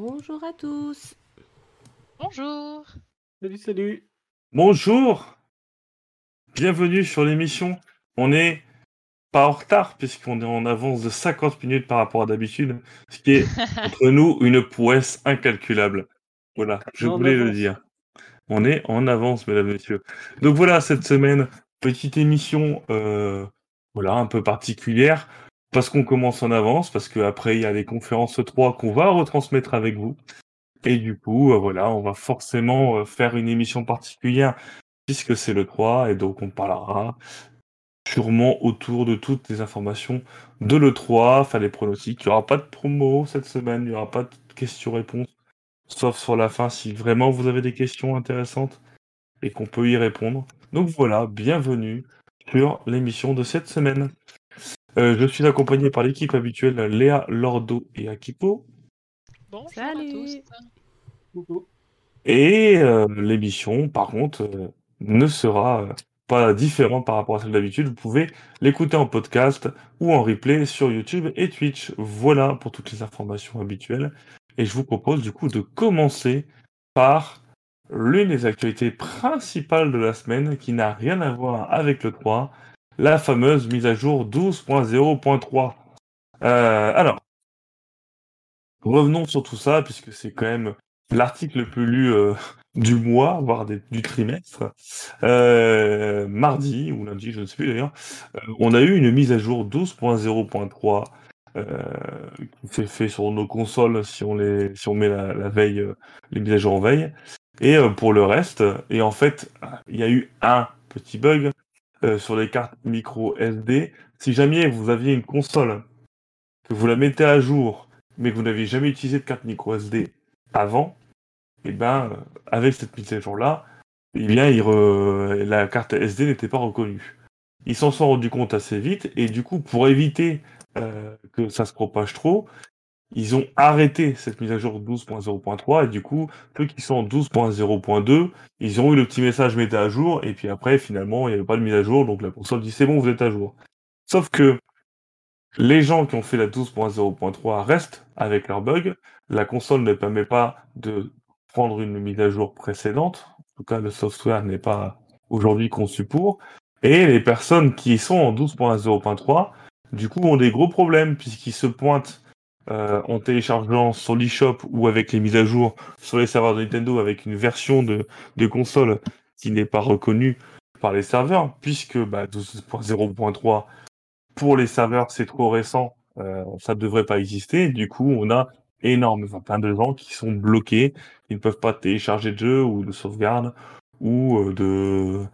Bonjour à tous. Bonjour. Salut, salut. Bonjour. Bienvenue sur l'émission. On est pas en retard puisqu'on est en avance de 50 minutes par rapport à d'habitude, ce qui est entre nous une prouesse incalculable. Voilà, je voulais le dire. On est en avance, mesdames et messieurs. Donc voilà, cette semaine, petite émission euh, voilà, un peu particulière parce qu'on commence en avance, parce qu'après il y a les conférences 3 qu'on va retransmettre avec vous. Et du coup, euh, voilà, on va forcément euh, faire une émission particulière puisque c'est le 3 et donc on parlera sûrement autour de toutes les informations de l'E3, enfin les pronostics. Il n'y aura pas de promo cette semaine, il n'y aura pas de questions-réponses, sauf sur la fin si vraiment vous avez des questions intéressantes et qu'on peut y répondre. Donc voilà, bienvenue sur l'émission de cette semaine. Euh, je suis accompagné par l'équipe habituelle Léa, Lordo et Akipo. Bonjour Salut. à tous. Coucou. Et euh, l'émission, par contre, euh, ne sera pas différente par rapport à celle d'habitude. Vous pouvez l'écouter en podcast ou en replay sur YouTube et Twitch. Voilà pour toutes les informations habituelles. Et je vous propose du coup de commencer par l'une des actualités principales de la semaine qui n'a rien à voir avec le 3, la fameuse mise à jour 12.0.3. Euh, alors, revenons sur tout ça, puisque c'est quand même l'article le plus lu euh, du mois, voire du trimestre. Euh, mardi, ou lundi, je ne sais plus d'ailleurs, on a eu une mise à jour 12.0.3 euh, qui s'est fait sur nos consoles si on, les, met veille, les mises à jour en veille. Et pour le reste, et en fait, il y a eu un petit bug euh, sur les cartes micro SD. Si jamais vous aviez une console, que vous la mettez à jour, mais que vous n'aviez jamais utilisé de carte micro SD avant, et ben, euh, avec cette mise à jour-là, eh bien, la carte SD n'était pas reconnue. Ils s'en sont rendus compte assez vite, et du coup, pour éviter euh, que ça se propage trop, ils ont arrêté cette mise à jour 12.0.3, et du coup, ceux qui sont en 12.0.2, ils ont eu le petit message mettez à jour, et puis après, finalement, il n'y avait pas de mise à jour, donc la console dit c'est bon, vous êtes à jour. Sauf que les gens qui ont fait la 12.0.3 restent avec leur bug. La console ne permet pas de prendre une mise à jour précédente. En tout cas, le software n'est pas aujourd'hui conçu pour. Et les personnes qui sont en 12.0.3, du coup, ont des gros problèmes puisqu'ils se pointent euh, en téléchargeant sur l'eShop ou avec les mises à jour sur les serveurs de Nintendo avec une version de, console qui n'est pas reconnue par les serveurs, puisque bah, 12.0.3 pour les serveurs c'est trop récent, euh, ça ne devrait pas exister. Du coup, on a énormément plein de gens qui sont bloqués, qui ne peuvent pas télécharger de jeux ou de sauvegarde ou euh, de,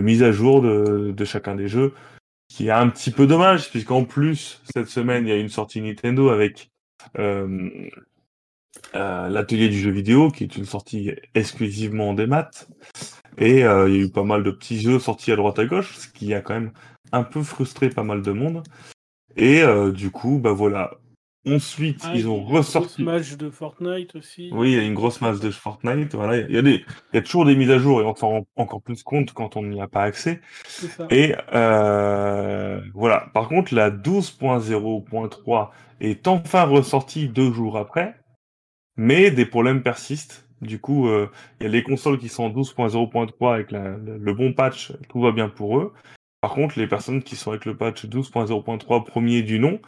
mise à jour de chacun des jeux, qui est un petit peu dommage, puisqu'en plus, cette semaine, il y a une sortie Nintendo avec euh, euh, l'atelier du jeu vidéo, qui est une sortie exclusivement des maths. Et euh, il y a eu pas mal de petits jeux sortis à droite à gauche, ce qui a quand même un peu frustré pas mal de monde. Et du coup, bah voilà. Ensuite, Ah, ils ont ressorti. gros match de Fortnite aussi. Oui, il y a une grosse masse de Fortnite. Voilà, il y a des, il y a toujours des mises à jour et on s'en rend encore plus compte quand on n'y a pas accès. Ça. Et euh, voilà. Par contre, la 12.0.3 est enfin ressortie deux jours après, mais des problèmes persistent. Du coup, euh, il y a les consoles qui sont en 12.0.3 avec la- le bon patch, tout va bien pour eux. Par contre, les personnes qui sont avec le patch 12.0.3 premier du nom,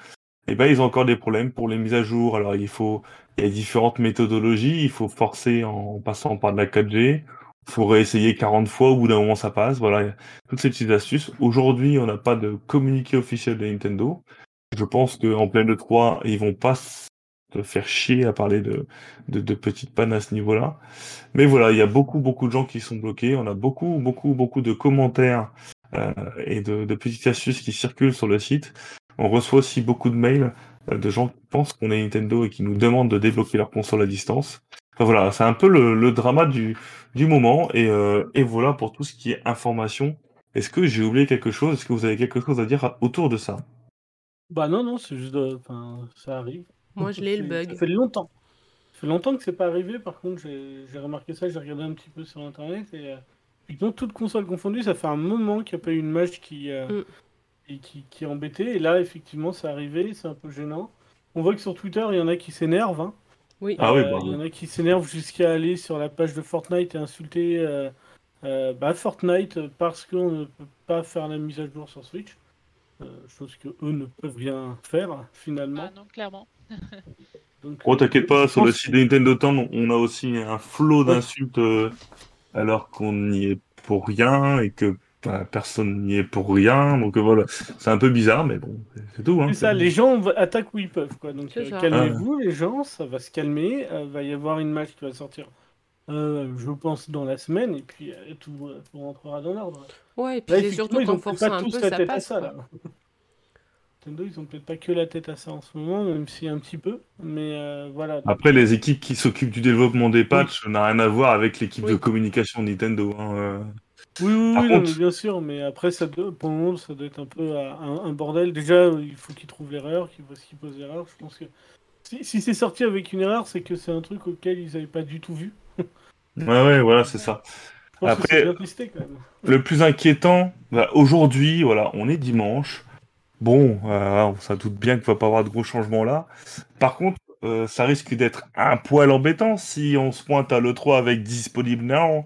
eh ben, ils ont encore des problèmes pour les mises à jour. Alors, il faut, il y a différentes méthodologies. Il faut forcer en passant par de la 4G. Il faut réessayer 40 fois. Au bout d'un moment, ça passe. Voilà, toutes ces petites astuces. Aujourd'hui, on n'a pas de communiqué officiel de Nintendo. Je pense qu'en pleine de 3, ils vont pas se faire chier à parler de, de, de petites pannes à ce niveau-là. Mais voilà, il y a beaucoup, beaucoup de gens qui sont bloqués. On a beaucoup, beaucoup, beaucoup de commentaires euh, et de, de petites astuces qui circulent sur le site. On reçoit aussi beaucoup de mails euh, de gens qui pensent qu'on est Nintendo et qui nous demandent de débloquer leur console à distance. Enfin, voilà, c'est un peu le, le drama du, du moment. Et, euh, et voilà pour tout ce qui est information. Est-ce que j'ai oublié quelque chose? Est-ce que vous avez quelque chose à dire autour de ça? Bah non, non, c'est juste. euh, Enfin, ça arrive. Moi, je l'ai le bug. Ça fait longtemps. Ça fait longtemps que c'est pas arrivé. Par contre, j'ai remarqué ça, j'ai regardé un petit peu sur internet. Et euh, effectivement, toutes consoles confondues, ça fait un moment qu'il n'y a pas eu une match qui, euh, Mm. Et qui, qui est embêtée. Et là, effectivement, c'est arrivé, c'est un peu gênant. On voit que sur Twitter, il y en a qui s'énervent. hein. Oui. Ah oui, Euh, bah. Il y en a qui s'énervent jusqu'à aller sur la page de Fortnite et insulter euh, euh, bah, Fortnite parce qu'on ne peut pas faire la mise à jour sur Switch. Euh, chose que eux ne peuvent rien faire finalement. Ah non, clairement. Donc, Oh, t'inquiète pas, sur le site de Nintendo Town, on a aussi un flot d'insultes euh, alors qu'on n'y est pour rien et que personne n'y est pour rien. Donc euh, voilà, c'est un peu bizarre, mais bon, c'est- tout. Hein, C'est ça, les gens attaquent où ils peuvent. Quoi. Donc euh, calmez-vous les gens, ça va se calmer. Il va y avoir une match qui va sortir, euh, je pense, dans la semaine, et puis euh, tout, euh, tout rentrera dans l'ordre. Ouais, et puis Là, c'est surtout ils qu'en ont peut-être forçant pas un tous peu, la ça tête à passe. ça, là. Nintendo, ils ont peut-être pas que la tête à ça en ce moment, même si un petit peu. Mais euh, voilà. Après, les équipes qui s'occupent du développement des patchs n'a rien à voir avec l'équipe Oui. de communication Nintendo. hein, euh. Oui, oui, oui, contre- bien sûr, mais après, ça doit, pour le moment, ça doit être un peu euh, un, un bordel. Déjà, euh, il faut qu'ils trouvent l'erreur, qu'ils voient ce qui pose l'erreur. Je pense que si, si c'est sorti avec une erreur, c'est que c'est un truc auquel ils n'avaient pas du tout vu. Ouais, ouais, voilà, c'est ça. Après- testé quand même. Le plus inquiétant, bah, aujourd'hui, voilà, on est dimanche. Bon, euh, on ça doute bien qu'il va pas avoir de gros changements là. Par contre, euh, ça risque d'être un poil embêtant si on se pointe à l'E3 avec disponible now,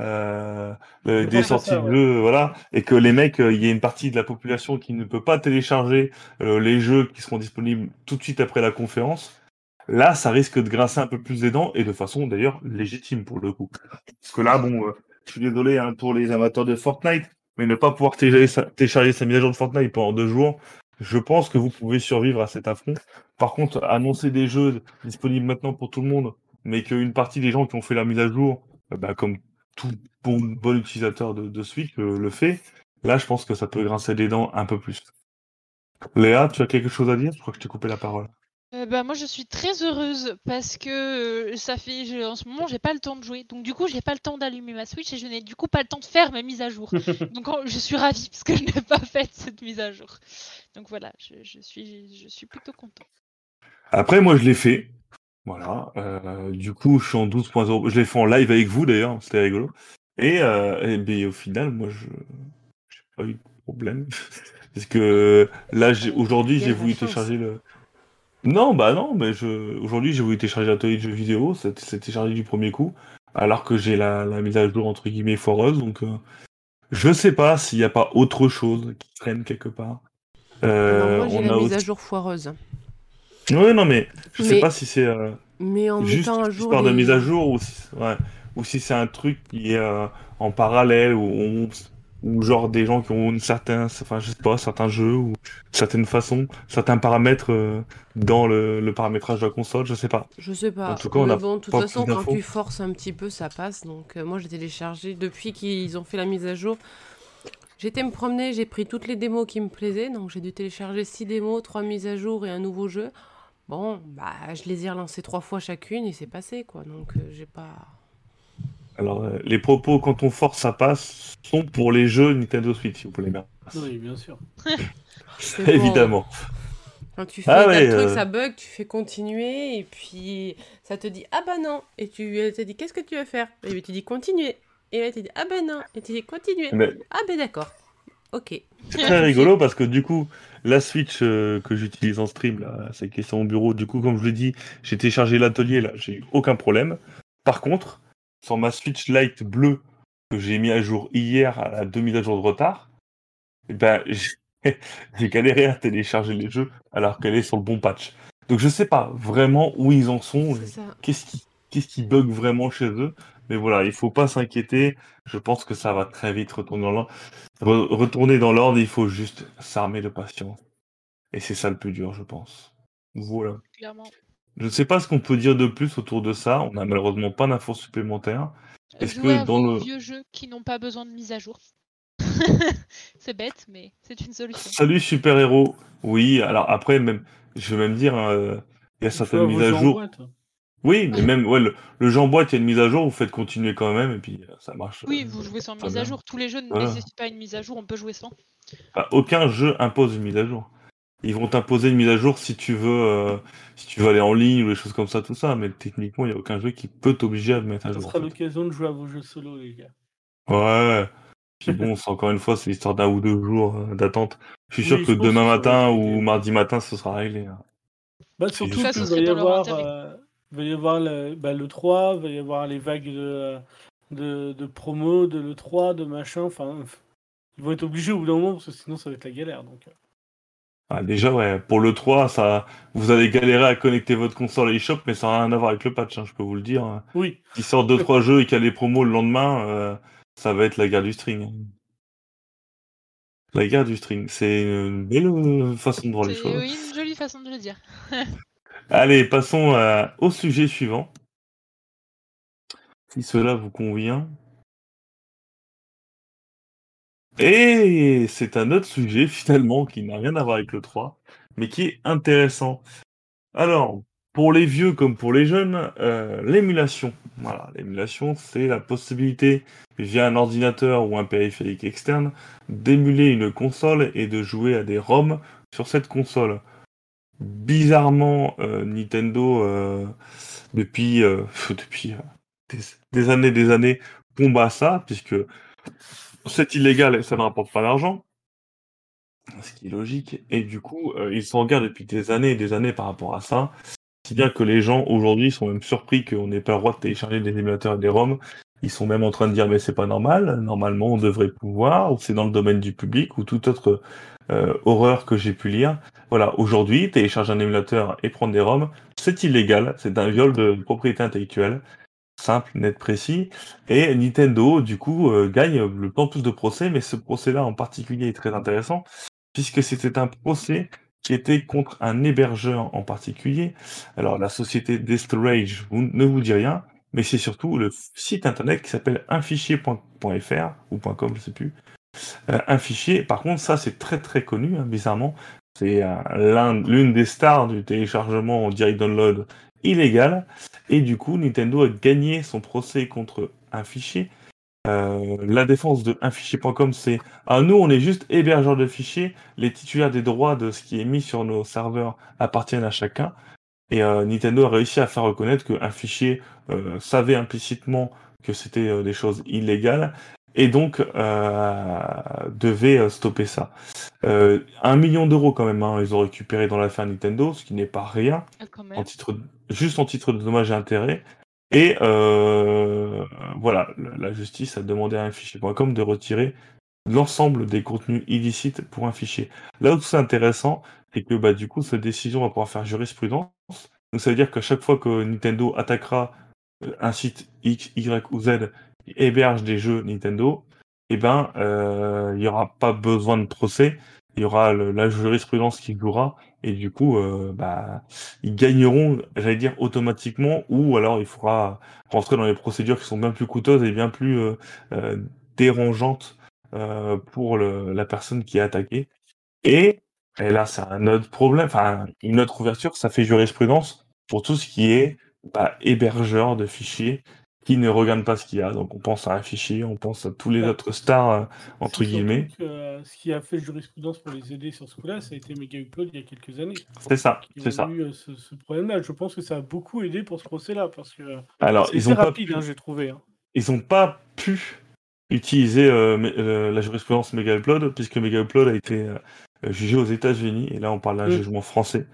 euh, Je des sorties ça, de jeux, voilà, et que les mecs, euh, il y a une partie de la population qui ne peut pas télécharger euh, les jeux qui seront disponibles tout de suite après la conférence. Là, ça risque de grincer un peu plus des dents et de façon d'ailleurs légitime pour le coup. Parce que là, bon, euh, je suis désolé hein, pour les amateurs de Fortnite, mais ne pas pouvoir télécharger sa, mise à jour de Fortnite pendant deux jours, je pense que vous pouvez survivre à cet affront. Par contre, annoncer des jeux disponibles maintenant pour tout le monde, mais qu'une partie des gens qui ont fait la mise à jour, euh, bah, comme tout bon, bon utilisateur de, de Switch euh, le fait, là, je pense que ça peut grincer des dents un peu plus. Léa, tu as quelque chose à dire? Je crois que je t'ai coupé la parole. Euh, bah, moi, je suis très heureuse parce que euh, ça fait, je- en ce moment, j'ai pas le temps de jouer. Donc, du coup, j'ai pas le temps d'allumer ma Switch et je n'ai du coup pas le temps de faire ma mise à jour. Donc, en- je suis ravie parce que je n'ai pas fait cette mise à jour. Donc, voilà, je, je suis, je suis plutôt content. Après, moi, je l'ai fait. Voilà. Euh, du coup, je suis en 12.0. Je l'ai fait en live avec vous, d'ailleurs. C'était rigolo. Et, euh, et ben, au final, moi, je j'ai pas eu de problème. Parce que là, aujourd'hui, j'ai voulu télécharger le... Non, bah non, mais je... aujourd'hui, j'ai voulu télécharger l'atelier de jeux vidéo. S'est téléchargé du premier coup. Alors que j'ai la, la mise à jour, entre guillemets, foreuse. Donc, euh, je sais pas s'il n'y a pas autre chose qui traîne quelque part. Euh, Alors moi, j'ai on la mise à jour foireuse. Ouais, non, mais je sais Mais- pas si c'est... euh, Mais en juste à jour histoire de mise à jour ou si, ouais, ou si c'est un truc qui est euh, en parallèle ou, ou genre des gens qui ont une certaine enfin je sais pas certains jeux ou certaines façons certains paramètres euh, dans le, le paramétrage de la console je sais pas Je sais pas. En tout cas, on Mais a bon, de toute façon, quand tu forces un petit peu, ça passe. Donc, moi, j'ai téléchargé depuis qu'ils ont fait la mise à jour. J'étais me promener, j'ai pris toutes les démos qui me plaisaient. Donc, j'ai dû télécharger six démos, trois mises à jour et un nouveau jeu. Bon, bah, je les ai relancées trois fois chacune et c'est passé, quoi. Donc, euh, j'ai pas. alors euh, les propos quand on force ça passe sont pour les jeux Nintendo Switch si vous voulez bien Oui, bien sûr. Bon. évidemment Quand tu fais Ah ouais, truc, euh. ça bug, tu fais continuer et puis ça te dit ah bah non. Et tu te dit qu'est-ce que tu veux faire? Et tu dis continuer. Et là, te dit ah bah non. Et tu dis continuer. mais Ah ben d'accord. Ok. C'est très rigolo parce que du coup, la Switch euh, que j'utilise en stream, là, celle qui est sur mon bureau, du coup, comme je l'ai dit, j'ai téléchargé l'atelier, là, j'ai eu aucun problème. Par contre, sur ma Switch Lite bleue que j'ai mis à jour hier à la demi à jour de retard, eh ben, j'ai galéré à télécharger les jeux alors qu'elle est sur le bon patch. Donc je sais pas vraiment où ils en sont, C'est ça. qu'est-ce qui, qu'est-ce qui bug vraiment chez eux? Mais voilà, il faut pas s'inquiéter. Je pense que ça va très vite retourner dans l'ordre. Re- retourner dans l'ordre, il faut juste s'armer de patience. Et c'est ça le plus dur, je pense. Voilà. Clairement. Je ne sais pas ce qu'on peut dire de plus autour de ça. On n'a malheureusement pas d'infos supplémentaires. Est-ce Jouer que à dans vos le- vieux jeux qui n'ont pas besoin de mise à jour. c'est bête, mais c'est une solution. Salut super-héros. Oui, alors après, même, je vais même dire, euh, il y a certaines mises à jour. Oui, mais même ouais, le, le jeu en boîte, il y a une mise à jour, vous faites continuer quand même, et puis euh, ça marche. Oui, euh, vous jouez sans mise à jour. Tous les jeux ne Voilà. nécessitent pas une mise à jour, on peut jouer sans. Enfin, aucun jeu impose une mise à jour. Ils vont t'imposer une mise à jour si tu veux, euh, si tu veux aller en ligne ou des choses comme ça, tout ça. Mais techniquement, il n'y a aucun jeu qui peut t'obliger à te mettre à Ça jour. sera en fait. l'occasion de jouer à vos jeux solo, les gars. Ouais. Puis bon, c'est encore une fois, c'est l'histoire d'un ou deux jours d'attente. Je suis sûr Oui, que demain que ça matin ou mardi matin, ce sera réglé. hein. Bah, C'est surtout Ça, ce va serait y avoir, euh, Il va y avoir le, bah, le 3, il va y avoir les vagues de, de, de promo, de l'E3, de machin. Enfin, ils vont être obligés au bout d'un moment parce que sinon ça va être la galère. Donc. euh. Ah, déjà, ouais, pour le 3, ça, vous allez galérer à connecter votre console à eShop, mais ça n'a rien à voir avec le patch, hein, je peux vous le dire. Oui, S'il sort 2-3 jeux et qu'il y a des promos le lendemain, euh, ça va être la guerre du string. hein. La guerre du string, c'est une belle euh, façon de voir les choses. oui, une jolie façon de le dire. Allez, passons à- au sujet suivant. Si cela vous convient. Et c'est un autre sujet finalement qui n'a rien à voir avec le 3, mais qui est intéressant. Alors, pour les vieux comme pour les jeunes, euh, l'émulation. Voilà, l'émulation, c'est la possibilité via un ordinateur ou un périphérique externe d'émuler une console et de jouer à des ROM sur cette console. Bizarrement, euh, Nintendo, euh, depuis, euh, depuis euh, des, des années des années, combat ça, puisque c'est illégal et ça ne rapporte pas d'argent, ce qui est logique. Et du coup, ils guerre depuis des années et des années par rapport à ça. Si bien que les gens aujourd'hui sont même surpris qu'on n'ait pas le droit de télécharger des émulateurs et des ROM. Ils sont même en train de dire mais c'est pas normal, normalement on devrait pouvoir, ou c'est dans le domaine du public, ou toute autre euh, horreur que j'ai pu lire. Voilà, aujourd'hui, télécharger un émulateur et prendre des ROM, c'est illégal, c'est un viol de propriété intellectuelle, simple, net, précis. Et Nintendo, du coup, euh, gagne le plus de procès, mais ce procès-là en particulier est très intéressant, puisque c'était un procès qui était contre un hébergeur en particulier. Alors, la société Destorage vous, ne vous dit rien, mais c'est surtout le site internet qui s'appelle unfichier.fr ou .com, je sais plus. Euh, un fichier, par contre, ça c'est très très connu, hein, bizarrement. C'est euh, l'un- l'une des stars du téléchargement en direct download illégal. Et du coup, Nintendo a gagné son procès contre un fichier. Euh, la défense de unfichier.com, c'est ah, nous, on est juste hébergeur de fichiers. Les titulaires des droits de ce qui est mis sur nos serveurs appartiennent à chacun. Et Nintendo a réussi à faire reconnaître qu'un fichier savait implicitement que c'était des choses illégales et donc euh, devait euh, stopper ça. Euh, un million d'euros quand même, hein, ils ont récupéré dans l'affaire Nintendo, ce qui n'est pas rien Ah, en juste en titre de dommages et intérêts. Et euh, voilà, la justice a demandé à un fichier.com de retirer l'ensemble des contenus illicites pour un fichier. Là où c'est intéressant, c'est que bah, du coup, cette décision va pouvoir faire jurisprudence. Donc ça veut dire qu'à chaque fois que Nintendo attaquera un site X, Y ou Z héberge des jeux Nintendo, eh ben, euh, il n'y aura pas besoin de procès. Il y aura la jurisprudence qui jouera. Et du coup, euh, bah, ils gagneront, j'allais dire, automatiquement, ou alors il faudra rentrer dans les procédures qui sont bien plus coûteuses et bien plus euh, dérangeantes pour la personne qui est attaquée. Et, et là, c'est un autre problème, enfin, une autre ouverture, ça fait jurisprudence pour tout ce qui est bah, hébergeur de fichiers qui ne regardent pas ce qu'il y a. Donc, on pense à un fichier, on pense à tous les Ouais. autres stars, euh, entre guillemets. que, euh, ce qui a fait jurisprudence pour les aider sur ce coup-là, ça a été Mega Upload il y a quelques années. C'est ça, c'est ça. eu euh, ce, ce problème-là. Je pense que ça a beaucoup aidé pour ce procès-là parce que Alors, c'est ils ont rapide, pu- hein, j'ai trouvé. hein. ils n'ont pas pu utiliser euh, euh, la jurisprudence Mega Upload, puisque Mega Upload a été euh, jugé aux États-Unis, et là on parle d'un Mm. jugement français.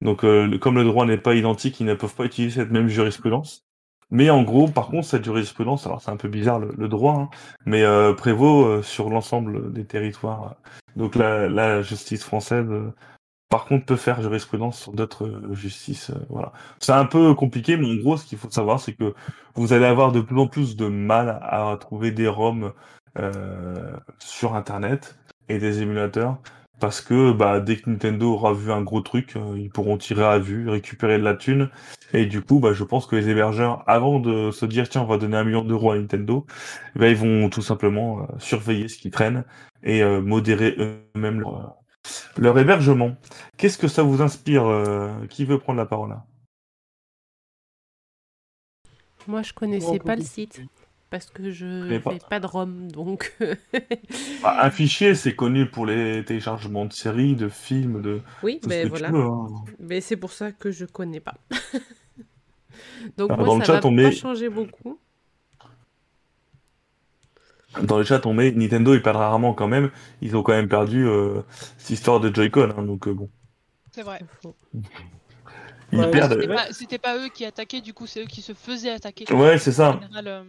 Donc, le- comme le droit n'est pas identique, ils ne peuvent pas utiliser cette même jurisprudence. Mais en gros, par contre, cette jurisprudence, alors c'est un peu bizarre le, le droit, hein, mais euh, prévaut euh, sur l'ensemble des territoires. Donc la, la justice française, euh, par contre, peut faire jurisprudence sur d'autres euh, justices. euh, voilà. C'est un peu compliqué, mais en gros, ce qu'il faut savoir, c'est que vous allez avoir de plus en plus de mal à trouver des ROM euh, sur Internet et des émulateurs. Parce que bah, dès que Nintendo aura vu un gros truc, euh, ils pourront tirer à vue, récupérer de la thune. Et du coup, bah, je pense que les hébergeurs, avant de se dire tiens, on va donner un million d'euros à Nintendo, ben, ils vont tout simplement euh, surveiller ce qu'ils traînent et euh, modérer eux-mêmes leur, hébergement. Qu'est-ce que ça vous inspire Qui veut prendre la parole là? Moi, je connaissais pas le site parce que je connais pas. de ROM, donc Bah, Un fichier, c'est connu pour les téléchargements de séries, de films, de oui, tout ce ben que voilà. tu veux. hein. Mais c'est pour ça que je connais pas. donc Alors, moi, dans le ça chat, va on pas met- changer beaucoup. Dans le chat, on met Nintendo, ils perdent rarement quand même. Ils ont quand même perdu euh, cette histoire de Joy-Con. hein, donc euh, bon. C'est vrai. C'est faux. ils Ouais, perdent. C'était pas, eux qui attaquaient, du coup, c'est eux qui se faisaient attaquer. Ouais, c'est En ça. général, euh,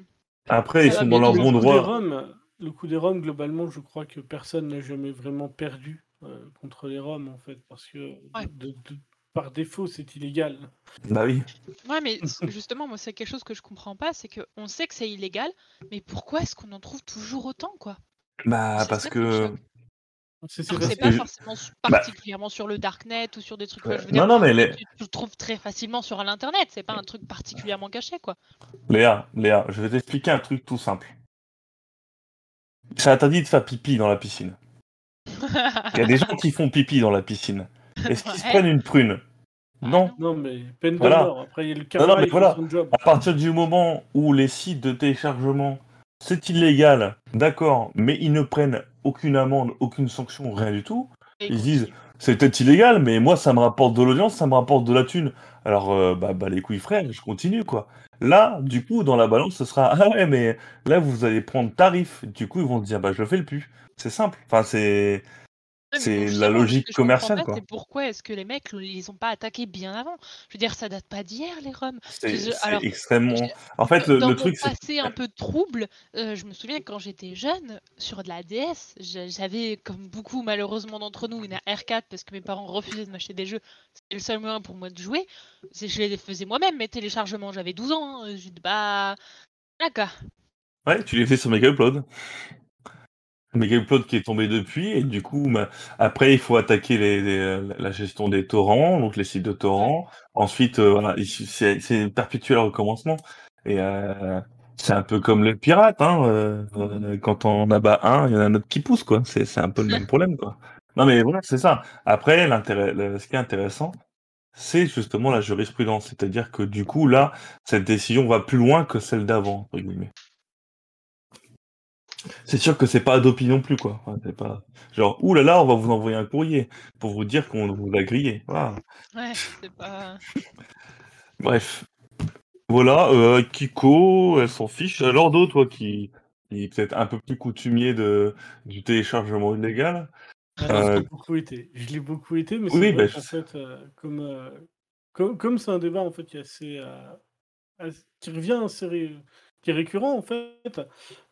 Après, ils sont dans leur le bon coup des droit. Roms, le coup des Roms, globalement, je crois que personne n'a jamais vraiment perdu euh, contre les Roms, en fait, parce que Ouais. de- de- par défaut, c'est illégal. Bah oui. Ouais, mais justement, moi, c'est quelque chose que je comprends pas, c'est qu'on sait que c'est illégal, mais pourquoi est-ce qu'on en trouve toujours autant, quoi? Bah parce que. C'est que pas je- forcément Bah- particulièrement sur le darknet ou sur des trucs. Ouais. Je veux dire, Non, non, mais les- tu, tu le trouves très facilement sur l'internet. C'est pas un truc particulièrement caché, quoi. Léa, Léa, je vais t'expliquer un truc tout simple. C'est interdit de faire pipi dans la piscine. Il y a des gens qui font pipi dans la piscine. Est-ce qu'ils se Ouais. prennent une prune? Ah Non. Non, mais peine Voilà. de mort. Après, il y a le non, karma, mais il fait voilà. son job. À partir du moment où les sites de téléchargement, c'est illégal, d'accord, mais ils ne prennent aucune amende, aucune sanction, rien du tout, ils disent c'est peut-être illégal, mais moi ça me rapporte de l'audience, ça me rapporte de la thune. Alors euh, bah, bah les couilles frères, je continue quoi. Là, du coup, dans la balance, ce sera ah ouais, mais là vous allez prendre tarif. Du coup, ils vont se dire bah je le fais le plus. C'est simple. Enfin c'est c'est la logique commerciale pas, quoi. Pourquoi est-ce que les mecs le- les ont pas attaqués bien avant? Je veux dire, ça date pas d'hier, les Roms. C'est extrêmement. En fait, le, Dans le mon truc c'est passé un peu trouble, euh, je me souviens quand j'étais jeune, sur de la DS, j'a- j'avais, comme beaucoup malheureusement d'entre nous, une R4 parce que mes parents refusaient de m'acheter des jeux. C'était le seul moyen pour moi de jouer. Je les faisais moi-même, mes téléchargements. J'avais 12 ans. hein. J'ai dit, bah. D'accord. Ouais, tu l'as fait sur Mega Upload. Mega Upload qui est tombé depuis, et du coup, bah, après, il faut attaquer les, les- la gestion des torrents, donc les sites de torrents. Ensuite, euh, voilà, il- c'est perpétuel recommencement. Et euh, c'est un peu comme le pirate, hein. euh, euh, quand on abat un, il y en a un autre qui pousse, quoi. C'est un peu le même problème, quoi. Non, mais voilà, c'est ça. Après, le- ce qui est intéressant, c'est justement la jurisprudence. C'est-à-dire que du coup, là, cette décision va plus loin que celle d'avant, entre guillemets. C'est sûr que c'est pas Adopi non plus, quoi. C'est pas genre, ouh là là, on va vous envoyer un courrier pour vous dire qu'on vous a grillé. Voilà. Ouais, c'est pas. Bref. Voilà, euh, Kiko, elle s'en fiche. Alors d'autres, toi, qui, qui est peut-être un peu plus coutumier de, du téléchargement illégal. Alors, Euh, je l'ai beaucoup été. Je l'ai beaucoup été, mais c'est Oui, vrai bah, qu'en je- fait, euh, comme euh, c'est un débat en fait qui est assez, euh, assez- qui revient assez qui est récurrent en fait.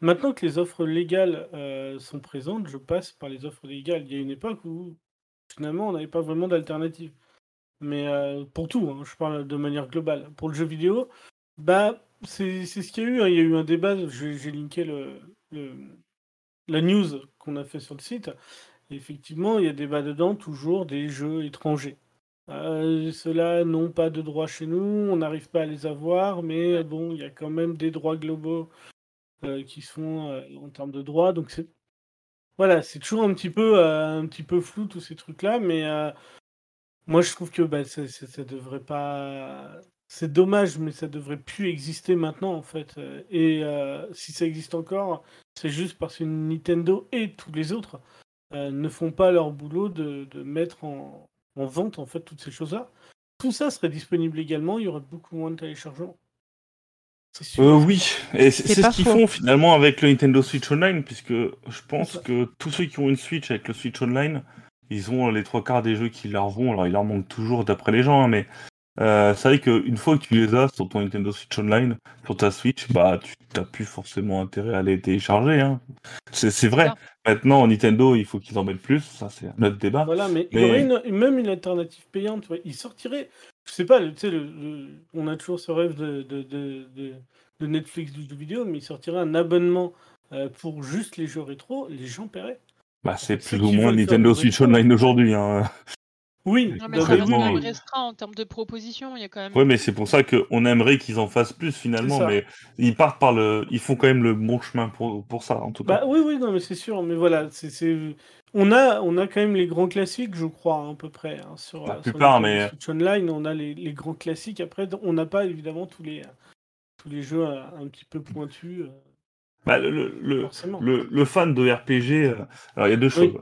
Maintenant que les offres légales euh, sont présentes, je passe par les offres légales. Il y a une époque où finalement on n'avait pas vraiment d'alternative. Mais euh, pour tout, hein, je parle de manière globale. Pour le jeu vidéo, bah c'est ce qu'il y a eu. hein. Il y a eu un débat. J'ai linké le, le- la news qu'on a fait sur le site. Effectivement, il y a débat dedans toujours des jeux étrangers. Euh, Ceux-là n'ont pas de droits chez nous, on n'arrive pas à les avoir, mais bon, il y a quand même des droits globaux euh, qui se font euh, en termes de droits. Donc c'est voilà, c'est toujours un petit peu euh, un petit peu flou tous ces trucs-là, mais moi je trouve que bah, ça, ça, ça devrait pas. C'est dommage, mais ça devrait plus exister maintenant en fait. Et si ça existe encore, c'est juste parce que Nintendo et tous les autres ne font pas leur boulot de, de mettre en, en vente en fait toutes ces choses-là. Tout ça serait disponible également, il y aurait beaucoup moins de téléchargements. Euh, oui, et c'est ce qu'ils font finalement avec le Nintendo Switch Online, puisque je pense que tous ceux qui ont une Switch avec le Switch Online, ils ont les trois quarts des jeux qui leur vont. Alors il leur manque toujours d'après les gens, hein, mais euh, c'est vrai qu'une fois que tu les as sur ton Nintendo Switch Online, sur ta Switch, bah tu n'as plus forcément intérêt à les télécharger. Hein. C'est c'est vrai. Maintenant, Nintendo, il faut qu'ils en mettent plus, ça c'est un autre débat. Voilà, mais, il y aurait une- même une alternative payante. tu vois. Il sortirait, je sais pas, tu sais, le- le- on a toujours ce rêve de, de, de, Netflix du jeu vidéo, mais il sortirait un abonnement euh, pour juste les jeux rétro, les gens paieraient. Bah, c'est plus ou moins Nintendo Switch. Online aujourd'hui. Hein. Oui, Non, mais non, ça mais reste oui, quand même oui. restreint en termes de propositions. Il y a quand même. Ouais, mais c'est pour ça qu'on aimerait qu'ils en fassent plus finalement, mais ils partent par le, ils font quand même le bon chemin pour, pour ça en tout cas. Bah oui, oui, non, mais c'est sûr, mais voilà, c'est, On, a, on a quand même les grands classiques, je crois, hein, à peu près. hein, sur, La sur plupart, mais- Switch Online, on a les, les grands classiques. Après, on n'a pas évidemment tous les, tous les jeux euh, un petit peu pointus, euh, Bah, le, le, le- le fan de RPG, euh, alors il y a deux choses. Oui.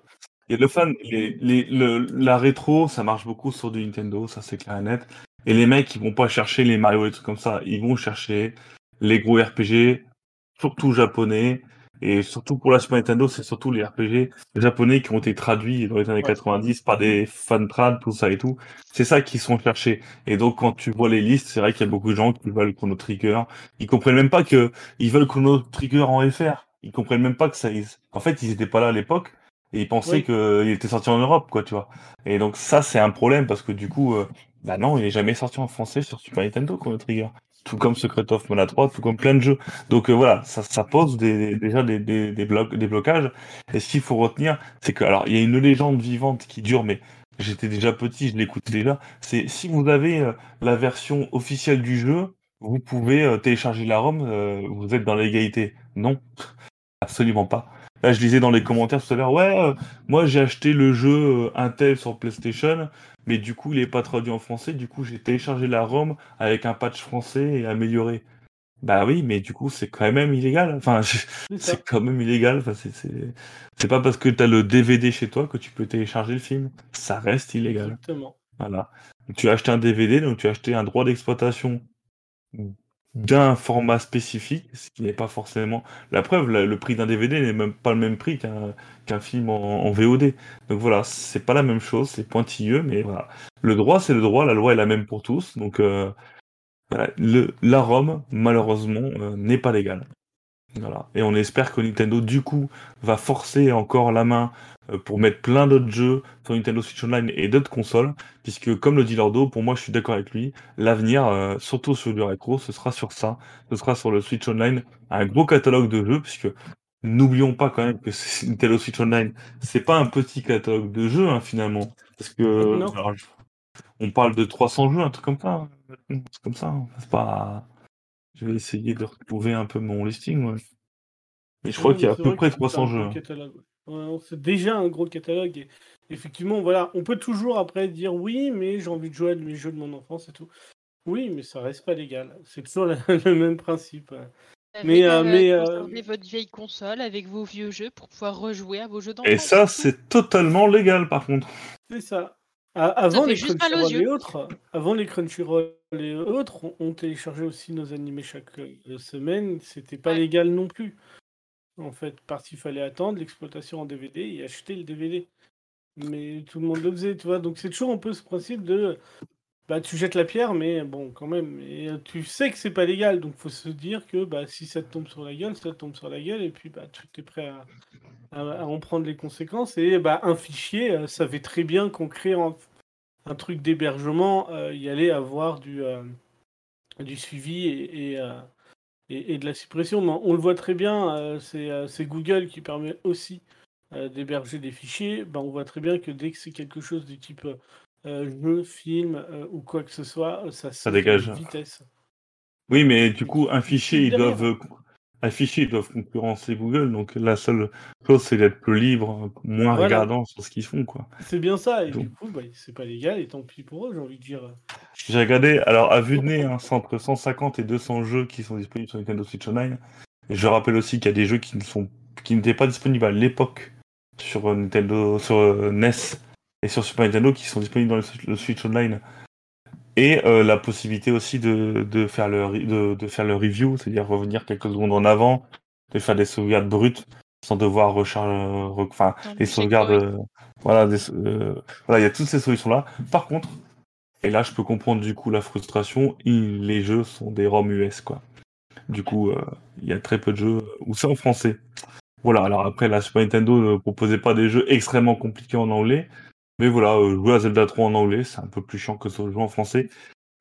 Il y a le fan, les, les, le, la rétro, ça marche beaucoup sur du Nintendo, ça c'est clair et net. Et les mecs, ils vont pas chercher les Mario et trucs comme ça, ils vont chercher les gros RPG, surtout japonais, Et surtout pour la Super Nintendo, c'est surtout les RPG japonais qui ont été traduits dans les années 90 par des fan trad, tout ça et tout. C'est ça qu'ils sont cherchés. Et donc quand tu vois les listes, c'est vrai qu'il y a beaucoup de gens qui veulent Chrono Trigger. Ils comprennent même pas que ils veulent Chrono Trigger en FR. Ils comprennent même pas que ça. En fait, ils étaient pas là à l'époque et ils pensaient qu'il était sorti en Europe, quoi, tu vois. Et donc ça, c'est un problème parce que du coup, euh, bah non, il est jamais sorti en français sur Super Nintendo, Chrono Trigger tout comme Secret of Mana 3, tout comme plein de jeux. Donc euh, voilà, ça, ça pose des, déjà des, des, des, blocs, des blocages. Et ce qu'il faut retenir, c'est que, alors, il y a une légende vivante qui dure, mais j'étais déjà petit, je l'écoutais déjà. C'est si vous avez euh, la version officielle du jeu, vous pouvez euh, télécharger la ROM, vous êtes dans l'égalité. Non, absolument pas. Là, je lisais dans les commentaires tout à l'heure, ouais, moi j'ai acheté le jeu Intel sur PlayStation, mais du coup, il est pas traduit en français. Du coup, j'ai téléchargé la ROM avec un patch français et amélioré. Bah oui, mais du coup, c'est quand même illégal. Enfin, c'est quand même illégal. Enfin, c'est pas parce que tu as le DVD chez toi que tu peux télécharger le film. Ça reste illégal. Exactement. Voilà. Tu as acheté un DVD, donc tu as acheté un droit d'exploitation d'un format spécifique, ce qui n'est pas forcément la preuve. Le prix d'un DVD n'est même pas le même prix qu'un film en, VOD. Donc voilà, c'est pas la même chose, c'est pointilleux, mais voilà. Le droit, c'est le droit, la loi est la même pour tous. Donc euh, le, la ROM, malheureusement, euh, n'est pas légale. Voilà. Et on espère que Nintendo, du coup, va forcer encore la main pour mettre plein d'autres jeux sur Nintendo Switch Online et d'autres consoles, puisque comme le dit Lordo, pour moi je suis d'accord avec lui, l'avenir, euh, surtout sur du rétro, ce sera sur ça, ce sera sur le Switch Online, un gros catalogue de jeux, puisque n'oublions pas quand même que Nintendo Switch Online, c'est pas un petit catalogue de jeux hein, finalement, parce que on parle de 300 jeux, un truc comme ça, c'est comme ça, hein. c'est pas... Je vais essayer de retrouver un peu mon listing. Mais je crois qu'il y a à peu près 300 jeux. Hein. c'est déjà un gros catalogue. Et effectivement, voilà, on peut toujours après dire oui, mais j'ai envie de jouer à mes jeux de mon enfance et tout. Oui, mais ça reste pas légal. C'est toujours le même principe. Mais, euh, mais euh, votre vieille console avec vos vieux jeux pour pouvoir rejouer à vos jeux d'enfance. Et ça, c'est totalement légal par contre. C'est ça. Avant les, Crunchyroll et autres, avant les Crunchyroll et autres, on, téléchargeait aussi nos animés chaque euh, semaine. C'était pas légal non plus. En fait, parce qu'il fallait attendre l'exploitation en DVD et acheter le DVD. Mais tout le monde le faisait, tu vois. Donc c'est toujours un peu ce principe de bah tu jettes la pierre, mais bon, quand même. Euh, tu sais que c'est pas légal, donc faut se dire que bah si ça te tombe sur la gueule, ça te tombe sur la gueule, et puis bah tu es prêt à, à, en prendre les conséquences. Et bah, un fichier euh, savait très bien qu'on crée un, truc d'hébergement, euh, il y allait avoir du, euh, du suivi et, et, de la suppression. on le voit très bien, c'est Google qui permet aussi d'héberger des fichiers. Bah, on voit très bien que dès que c'est quelque chose du type jeu, film ou quoi que ce soit, ça, ça dégage vitesse. Oui, mais du coup, un fichier, ils doivent affichés, ils doivent concurrencer Google, donc la seule chose c'est d'être plus libre, moins regardant sur ce qu'ils font. quoi. C'est bien ça, et du coup, bah, c'est pas légal, et tant pis pour eux, j'ai envie de dire. J'ai regardé, alors à vue de nez, hein, entre 150 et 200 jeux qui sont disponibles sur Nintendo Switch Online. Et je rappelle aussi qu'il y a des jeux qui ne sont qui n'étaient pas disponibles à l'époque sur Nintendo, sur euh, NES et sur Super Nintendo qui sont disponibles dans le Switch Online et euh, la possibilité aussi de, de faire le de, de, faire le review, c'est-à-dire revenir quelques secondes en avant, de faire des sauvegardes brutes sans devoir recharger, enfin des sauvegardes, euh, voilà, euh, voilà, il y a toutes ces solutions là. Par contre, et là je peux comprendre du coup la frustration, les jeux sont des ROM US quoi. Du coup, il y a très peu de jeux où c'est en français. Voilà, alors après la Super Nintendo ne proposait pas des jeux extrêmement compliqués en anglais, mais voilà, euh, jouer à Zelda 3 en anglais, c'est un peu plus chiant que jouer en français.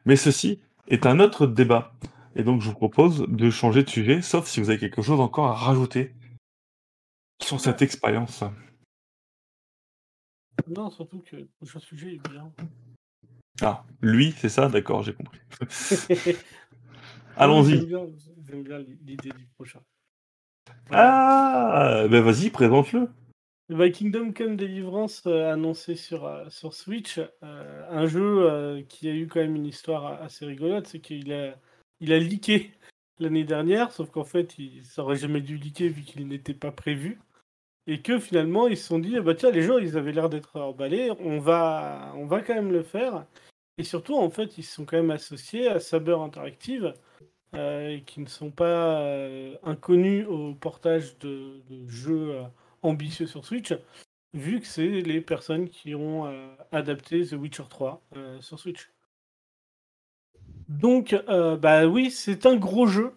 Mais ceci est un autre débat. Et donc je vous propose de changer de sujet, sauf si vous avez quelque chose encore à rajouter sur cette expérience. Non, surtout que le sujet est bien. Ah, lui, c'est ça? D'accord, j'ai compris. Allons-y. J'aime bien, l'idée du prochain. Ah, ben vas-y, présente-le. The Kingdom Come Deliverance euh, annoncé sur, euh, sur Switch, euh, un jeu qui a eu quand même une histoire assez rigolote, c'est qu'il a, il a leaké l'année dernière, sauf qu'en fait, il, ça jamais dû leaker vu qu'il n'était pas prévu. Et que finalement, ils se sont dit, bah tiens, les gens, ils avaient l'air d'être emballés, on va, on va quand même le faire. Et surtout, en fait, ils se sont quand même associés à Saber Interactive, euh, qui ne sont pas euh, inconnus au portage de, jeux euh, ambitieux sur Switch, vu que c'est les personnes qui ont euh, adapté The Witcher 3 euh, sur Switch. Donc, euh, bah oui, c'est un gros jeu,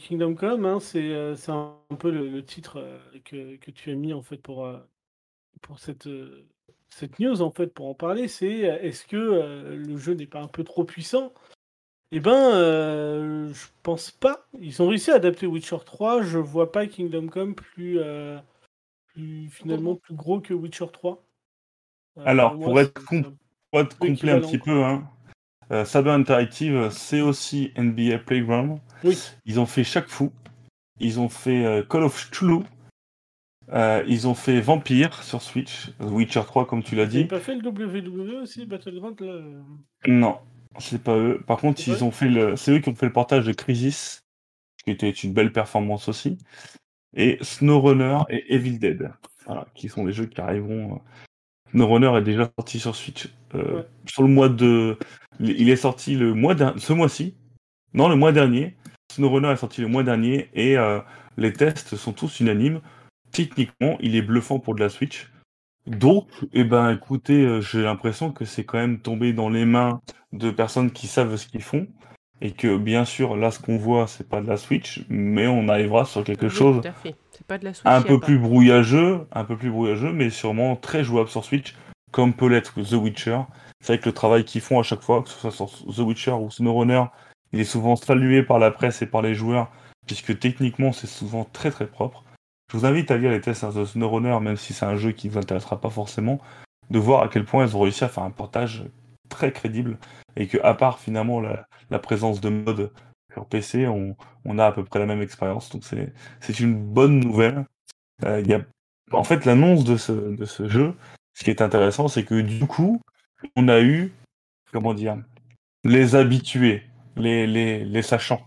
Kingdom Come. hein, c'est un, peu le, titre que, tu as mis en fait pour, cette, cette news en fait pour en parler. C'est est-ce que le jeu n'est pas un peu trop puissant? Eh ben, je pense pas. Ils ont réussi à adapter Witcher 3. Je vois pas Kingdom Come plus, plus finalement plus gros que Witcher 3. Euh, Alors, moi, pour être, pour complet un petit peu, hein, euh, Saber Interactive, c'est aussi NBA Playground. Oui. Ils ont fait Chaque Fou. Ils ont fait euh, Call of Cthulhu. Euh, ils ont fait Vampire sur Switch. Witcher 3, comme tu l'as Ils n'avaient dit. pas fait le WWE aussi, Battleground là? Non, c'est pas eux. Par contre, C'est ils ont fait le, c'est eux qui ont fait le portage de Crisis, qui était une belle performance aussi, et SnowRunner et Evil Dead, voilà, qui sont les jeux qui arriveront. euh. SnowRunner est déjà sorti sur Switch. Euh, Ouais. Sur le mois de, il est sorti le mois ce mois-ci. Non, le mois dernier. SnowRunner est sorti le mois dernier et euh, les tests sont tous unanimes. Techniquement, il est bluffant pour de la Switch. Donc, eh ben, écoutez, j'ai l'impression que c'est quand même tombé dans les mains de personnes qui savent ce qu'ils font. Et que, bien sûr, là, ce qu'on voit, c'est pas de la Switch, mais on arrivera sur quelque Oui, chose Tout à fait. C'est pas de la Switch. un peu pas. plus brouillageux, un peu plus brouillageux, mais sûrement très jouable sur Switch, comme peut l'être The Witcher. C'est vrai que le travail qu'ils font à chaque fois, que ce soit sur The Witcher ou SnowRunner, il est souvent salué par la presse et par les joueurs, puisque techniquement c'est souvent très très propre. Je vous invite à lire les tests de SnowRunner, même si c'est un jeu qui vous intéressera pas forcément, de voir à quel point ils ont réussi à faire un portage très crédible, et que à part finalement la, présence de mode sur PC, on, a à peu près la même expérience, donc c'est une bonne nouvelle. Euh. En fait, l'annonce de ce, jeu, ce qui est intéressant, c'est que du coup, on a eu, comment dire, les habitués, les, les, les sachants,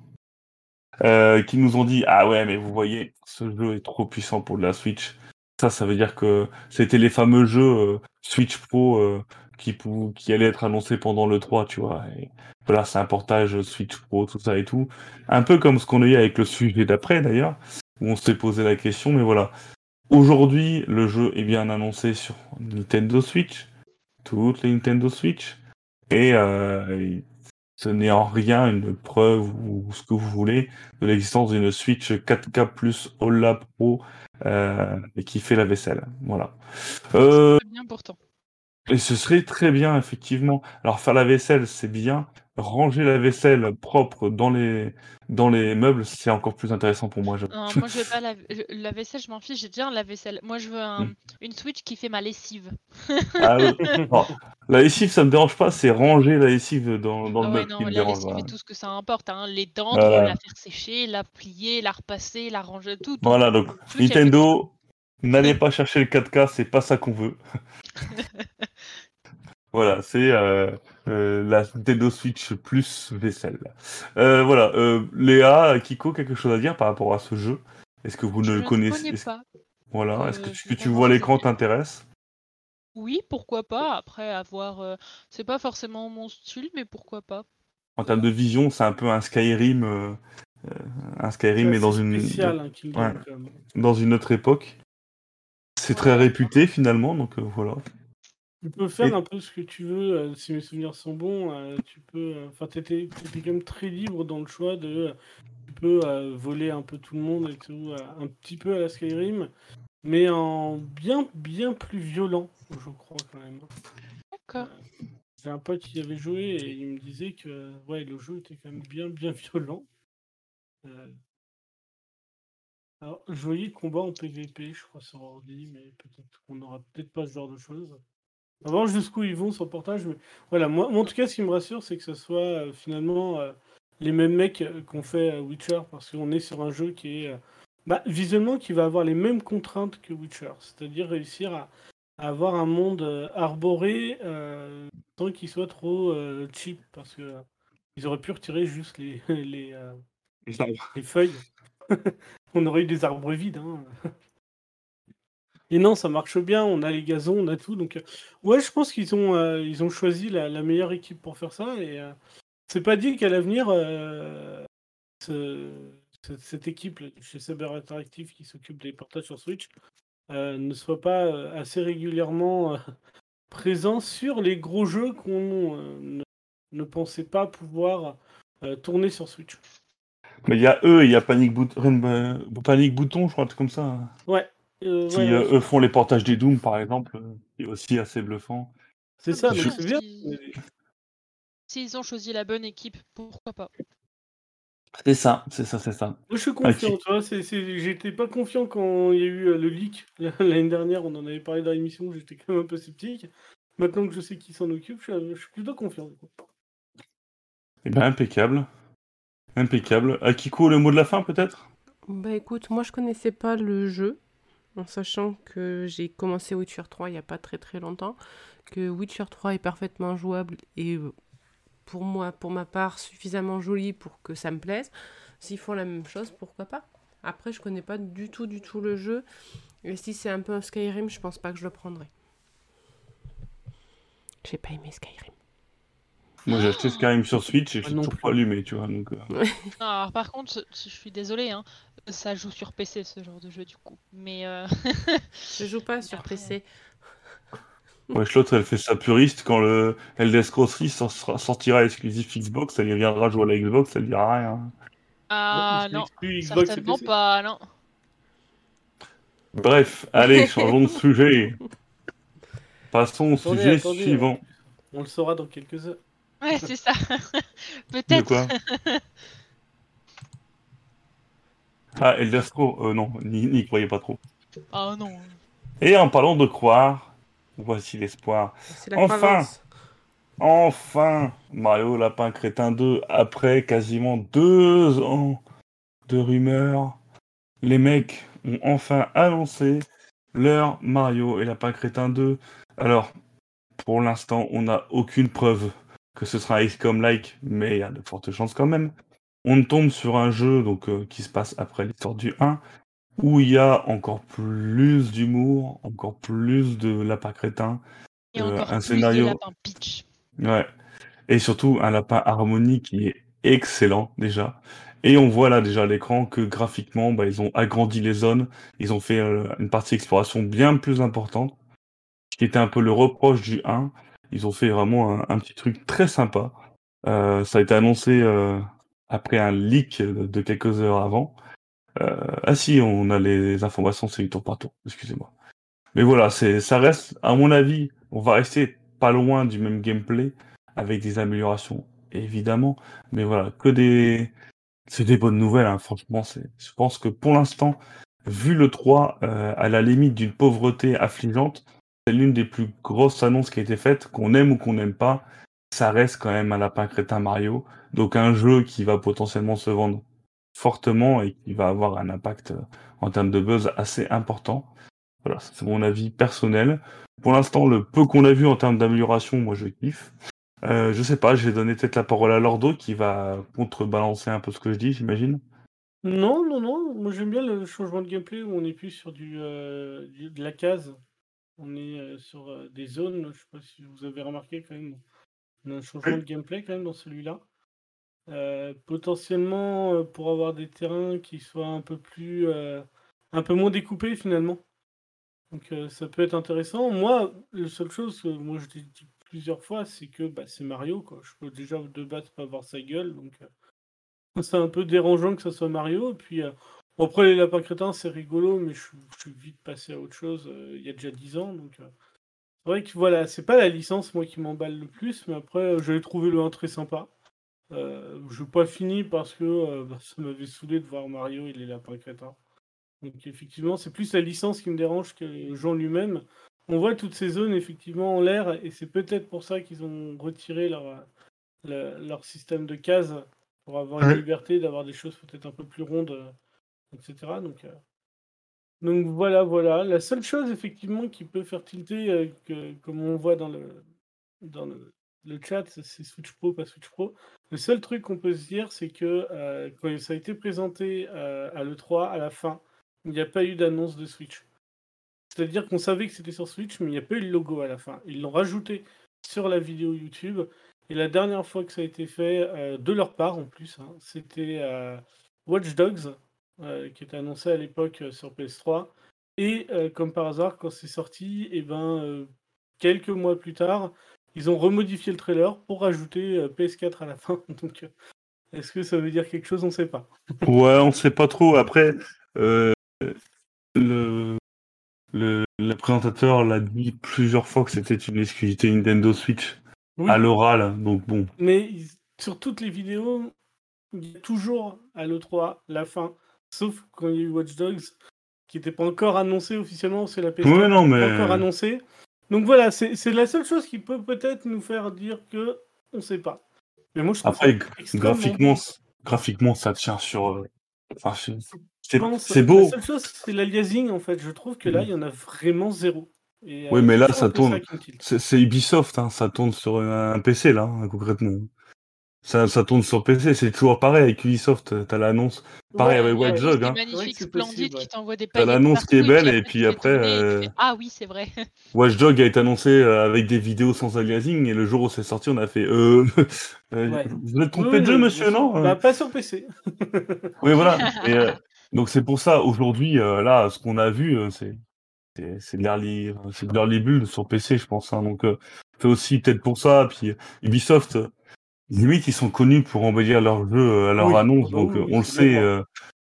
euh, qui nous ont dit Ah ouais, mais vous voyez, ce jeu est trop puissant pour de la Switch. Ça, ça veut dire que c'était les fameux jeux euh, Switch Pro qui, allaient être annoncés pendant le 3, tu vois. Voilà, c'est un portage Switch Pro, tout ça et tout. Un peu comme ce qu'on a eu avec le sujet d'après, d'ailleurs, où on s'est posé la question, mais voilà. Aujourd'hui, le jeu est bien annoncé sur Nintendo Switch, toutes les Nintendo Switch, et euh, ce n'est en rien une preuve ou ce que vous voulez de l'existence d'une Switch 4K plus OLED Pro euh, qui fait la vaisselle. Voilà. Euh, bien pourtant. Et ce serait très bien, effectivement. Alors, faire la vaisselle, c'est bien. Ranger la vaisselle propre dans les, dans les meubles, c'est encore plus intéressant pour moi. j'avoue. Non, moi je vais pas la, je- la vaisselle, je m'en fiche, j'ai déjà un lave-vaisselle. Moi je veux un- Mm. une Switch qui fait ma lessive. Ah, euh, non. La lessive, ça me dérange pas, c'est ranger la lessive dans, dans Ah le ouais, meuble non, qui me la dérange. lessive Voilà, et tout ce que ça importe, hein. les dents, Voilà. la faire sécher, la plier, la repasser, la ranger, tout. tout, Voilà, donc Switch, elle fait Nintendo, n'allez pas chercher le 4K, c'est pas ça qu'on veut. Voilà, c'est euh, euh, la Nintendo Switch plus vaisselle. Euh, voilà, euh, Léa, Kiko, quelque chose à dire par rapport à ce jeu? Est-ce que vous Je ne le connaissez pas. Voilà, Euh, est-ce que, tu- que tu vois l'écran t'intéresse? Oui, pourquoi pas. Après, avoir. euh, C'est pas forcément mon style, mais pourquoi pas. En termes de vision, c'est un peu un Skyrim, un Skyrim mais dans une, spécial, hein, Kingdom ouais. Come. dans une autre époque. C'est très réputé finalement, donc euh, voilà. Tu peux faire Et- un peu ce que tu veux, euh, si mes souvenirs sont bons. euh, tu peux. euh, Enfin, t'étais t'étais quand même très libre dans le choix de. euh, tu peux euh, voler un peu tout le monde et tout, euh, un petit peu à la Skyrim, mais en bien, bien plus violent, je crois quand même. D'accord. J'ai un pote qui y avait joué et il me disait que ouais, le jeu était quand même bien, bien violent. Euh, Alors, je voyais combat en PVP, je crois, sur ordi, mais peut-être qu'on n'aura peut-être pas ce genre de choses. À voir jusqu'où ils vont sur le portage, mais voilà, moi, en tout cas, ce qui me rassure, c'est que ce soit euh, finalement euh, les mêmes mecs euh, qu'on fait euh, Witcher, parce qu'on est sur un jeu qui est bah, visuellement qui va avoir les mêmes contraintes que Witcher, c'est-à-dire réussir à, à avoir un monde arboré sans qu'il soit trop cheap, parce que ils auraient pu retirer juste les, les, les feuilles. on aurait eu des arbres vides. hein. Et non, ça marche bien, on a les gazons, on a tout. Donc, euh, ouais, je pense qu'ils ont, euh, ils ont choisi la, la meilleure équipe pour faire ça. Et euh, c'est pas dit qu'à l'avenir, euh, ce- ce- cette équipe chez Saber Interactive qui s'occupe des portages sur Switch ne soit pas assez régulièrement présent sur les gros jeux qu'on ne, ne pensait pas pouvoir tourner sur Switch. Mais il y a eux, il y a Panic, Bout- Panic Bouton, je crois, comme ça. Ouais. Euh, Qui, ouais, euh, ouais, eux font les portages des Doom, par exemple, euh, qui est aussi assez bluffant. c'est ça, mais je- c'est bien. Si- S'ils ont choisi la bonne équipe, pourquoi pas C'est ça, c'est ça, c'est ça. Moi, je suis confiant, tu vois, c'est- c'est- j'étais pas confiant quand il y a eu euh, le leak l'année dernière, on en avait parlé dans l'émission, j'étais quand même un peu sceptique. Maintenant que je sais qui s'en occupe, je suis, je suis plutôt confiant. Eh ben, impeccable. Impeccable. Akiko, le mot de la fin, peut-être? Bah écoute, moi je connaissais pas le jeu, en sachant que j'ai commencé Witcher 3 il y a pas très très longtemps, que Witcher 3 est parfaitement jouable et euh, pour moi, pour ma part, suffisamment joli pour que ça me plaise. S'ils font la même chose, pourquoi pas? Après, je connais pas du tout du tout le jeu, et si c'est un peu un Skyrim, je pense pas que je le prendrai. J'ai pas aimé Skyrim. Moi, j'ai acheté Skyrim sur Switch et j'ai non toujours plus. pas allumé, tu vois. Donc, euh, Non, alors par contre, je suis désolée, hein, ça joue sur PC ce genre de jeu du coup. Mais euh, Je joue pas sur Après, PC. Wesh, l'autre, elle fait sa puriste. Quand le Elder Scrolls 6 sor- sera- sortira exclusif Xbox, elle viendra jouer à la Xbox, elle dira rien. ah non, et certainement pas, non. Bref, allez, changeons de sujet. Passons au Attendez, sujet attendez, suivant. On le saura dans quelques heures. Ouais, c'est ça. Peut-être. quoi Ah, Elder Scrolls euh, Non, n'y croyez pas trop. Oh non. Et en parlant de croire, voici l'espoir. Enfin croyance. Enfin Mario Lapin Crétin 2, après quasiment deux ans de rumeurs, les mecs ont enfin annoncé leur Mario et Lapin Crétin 2. Alors, pour l'instant, on n'a aucune preuve que ce sera un XCOM-like, mais il y a de fortes chances quand même. On tombe sur un jeu donc euh, qui se passe après l'histoire du 1, où il y a encore plus d'humour, encore plus de Lapin Crétin, Et Euh, encore un plus scénario- de lapin pitch. Ouais. Et surtout un lapin harmonique qui est excellent déjà. Et on voit là déjà à l'écran que graphiquement, bah, ils ont agrandi les zones, ils ont fait euh, une partie exploration bien plus importante, ce qui était un peu le reproche du 1. Ils ont fait vraiment un, petit truc très sympa. Euh, ça a été annoncé euh, après un leak de, quelques heures avant. Euh, ah si, on a les informations, c'est du tour par tour, excusez-moi. Mais voilà, c'est, ça reste, à mon avis, on va rester pas loin du même gameplay avec des améliorations, évidemment. Mais voilà, que des, c'est des bonnes nouvelles, hein, franchement. Je pense que pour l'instant, vu le 3, euh, à la limite d'une pauvreté affligeante, c'est l'une des plus grosses annonces qui a été faite, qu'on aime ou qu'on n'aime pas. Ça reste quand même un lapin crétin Mario. Donc un jeu qui va potentiellement se vendre fortement et qui va avoir un impact euh, en termes de buzz assez important. Voilà, c'est mon avis personnel. Pour l'instant, le peu qu'on a vu en termes d'amélioration, moi je kiffe. Euh, je sais pas, je vais donner peut-être la parole à Lordo qui va contrebalancer un peu ce que je dis, j'imagine. Non, non, non, moi j'aime bien le changement de gameplay où on n'est plus sur du, euh, du- de la case, on est sur des zones, je sais pas si vous avez remarqué quand même, on a un changement de gameplay quand même dans celui-là. Euh, potentiellement pour avoir des terrains qui soient un peu plus, euh, un peu moins découpés finalement. Donc euh, ça peut être intéressant. Moi, la seule chose que moi je t'ai dit plusieurs fois, c'est que bah, c'est Mario quoi. Je peux déjà de base pas voir sa gueule, donc c'est un peu dérangeant que ça soit Mario. Et puis après les lapins crétins c'est rigolo, mais je, suis- je suis vite passé à autre chose. euh, il y a déjà 10 ans, donc euh, c'est vrai que voilà, c'est pas la licence moi qui m'emballe le plus, mais après euh, j'avais trouvé le 1 très sympa. Euh, je n'ai pas fini parce que bah, ça m'avait saoulé de voir Mario et les lapins crétins. Donc effectivement, c'est plus la licence qui me dérange que le jeu en lui-même. On voit toutes ces zones effectivement en l'air et c'est peut-être pour ça qu'ils ont retiré leur, le- leur système de cases pour avoir une Ouais. liberté d'avoir des choses peut-être un peu plus rondes, etc. Donc, euh, donc voilà, voilà. La seule chose effectivement qui peut faire tilter, euh, comme on voit dans le, dans le, chat, c'est Switch Pro, pas Switch Pro. Le seul truc qu'on peut se dire, c'est que euh, quand ça a été présenté à l'E3, à la fin, il n'y a pas eu d'annonce de Switch. C'est-à-dire qu'on savait que c'était sur Switch, mais il n'y a pas eu le logo à la fin. Ils l'ont rajouté sur la vidéo YouTube. Et la dernière fois que ça a été fait, de leur part en plus, hein, c'était Watch Dogs, qui était annoncé à l'époque euh, sur PS3. Et euh, comme par hasard, quand c'est sorti, et ben, euh, quelques mois plus tard, ils ont remodifié le trailer pour rajouter euh, PS4 à la fin. Donc, euh, est-ce que ça veut dire quelque chose? On ne sait pas. Ouais, on sait pas trop. Après, euh, le, le, le présentateur l'a dit plusieurs fois que c'était une exclusivité Nintendo Switch Oui, à l'oral. Donc bon, mais sur toutes les vidéos, il y a toujours à l'E3 la fin, sauf quand il y a eu Watch Dogs, qui n'était pas encore annoncé officiellement, c'est la PS4 ouais, non, mais pas encore annoncé. Donc voilà, c'est la seule chose qui peut peut-être nous faire dire que on ne sait pas. Mais moi, je après, extrêmement graphiquement, beau. graphiquement, ça tient sur. euh, Enfin, c'est- c'est La beau. seule chose, c'est l'aliasing, en fait. Je trouve que là, il y en a vraiment zéro. Et, Oui, euh, mais là, c'est ça tourne. C'est Ubisoft, hein, ça tourne sur un, un PC là, hein, concrètement. Ça, ça tourne sur PC, c'est toujours pareil avec Ubisoft. T'as l'annonce, pareil Ouais, avec. Watch Dogs. Hein. magnifique, splendide, ouais. qui t'envoie des T'as l'annonce qui est belle, et puis après, euh, Ah oui, c'est vrai. Watch Dogs a été annoncé euh, avec des vidéos sans aliasing, et le jour où c'est sorti, on a fait euh, euh, Ouais. Vous êtes trompé oui, de jeu, monsieur, non Bah, pas sur PC. Oui, voilà. Et, euh, donc c'est pour ça, aujourd'hui, euh, là, ce qu'on a vu, euh, c'est c'est c'est de l'early c'est de l'early build sur PC, je pense. Hein, donc euh, c'est aussi peut-être pour ça. Puis euh, Ubisoft, euh, limite, ils sont connus pour embellir leur jeu euh, à leur Oui, annonce, ah bah donc oui, on le sait, euh,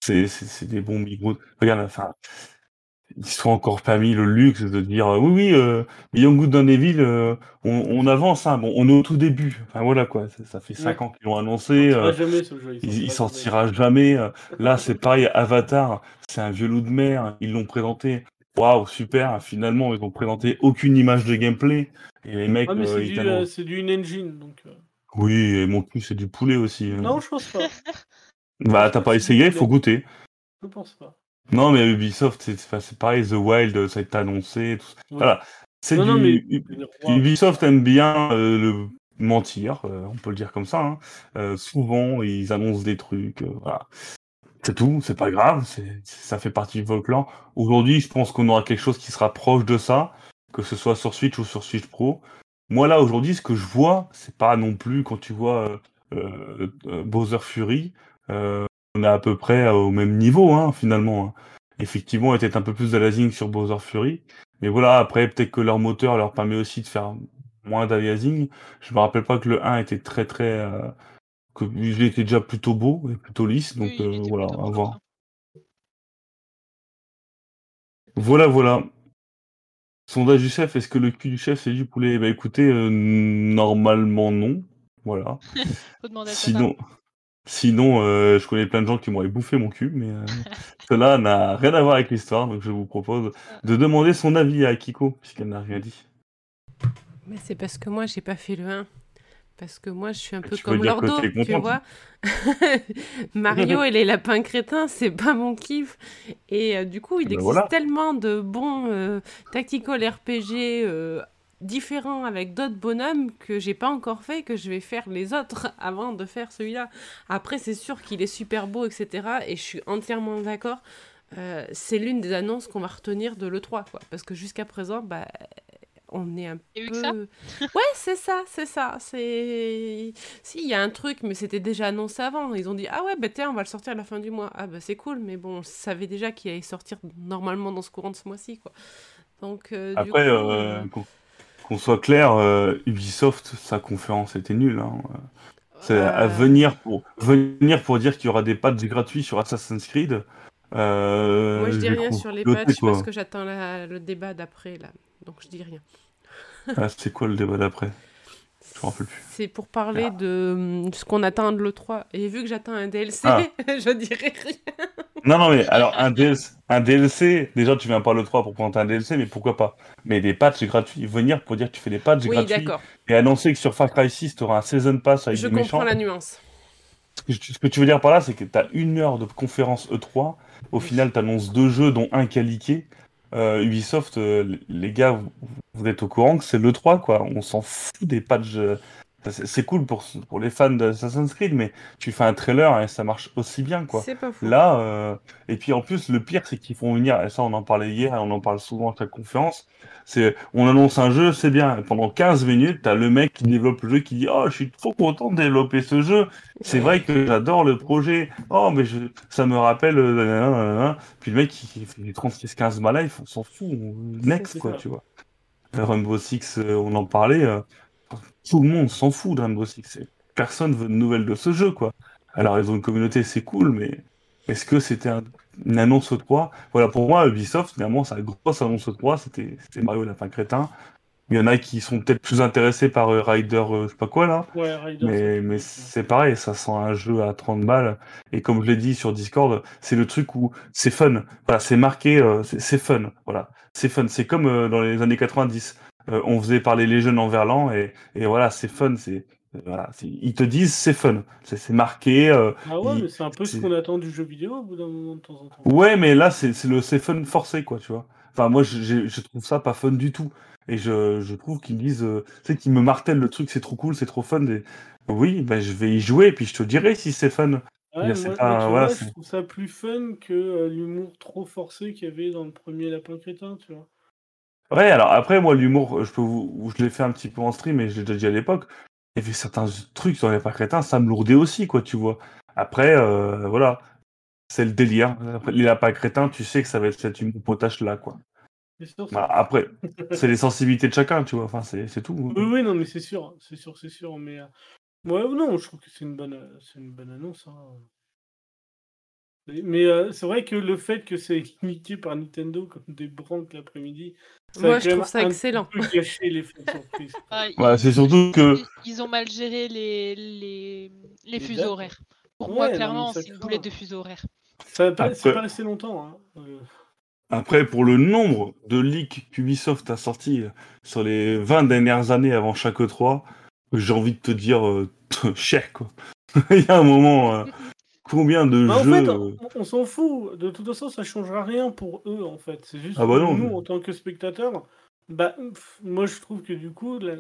c'est des bons micros. Regarde, enfin, ils sont encore pas mis le luxe de dire euh, oui, oui, euh, Young Good Devil, euh, on, on avance, hein, bon, on est au tout début. Enfin voilà quoi, ça, ça fait cinq Ouais. ans qu'ils l'ont annoncé. sortira jamais ce jeu. il, il sortira jamais. Là, c'est pareil, Avatar, c'est un vieux loup de mer. Ils l'ont présenté. Waouh, super. Finalement, ils ont présenté aucune image de gameplay. Et les mecs, Ah, mais c'est du, du in-engine. Donc, euh, Oui, et mon cul, c'est du poulet aussi. hein. Non, je pense pas. bah, t'as pas essayé, il faut goûter. Je pense pas. Non, mais Ubisoft, c'est enfin, c'est pareil, The Wild, ça a été annoncé. Tout ça. Ouais. Voilà. C'est Non, non, mais- U-. Ubisoft aime bien euh, le mentir, euh, on peut le dire comme ça. hein. Euh, souvent, ils annoncent des trucs. euh, voilà. C'est tout, c'est pas grave, c'est ça fait partie du folklore. Aujourd'hui, je pense qu'on aura quelque chose qui sera proche de ça, que ce soit sur Switch ou sur Switch Pro. Moi, là, aujourd'hui, ce que je vois, c'est pas non plus quand tu vois euh, euh, euh, Bowser Fury, euh, on est à peu près au même niveau, hein, finalement. hein. Effectivement, a peut-être un peu plus d'aliasing sur Bowser Fury. Mais voilà, après, peut-être que leur moteur leur permet aussi de faire moins d'aliasing. Je me rappelle pas que le 1 était très très... euh, que il était déjà plutôt beau et plutôt lisse, donc Oui, euh, était voilà, à voir. hein. Voilà, voilà. Sondage du chef, est-ce que le cul du chef c'est du poulet Bah écoutez, euh, normalement non. Voilà. Faut demander à ta Sinon, sinon euh, je connais plein de gens qui m'auraient bouffé mon cul, mais euh, cela n'a rien à voir avec l'histoire, donc je vous propose de demander son avis à Akiko, puisqu'elle n'a rien dit. Mais c'est parce que moi, j'ai pas fait le 1. Parce que moi, je suis un peu Tu comme Lordo, tu vois. Mario et les lapins crétins, c'est pas mon kiff. Et euh, du coup, il Ben existe voilà. tellement de bons euh, tactical RPG euh, différents avec d'autres bonhommes que j'ai pas encore fait, que je vais faire les autres avant de faire celui-là. Après, c'est sûr qu'il est super beau, etc. Et je suis entièrement d'accord. Euh, c'est l'une des annonces qu'on va retenir de l'E3, quoi. Parce que jusqu'à présent, bah, on est un peu... que ça Ouais, c'est ça, c'est ça. C'est... Si, il y a un truc, mais c'était déjà annoncé avant. Ils ont dit, ah ouais, bah tiens, on va le sortir à la fin du mois. Ah bah c'est cool, mais bon, on savait déjà qu'il allait sortir normalement dans ce courant de ce mois-ci, quoi. Donc, euh, Après, euh, euh, qu'on soit clair, euh, Ubisoft, sa conférence était nulle. hein. C'est à venir pour venir pour dire qu'il y aura des patchs gratuits sur Assassin's Creed. Euh, Moi, je dis rien sur les patchs parce que j'attends le débat d'après, là. Donc, je dis rien. Ah, c'est quoi le débat d'après? Je me rappelle plus. C'est pour parler de hum, ce qu'on attend de l'E3. Et vu que j'attends un DLC, Ah. je dirais rien. Non, non, mais alors un DLC, un DLC, déjà tu viens pas le 3 pour prendre un DLC, mais pourquoi pas? Mais des patchs gratuits, venir pour dire que tu fais des patchs Oui, gratuits et annoncer que sur Far Cry 6 tu auras un Season Pass avec Je des méchants. comprends la nuance. Ce que, tu- ce que tu veux dire par là, c'est que tu as une heure de conférence E3. Au final, tu annonces deux jeux, dont un qualifié. Euh, Ubisoft, euh, les gars, vous, êtes au courant que c'est l'E3, quoi. On s'en fout des patchs, euh, C'est cool pour, pour les fans d'Assassin's Creed, mais tu fais un trailer et ça marche aussi bien, quoi. C'est pas fou. Là, euh, et puis en plus, le pire, c'est qu'ils font venir, et ça on en parlait hier, et on en parle souvent à chaque conférence, c'est, on annonce un jeu, c'est bien, et pendant 15 minutes, t'as le mec qui développe le jeu qui dit, oh, je suis trop content de développer ce jeu, c'est vrai que j'adore le projet, oh, mais je, ça me rappelle, euh, puis le mec, il fait 36-15 balles, on s'en fout, on- next, quoi, ça. tu vois. Le Rainbow Six, euh, on en parlait, euh, tout le monde s'en fout de Rainbow Six, personne veut de nouvelles de ce jeu, quoi. Alors, ils ont une communauté, c'est cool, mais est-ce que c'était un- une annonce au 3 Voilà, pour moi, Ubisoft, finalement, sa grosse annonce au 3, c'était Mario Lapin Crétin. Il y en a qui sont peut-être plus intéressés par euh, Rider, euh, je sais pas quoi, là. Ouais, Rider, Mais, c'est- mais c'est pareil, ça sent un jeu à 30 balles. Et comme je l'ai dit sur Discord, c'est le truc où c'est fun. Voilà, c'est marqué, euh, c'est c'est fun. Voilà, c'est fun. C'est comme euh, dans les années 90. Euh, on faisait parler les jeunes en verlan et, et voilà, c'est fun. C'est euh, voilà, ils te disent c'est fun. C'est marqué. euh, Ah ouais, il- mais c'est un peu ce qu'on attend du jeu vidéo au bout d'un moment de temps en temps. Ouais, mais là, c'est c'est le c'est fun forcé, quoi, tu vois. Enfin, moi, je, je- trouve ça pas fun du tout. Et je, je trouve qu'ils me disent, euh, tu sais, qu'ils me martèlent le truc, c'est trop cool, c'est trop fun. Et... Oui, ben, je vais y jouer, et puis je te dirai si c'est fun. Ouais, moi, pas- voilà, vois, je trouve ça plus fun que euh, l'humour trop forcé qu'il y avait dans le premier Lapin Crétin, tu vois. Ouais, alors après, moi, l'humour, je peux vous, je l'ai fait un petit peu en stream, et je l'ai déjà dit à l'époque. Il y avait certains trucs dans les pas crétins, ça me lourdait aussi, quoi, tu vois. Après, euh, voilà, c'est le délire. Après, les lapins crétins, tu sais que ça va être cet humour potache là, quoi. Sûr, Bah, après, c'est les sensibilités de chacun, tu vois. Enfin, c'est tout. Oui, oui, non, mais c'est sûr, c'est sûr, c'est sûr. Mais euh, ouais, non, je trouve que c'est une bonne, euh, c'est une bonne annonce. hein. Mais, mais, euh, c'est vrai que le fait que c'est limité par Nintendo comme des branques l'après-midi, Moi, je trouve ça excellent. Ouais, c'est surtout que. ils, ont mal géré les, les, les fuseaux dates. horaires. Pour Ouais, moi, clairement, c'est une boulette de fuseau horaire. Ça va pas, Après- pas resté longtemps. Hein. Euh, Après, pour le nombre de leaks qu'Ubisoft a sortis euh, sur les 20 dernières années avant chaque E3, j'ai envie de te dire, euh, cher, quoi. Il y a un moment, euh, combien de Bah, en jeux. fait, euh, on, on s'en fout. De toute façon, ça changera rien pour eux, en fait. C'est juste Ah bah non, nous, mais- en tant que spectateurs, bah, pff, moi, je trouve que du coup, la-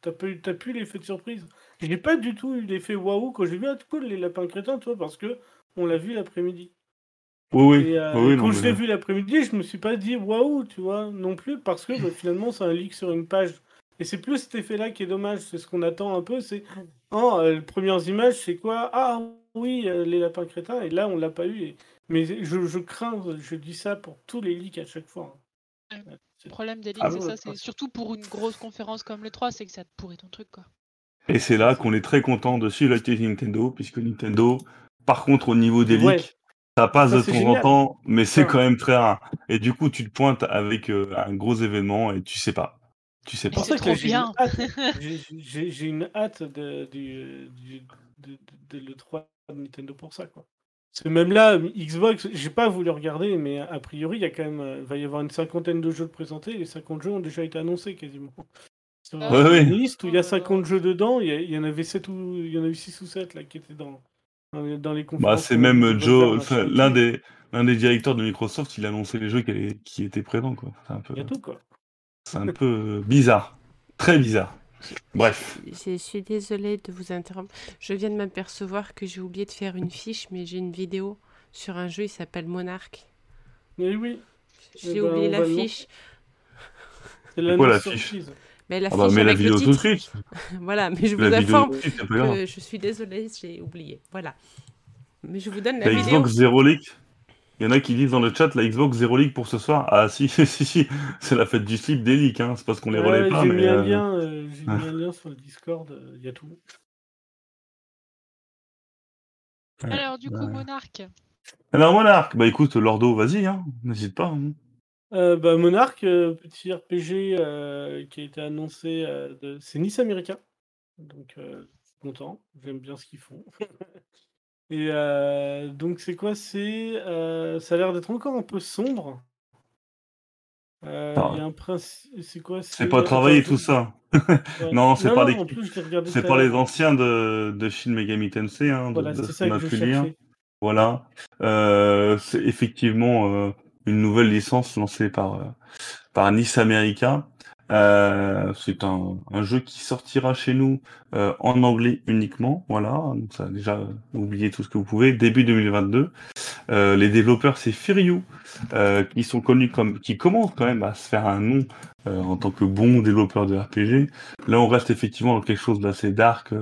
t'as t'as plus l'effet de surprise. J'ai pas du tout eu l'effet waouh quand j'ai vu ah, cool les lapins crétins, tu vois, parce que on l'a vu l'après-midi. Oui, oui. Et, euh, oui, oui, et non, quand je l'ai vu l'après-midi, je me suis pas dit waouh, tu vois, non plus, parce que bah, finalement, c'est un leak sur une page. Et c'est plus cet effet-là qui est dommage. C'est ce qu'on attend un peu. C'est oh, euh, les premières images, c'est quoi? Ah oui, euh, les lapins crétins. Et là, on l'a pas eu. Et- Mais je, je crains, je dis ça pour tous les leaks à chaque fois. C'est- Le problème des leaks, Ah c'est ça. C'est surtout pour une grosse conférence comme le 3, c'est que ça te pourrit ton truc, quoi. Et c'est là qu'on est très content de suivre l'activité Nintendo, puisque Nintendo, par contre, au niveau des Ouais. leaks, ça passe Ça, de temps en temps, mais c'est Ouais. quand même très rare. Et du coup, tu te pointes avec euh, un gros événement et tu sais pas. Tu sais pas. c'est pour ça trop bien. une hâte. J'ai- une hâte de, du, du- de, de- de l'E3 de Nintendo pour ça. Quoi. Parce que même là, Xbox, j'ai pas voulu regarder, mais a priori, il y a quand même, euh, va y avoir une cinquantaine de jeux de présentés. et Les 50 jeux ont déjà été annoncés quasiment. Sur euh, ouais. une liste où il y a Oh là là. 50 jeux dedans, il y, en avait 7 ou il y en avait 6 ou 7 là, qui étaient dans, dans, les, dans les Bah, conférences. c'est euh, même de Joe, l'un des, l'un des directeurs de Microsoft, il a annoncé les jeux qui, allaient- qui étaient présents, quoi. C'est un peu, Il y a tout quoi. c'est un peu euh, bizarre. Très bizarre. Bref. Je suis désolée de vous interrompre. Je viens de m'apercevoir que j'ai oublié de faire une fiche, mais j'ai une vidéo sur un jeu, il s'appelle Monarch. Mais oui, J'ai Eh ben, oublié la fiche. c'est C'est quoi la la fiche. Mais la Ah bah, la vidéo tout de suite. Voilà, mais je vous La informe que je suis désolée, j'ai oublié. Voilà. Mais je vous donne la La vidéo. Xbox Zero League. Il y en a qui disent dans le chat la Xbox Zero League pour ce soir. Ah si, si, si, c'est la fête du slip des leaks, hein. c'est parce qu'on les Ouais, relaie pas. J'ai mais, mis un euh, lien, euh, j'ai mis un lien sur le Discord, il y a tout. Alors, du coup, ouais. Monarch. Alors Monarch, bah écoute, Lordo, vas-y, hein. n'hésite pas. hein. Euh, bah, Monarch, euh, petit RPG euh, qui a été annoncé, euh, de... c'est Nice américain. Donc, euh, je suis content, j'aime bien ce qu'ils font. Et euh, donc, c'est quoi? C'est, euh, Ça a l'air d'être encore un peu sombre. Euh, Ah. Il y a un principe. C'est quoi? C'est pas travailler attends, tout ça. Non, c'est pas l'ai regardé C'est pas les anciens de, de Shin Megami Tensei, hein, Voilà, de ça que je lire. Voilà. Euh, c'est effectivement une nouvelle licence lancée par, par Nice America. Euh, c'est un, un jeu qui sortira chez nous euh, en anglais uniquement. Voilà, donc ça déjà oubliez tout ce que vous pouvez. Début 2022. Euh, les développeurs c'est Firiou, euh, qui sont connus comme, qui commencent quand même à se faire un nom euh, en tant que bons développeurs de RPG. Là, on reste effectivement dans quelque chose d'assez dark,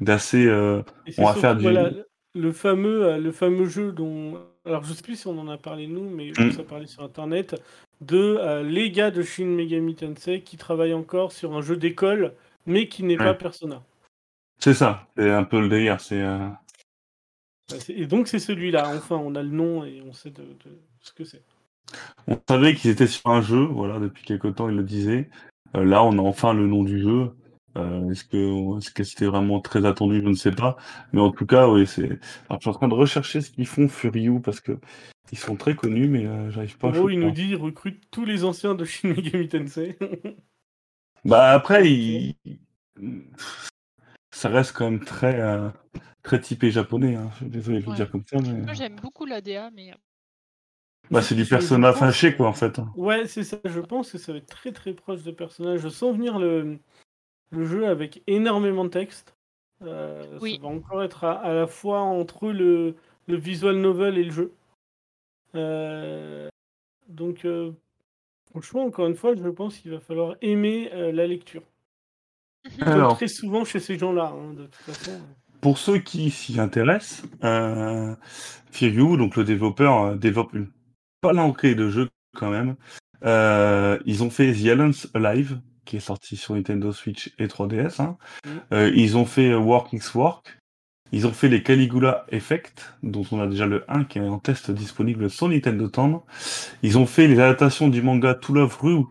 d'assez. euh, on va faire du. voilà, le fameux, le fameux jeu dont, alors je sais plus si on en a parlé nous, mais Mm. ça parlait sur internet de euh, les gars de Shin Megami Tensei qui travaillent encore sur un jeu d'école, mais qui n'est pas. Persona. C'est ça, c'est un peu le délire. C'est euh, Et donc c'est celui-là. Enfin, on a le nom et on sait de, de ce que c'est. On savait qu'ils étaient sur un jeu, voilà, depuis quelque temps, ils le disaient. Euh, là, on a enfin le nom du jeu. Euh, est-ce que est-ce que c'était vraiment très attendu, je ne sais pas. Mais en tout cas, oui, c'est. Alors, je suis en train de rechercher ce qu'ils font Furiou parce que ils sont très connus, mais euh, j'arrive pas. à Gros, il nous dit il recrute tous les anciens de Shin Megami Tensei. Bah après, il... ça reste quand même très euh, très typé japonais. Hein. Je suis désolé de le Ouais. dire comme ça, mais Moi, j'aime beaucoup l'ADA, mais euh, bah, c'est du persona fâché quoi en fait. hein. Ouais, c'est ça. Je pense que ça va être très très proche de personnages. Je sens venir le, le jeu avec énormément de texte. Euh, Oui. Ça va encore être à, à la fois entre le, le visual novel et le jeu. Euh, donc, euh, franchement, encore une fois, je pense qu'il va falloir aimer euh, la lecture. Alors, très souvent chez ces gens-là, hein, de toute façon. Pour ceux qui s'y intéressent, euh, Firyu, donc le développeur, euh, développe une palanquée de jeux quand même. Euh, ils ont fait The Alliance Alive, qui est sorti sur Nintendo Switch et 3DS. hein. Mhm. Euh, ils ont fait euh, Work X Work. Ils ont fait les Caligula Effect, dont on a déjà le 1 qui est en test disponible sur Nintendo Town. Ils ont fait les adaptations du manga To Love Ru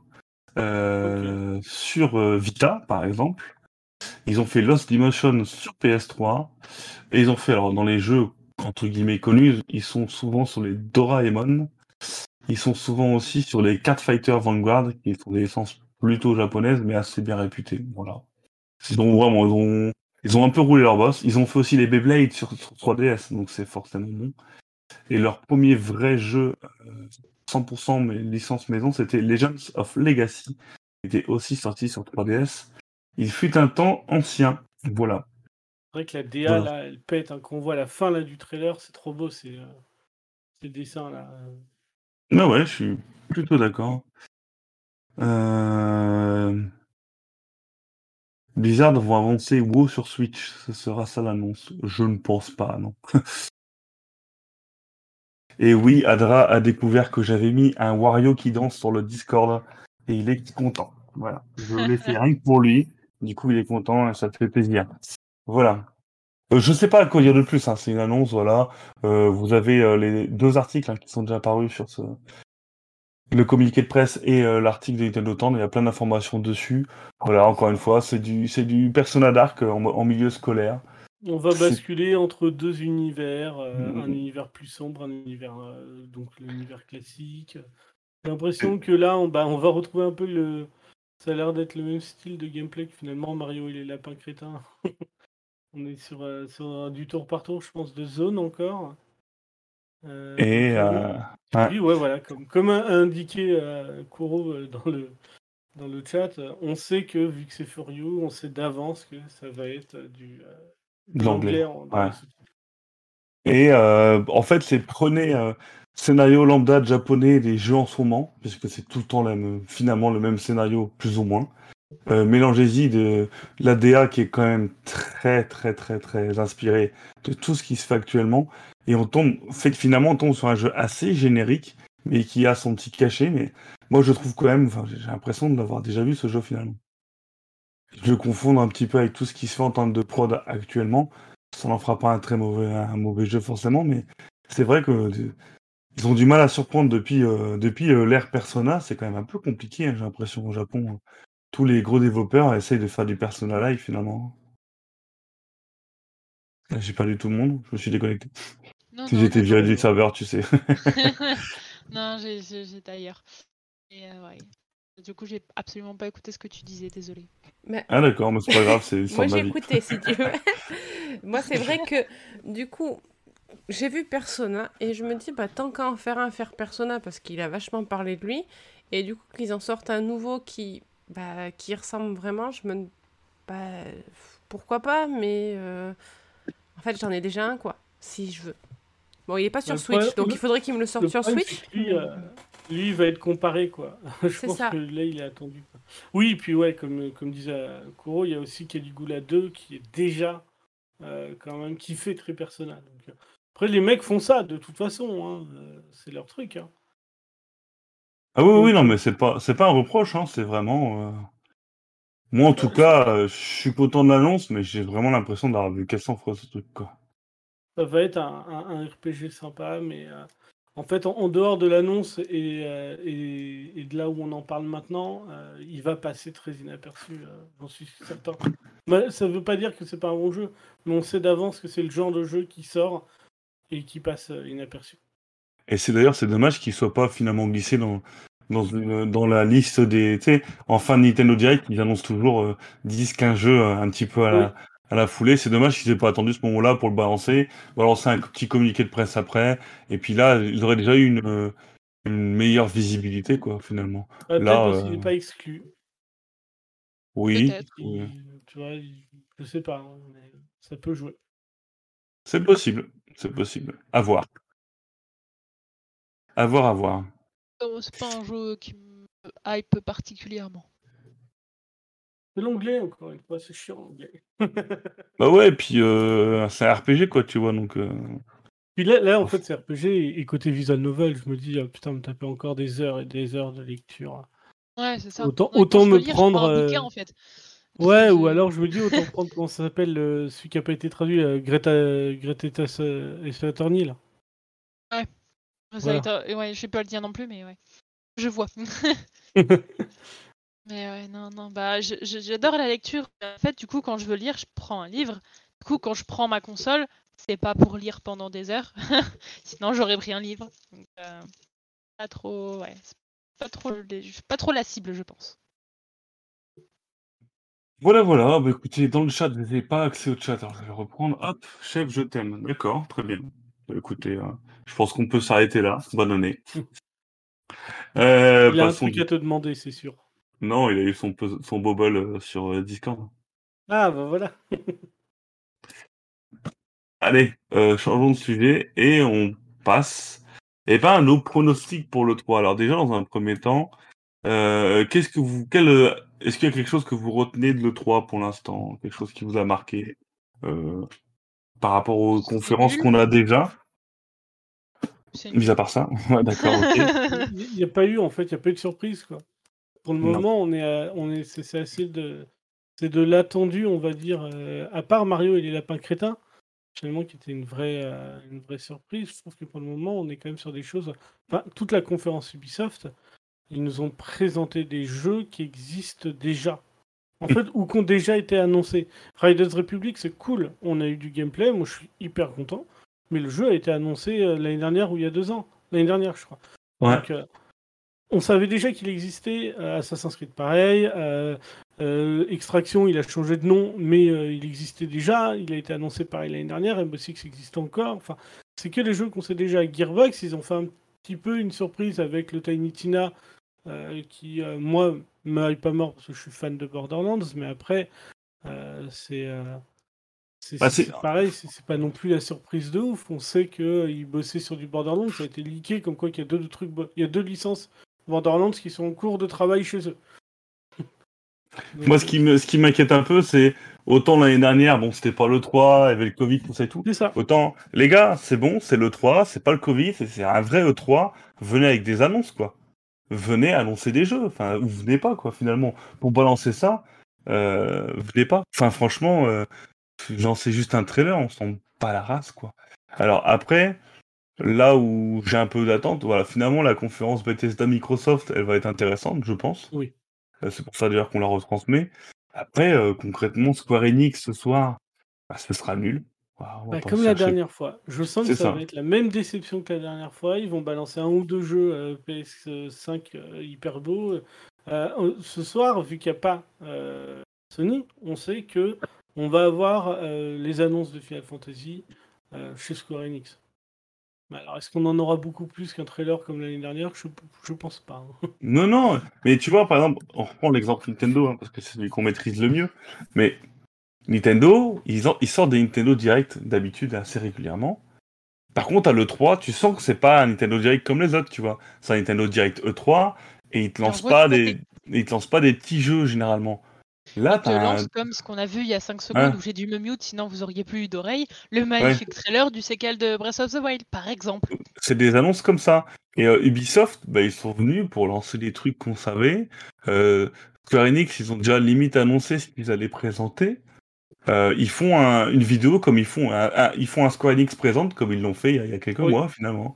euh, sur euh, Vita, par exemple. Ils ont fait Lost Dimension sur PS3. Et ils ont fait, alors dans les jeux, entre guillemets, connus, ils sont souvent sur les Doraemon. Ils sont souvent aussi sur les Catfighter Vanguard, qui sont des licences plutôt japonaises, mais assez bien réputées. Voilà. Ils ont vraiment, ils ont, ils ont un peu roulé leur boss. Ils ont fait aussi les Beyblade sur, sur 3DS, donc c'est forcément bon. Et leur premier vrai jeu, euh, 100% mais licence maison, c'était Legends of Legacy, qui était aussi sorti sur 3DS. Il fut un temps ancien. Voilà. C'est vrai que la DA, Voilà. là, elle pète. hein. Quand on voit la fin là, du trailer, c'est trop beau, ces, euh, ces dessins là. Ah ouais, je suis plutôt d'accord. Euh... Blizzard vont avancer WoW sur Switch. Ce sera ça l'annonce. Je ne pense pas, non. Et oui, Adra a découvert que j'avais mis un Wario qui danse sur le Discord et il est content. Voilà. Je l'ai fait rien que pour lui. Du coup, il est content et ça te fait plaisir. Voilà. Euh, je sais pas quoi dire de plus. Hein. C'est une annonce, voilà. Euh, vous avez euh, les deux articles hein, qui sont déjà apparus sur ce le communiqué de presse et euh, l'article de Nintendo Town. Il y a plein d'informations dessus. Voilà, encore une fois, c'est du c'est du Persona Dark euh, en, en milieu scolaire. On va basculer entre deux univers, euh, Mhm. un univers plus sombre, un univers euh, donc l'univers classique. J'ai l'impression que là, on, bah, on va retrouver un peu le. Ça a l'air d'être le même style de gameplay que finalement Mario et les lapins crétins. on est sur, sur du tour par tour, je pense, de zone encore. Euh, Et euh, ouais. oui, ouais, voilà, comme, comme a indiqué euh, Kuro dans le, dans le chat, on sait que vu que c'est Furious, on sait d'avance que ça va être du De l'anglais, ouais. Et euh, en fait, c'est prenez euh, scénario lambda de japonais des jeux en ce moment, puisque c'est tout le temps la même- finalement le même scénario, plus ou moins. Euh, Mélangez-y de l'ADA qui est quand même très très très très inspiré de tout ce qui se fait actuellement. Et on tombe, fait que finalement on tombe sur un jeu assez générique, mais qui a son petit cachet. Mais moi je trouve quand même, enfin, j'ai l'impression de l'avoir déjà vu ce jeu finalement. Je le confonds un petit peu avec tout ce qui se fait en termes de prod actuellement ça n'en fera pas un très mauvais, un mauvais jeu forcément, mais c'est vrai que euh, ils ont du mal à surprendre depuis, euh, depuis euh, l'ère Persona. C'est quand même un peu compliqué, hein, j'ai l'impression, au Japon. Tous les gros développeurs essayent de faire du Persona Live finalement. J'ai perdu tout le monde, je me suis déconnecté. Non, Si j'étais viré du serveur, tu sais. non, j'étais ailleurs. Et euh, ouais. Du coup, j'ai absolument pas écouté ce que tu disais, désolé. Mais ah d'accord, mais c'est pas grave, c'est Moi, j'ai écouté, si tu veux. Moi, c'est vrai que, du coup, j'ai vu Persona et je me dis, bah, tant qu'à en faire un, faire Persona parce qu'il a vachement parlé de lui. Et du coup, qu'ils en sortent un nouveau qui bah, qui ressemble vraiment, je me. Bah, pourquoi pas, mais. euh, En fait, j'en ai déjà un, quoi, si je veux. Bon, il est pas sur Le Switch, problème- donc le- il faudrait qu'il me le sorte Le sur problème, Switch. Lui, euh, lui, il va être comparé, quoi. Je C'est pense ça. que là, il est attendu. quoi. Oui, puis ouais, comme, comme disait euh, Kuro, il y a aussi Caligula 2 qui est déjà euh, quand même kiffé très personnel. Donc, après, les mecs font ça de toute façon, hein, c'est leur truc. Hein. Ah oui, oui, oui, non, mais c'est pas, c'est pas un reproche, hein, c'est vraiment. euh, Moi, en tout cas, euh, je suis content de l'annonce, mais j'ai vraiment l'impression d'avoir vu 400 fois ce truc, quoi. Ça va être un, un- un RPG sympa, mais euh, en fait, en, en dehors de l'annonce et, euh, et, et de là où on en parle maintenant, euh, il va passer très inaperçu, j'en suis certain. Mais ça veut pas dire que c'est pas un bon jeu, mais on sait d'avance que c'est le genre de jeu qui sort et qui passe inaperçu. Et c'est d'ailleurs, c'est dommage qu'il soit pas finalement glissé dans, dans, une, dans la liste des. Tu sais, en fin de Nintendo Direct, ils annoncent toujours euh, 10, 15 jeux un petit peu à la, Oui. À la foulée. C'est dommage qu'ils aient pas attendu ce moment-là pour le balancer, balancer un petit communiqué de presse après. Et puis là, ils auraient déjà eu une, euh, une meilleure visibilité, quoi, finalement. Euh, Là, Peut-être parce qu'il euh, n'est pas exclu. Oui, Peut-être. oui. Il- tu vois, je sais pas, hein, mais ça peut jouer. c'est possible. C'est possible. À voir. À voir, à voir. C'est pas un jeu qui me hype particulièrement. C'est l'anglais, encore une fois, c'est chiant l'anglais. Bah ouais, et puis euh, c'est un RPG, quoi, tu vois, donc. euh, Puis là, là, en fait, c'est RPG et, côté visual novel, je me dis, ah, putain, me taper encore des heures et des heures de lecture. Ouais, c'est ça. Autant- Ouais, me lire, prendre, bouquin, euh, en fait. Ouais, ou alors je me dis, autant prendre, comment ça s'appelle, euh, celui qui a pas été traduit, euh, Greta, Greta et Saturni, là. Ça Voilà. euh, Ouais, je sais pas le dire non plus, mais ouais. Je vois. Mais ouais, non, non, bah, je- je- j'adore la lecture. En fait, du coup, quand je veux lire, je prends un livre. Du coup, quand je prends ma console, c'est pas pour lire pendant des heures. Sinon, j'aurais pris un livre. Donc, euh, pas trop, ouais, c'est pas trop, les- pas trop la cible, je pense. Voilà, voilà. Bah, écoutez, dans le chat, vous n'avez pas accès au chat. Alors, je vais reprendre. Hop, chef, je t'aime. D'accord, très bien. Bah, écoutez, euh, je pense qu'on peut s'arrêter là. Bonne année. Euh, Il a un passons truc à te demander, c'est sûr. Non, il a eu son, son bobble euh, sur euh, Discord. Ah, bah voilà. Allez, euh, changeons de sujet et on passe eh ben, à nos pronostics pour le 3. Alors déjà, dans un premier temps, euh, qu'est-ce que vous, quel, est-ce qu'il y a quelque chose que vous retenez de l'E3 pour l'instant? Quelque chose qui vous a marqué euh, par rapport aux C'est conférences qu'on a déjà? Mis à part ça, ouais, d'accord, ok. Il n'y a pas eu, en fait, il n'y a pas eu de surprise, quoi. Pour le Non. moment, on est, à- on est, c'est assez de, c'est de l'attendu, on va dire. euh, à part Mario et les lapins crétins, finalement, qui était une vraie, euh, une vraie surprise. Je trouve que pour le moment, on est quand même sur des choses. Enfin, toute la conférence Ubisoft, ils nous ont présenté des jeux qui existent déjà. En fait, ou qui ont déjà été annoncés. Riders Republic, c'est cool. On a eu du gameplay. Moi, je suis hyper content. Mais le jeu a été annoncé euh, l'année dernière ou il y a deux ans. L'année dernière, je crois. Ouais. Donc, euh, on savait déjà qu'il existait euh, Assassin's Creed pareil. euh, euh, Extraction, il a changé de nom, mais euh, il existait déjà. Il a été annoncé pareil l'année dernière. Rainbow Six existe encore. Enfin, c'est que les jeux qu'on sait déjà. Gearbox, ils ont fait un petit peu une surprise avec le Tiny Tina, euh, qui, moi, me hype pas mort parce que je suis fan de Borderlands, mais après, c'est. c'est Bah, c'est c'est- pareil, c'est pas non plus la surprise de ouf. On sait qu'ils bossaient sur du Borderlands, ça a été leaké comme quoi qu'il y a deux trucs, il y a deux licences Borderlands qui sont en cours de travail chez eux. Donc, Moi, ce qui me, ce qui m'inquiète un peu, c'est autant l'année dernière, bon, c'était pas le 3, il y avait le Covid, tout ça et tout. C'est ça. Autant, les gars, c'est bon, c'est le 3, c'est pas le Covid, c'est c'est un vrai E3. Venez avec des annonces, quoi. Venez annoncer des jeux. Enfin, ou venez pas, quoi, finalement. Pour balancer ça, euh, venez pas. Enfin, franchement, euh, j'en sais juste un trailer, on sent pas la race, quoi. Alors après, là où j'ai un peu d'attente, voilà, finalement, la conférence Bethesda Microsoft, elle va être intéressante, je pense. Oui. Euh, C'est pour ça d'ailleurs qu'on la retransmet. Après, euh, concrètement, Square Enix ce soir, bah, ce sera nul. Bah, comme la dernière fois. Je sens que ça, ça. va être la même déception que la dernière fois. Ils vont balancer un ou deux jeux euh, PS5 euh, hyper beaux. Ce soir, vu qu'il n'y a pas Sony, on sait que on va avoir les annonces de Final Fantasy chez Square Enix. Bah, alors, est-ce qu'on en aura beaucoup plus qu'un trailer comme l'année dernière? Je, je pense pas. hein. Non, non, mais tu vois, par exemple, on reprend l'exemple Nintendo, hein, parce que c'est celui qu'on maîtrise le mieux, mais Nintendo, ils, en- ils sortent des Nintendo Direct d'habitude assez régulièrement. Par contre, à l'E3, tu sens que c'est pas un Nintendo Direct comme les autres, tu vois. C'est un Nintendo Direct E3, et ils te lancent pas des, ils te lancent pas des petits jeux généralement. Là, Ils te t'as un- lancent comme ce qu'on a vu il y a 5 secondes Ouais. où j'ai dû me mute, sinon vous auriez plus eu d'oreilles, le magnifique trailer du séquel de Breath of the Wild, par exemple. c'est des annonces comme ça. Et euh, Ubisoft, bah, ils sont venus pour lancer des trucs qu'on savait. Euh, Square Enix, ils ont déjà limite annoncé ce qu'ils allaient présenter. Euh, ils font un- une vidéo comme ils font un, un- ils font un Square Enix présente comme ils l'ont fait il y a, il y a quelques Oui. mois finalement.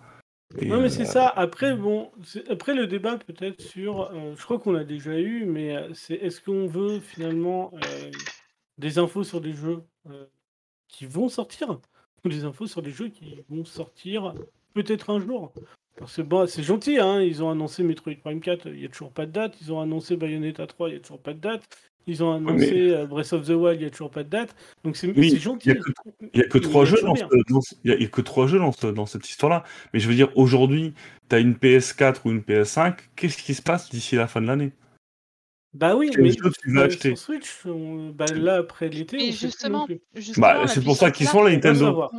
Et, Non, mais euh, c'est ça. Après, bon, après le débat peut-être sur, euh, je crois qu'on l'a déjà eu, mais euh, c'est est-ce qu'on veut finalement euh, des infos sur des jeux euh, qui vont sortir ou des infos sur des jeux qui vont sortir peut-être un jour? Parce que bon, c'est gentil, hein, ils ont annoncé Metroid Prime 4, il n'y a toujours pas de date. Ils ont annoncé Bayonetta 3, il n'y a toujours pas de date. Ils ont annoncé euh, Breath of the Wild, il n'y a toujours pas de date. Donc c'est Oui, gentil. il y a que- trois il y a jeux dans, cette histoire-là. Mais je veux dire, aujourd'hui, tu as une PS4 ou une PS5, qu'est-ce qui se passe d'ici la fin de l'année? Bah oui, Quel mais jeu tu vas euh, acheter? sur Switch, on- bah, là après l'été, Et justement, Bah, c'est pour ça qu'ils sont là, Nintendo.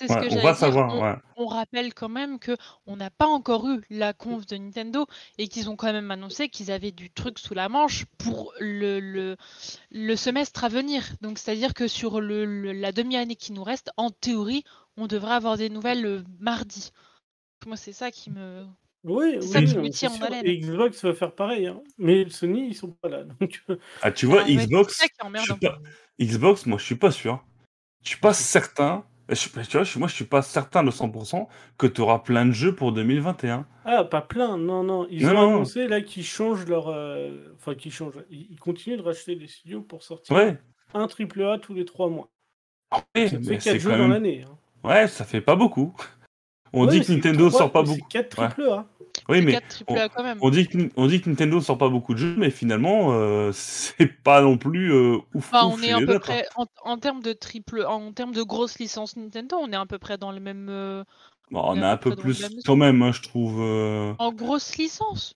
On- c'est ce Ouais, que on j'allais va dire. savoir. On, ouais. on rappelle quand même que on n'a pas encore eu la conf de Nintendo et qu'ils ont quand même annoncé qu'ils avaient du truc sous la manche pour le, le, le semestre à venir. Donc c'est-à-dire que sur le, le- la demi-année qui nous reste, en théorie, on devrait avoir des nouvelles le mardi. Moi, c'est ça qui me. Oui, oui, ça tient c'est en sûr. Et Xbox va faire pareil, hein. mais Sony ils sont pas là. Donc, euh, Ah, tu vois, Ah Xbox, c'est ça qui est je emmerdant. suis pas- Xbox, moi, je suis pas sûr. Je suis pas certain. Je, tu vois, je moi, je suis pas certain de 100% que tu auras plein de jeux pour 2021. ah, pas plein, non, non. Ils Non, ont non. annoncé là qu'ils changent leur, euh, enfin qu'ils changent. Ils, continuent de racheter des studios pour sortir Ouais. un triple A tous les trois mois. Ouais, Ça fait c'est quatre jeux quand dans l'année. hein. Ouais, ça fait pas beaucoup. On Ouais, dit que Nintendo trois- sort pas beaucoup. C'est 4 Ouais. triple A. Oui, mais 4 triple A quand même. on dit, que, on dit que Nintendo sort pas beaucoup de jeux, mais finalement, euh, c'est pas non plus euh, ouf. Enfin, ouf on chez est à les peu autres, hein. près en, en termes de triple, en termes de grosses licences Nintendo, on est à peu près dans le même. euh, Bon, on est un peu plus quand même, hein, je trouve. euh, en grosses licences.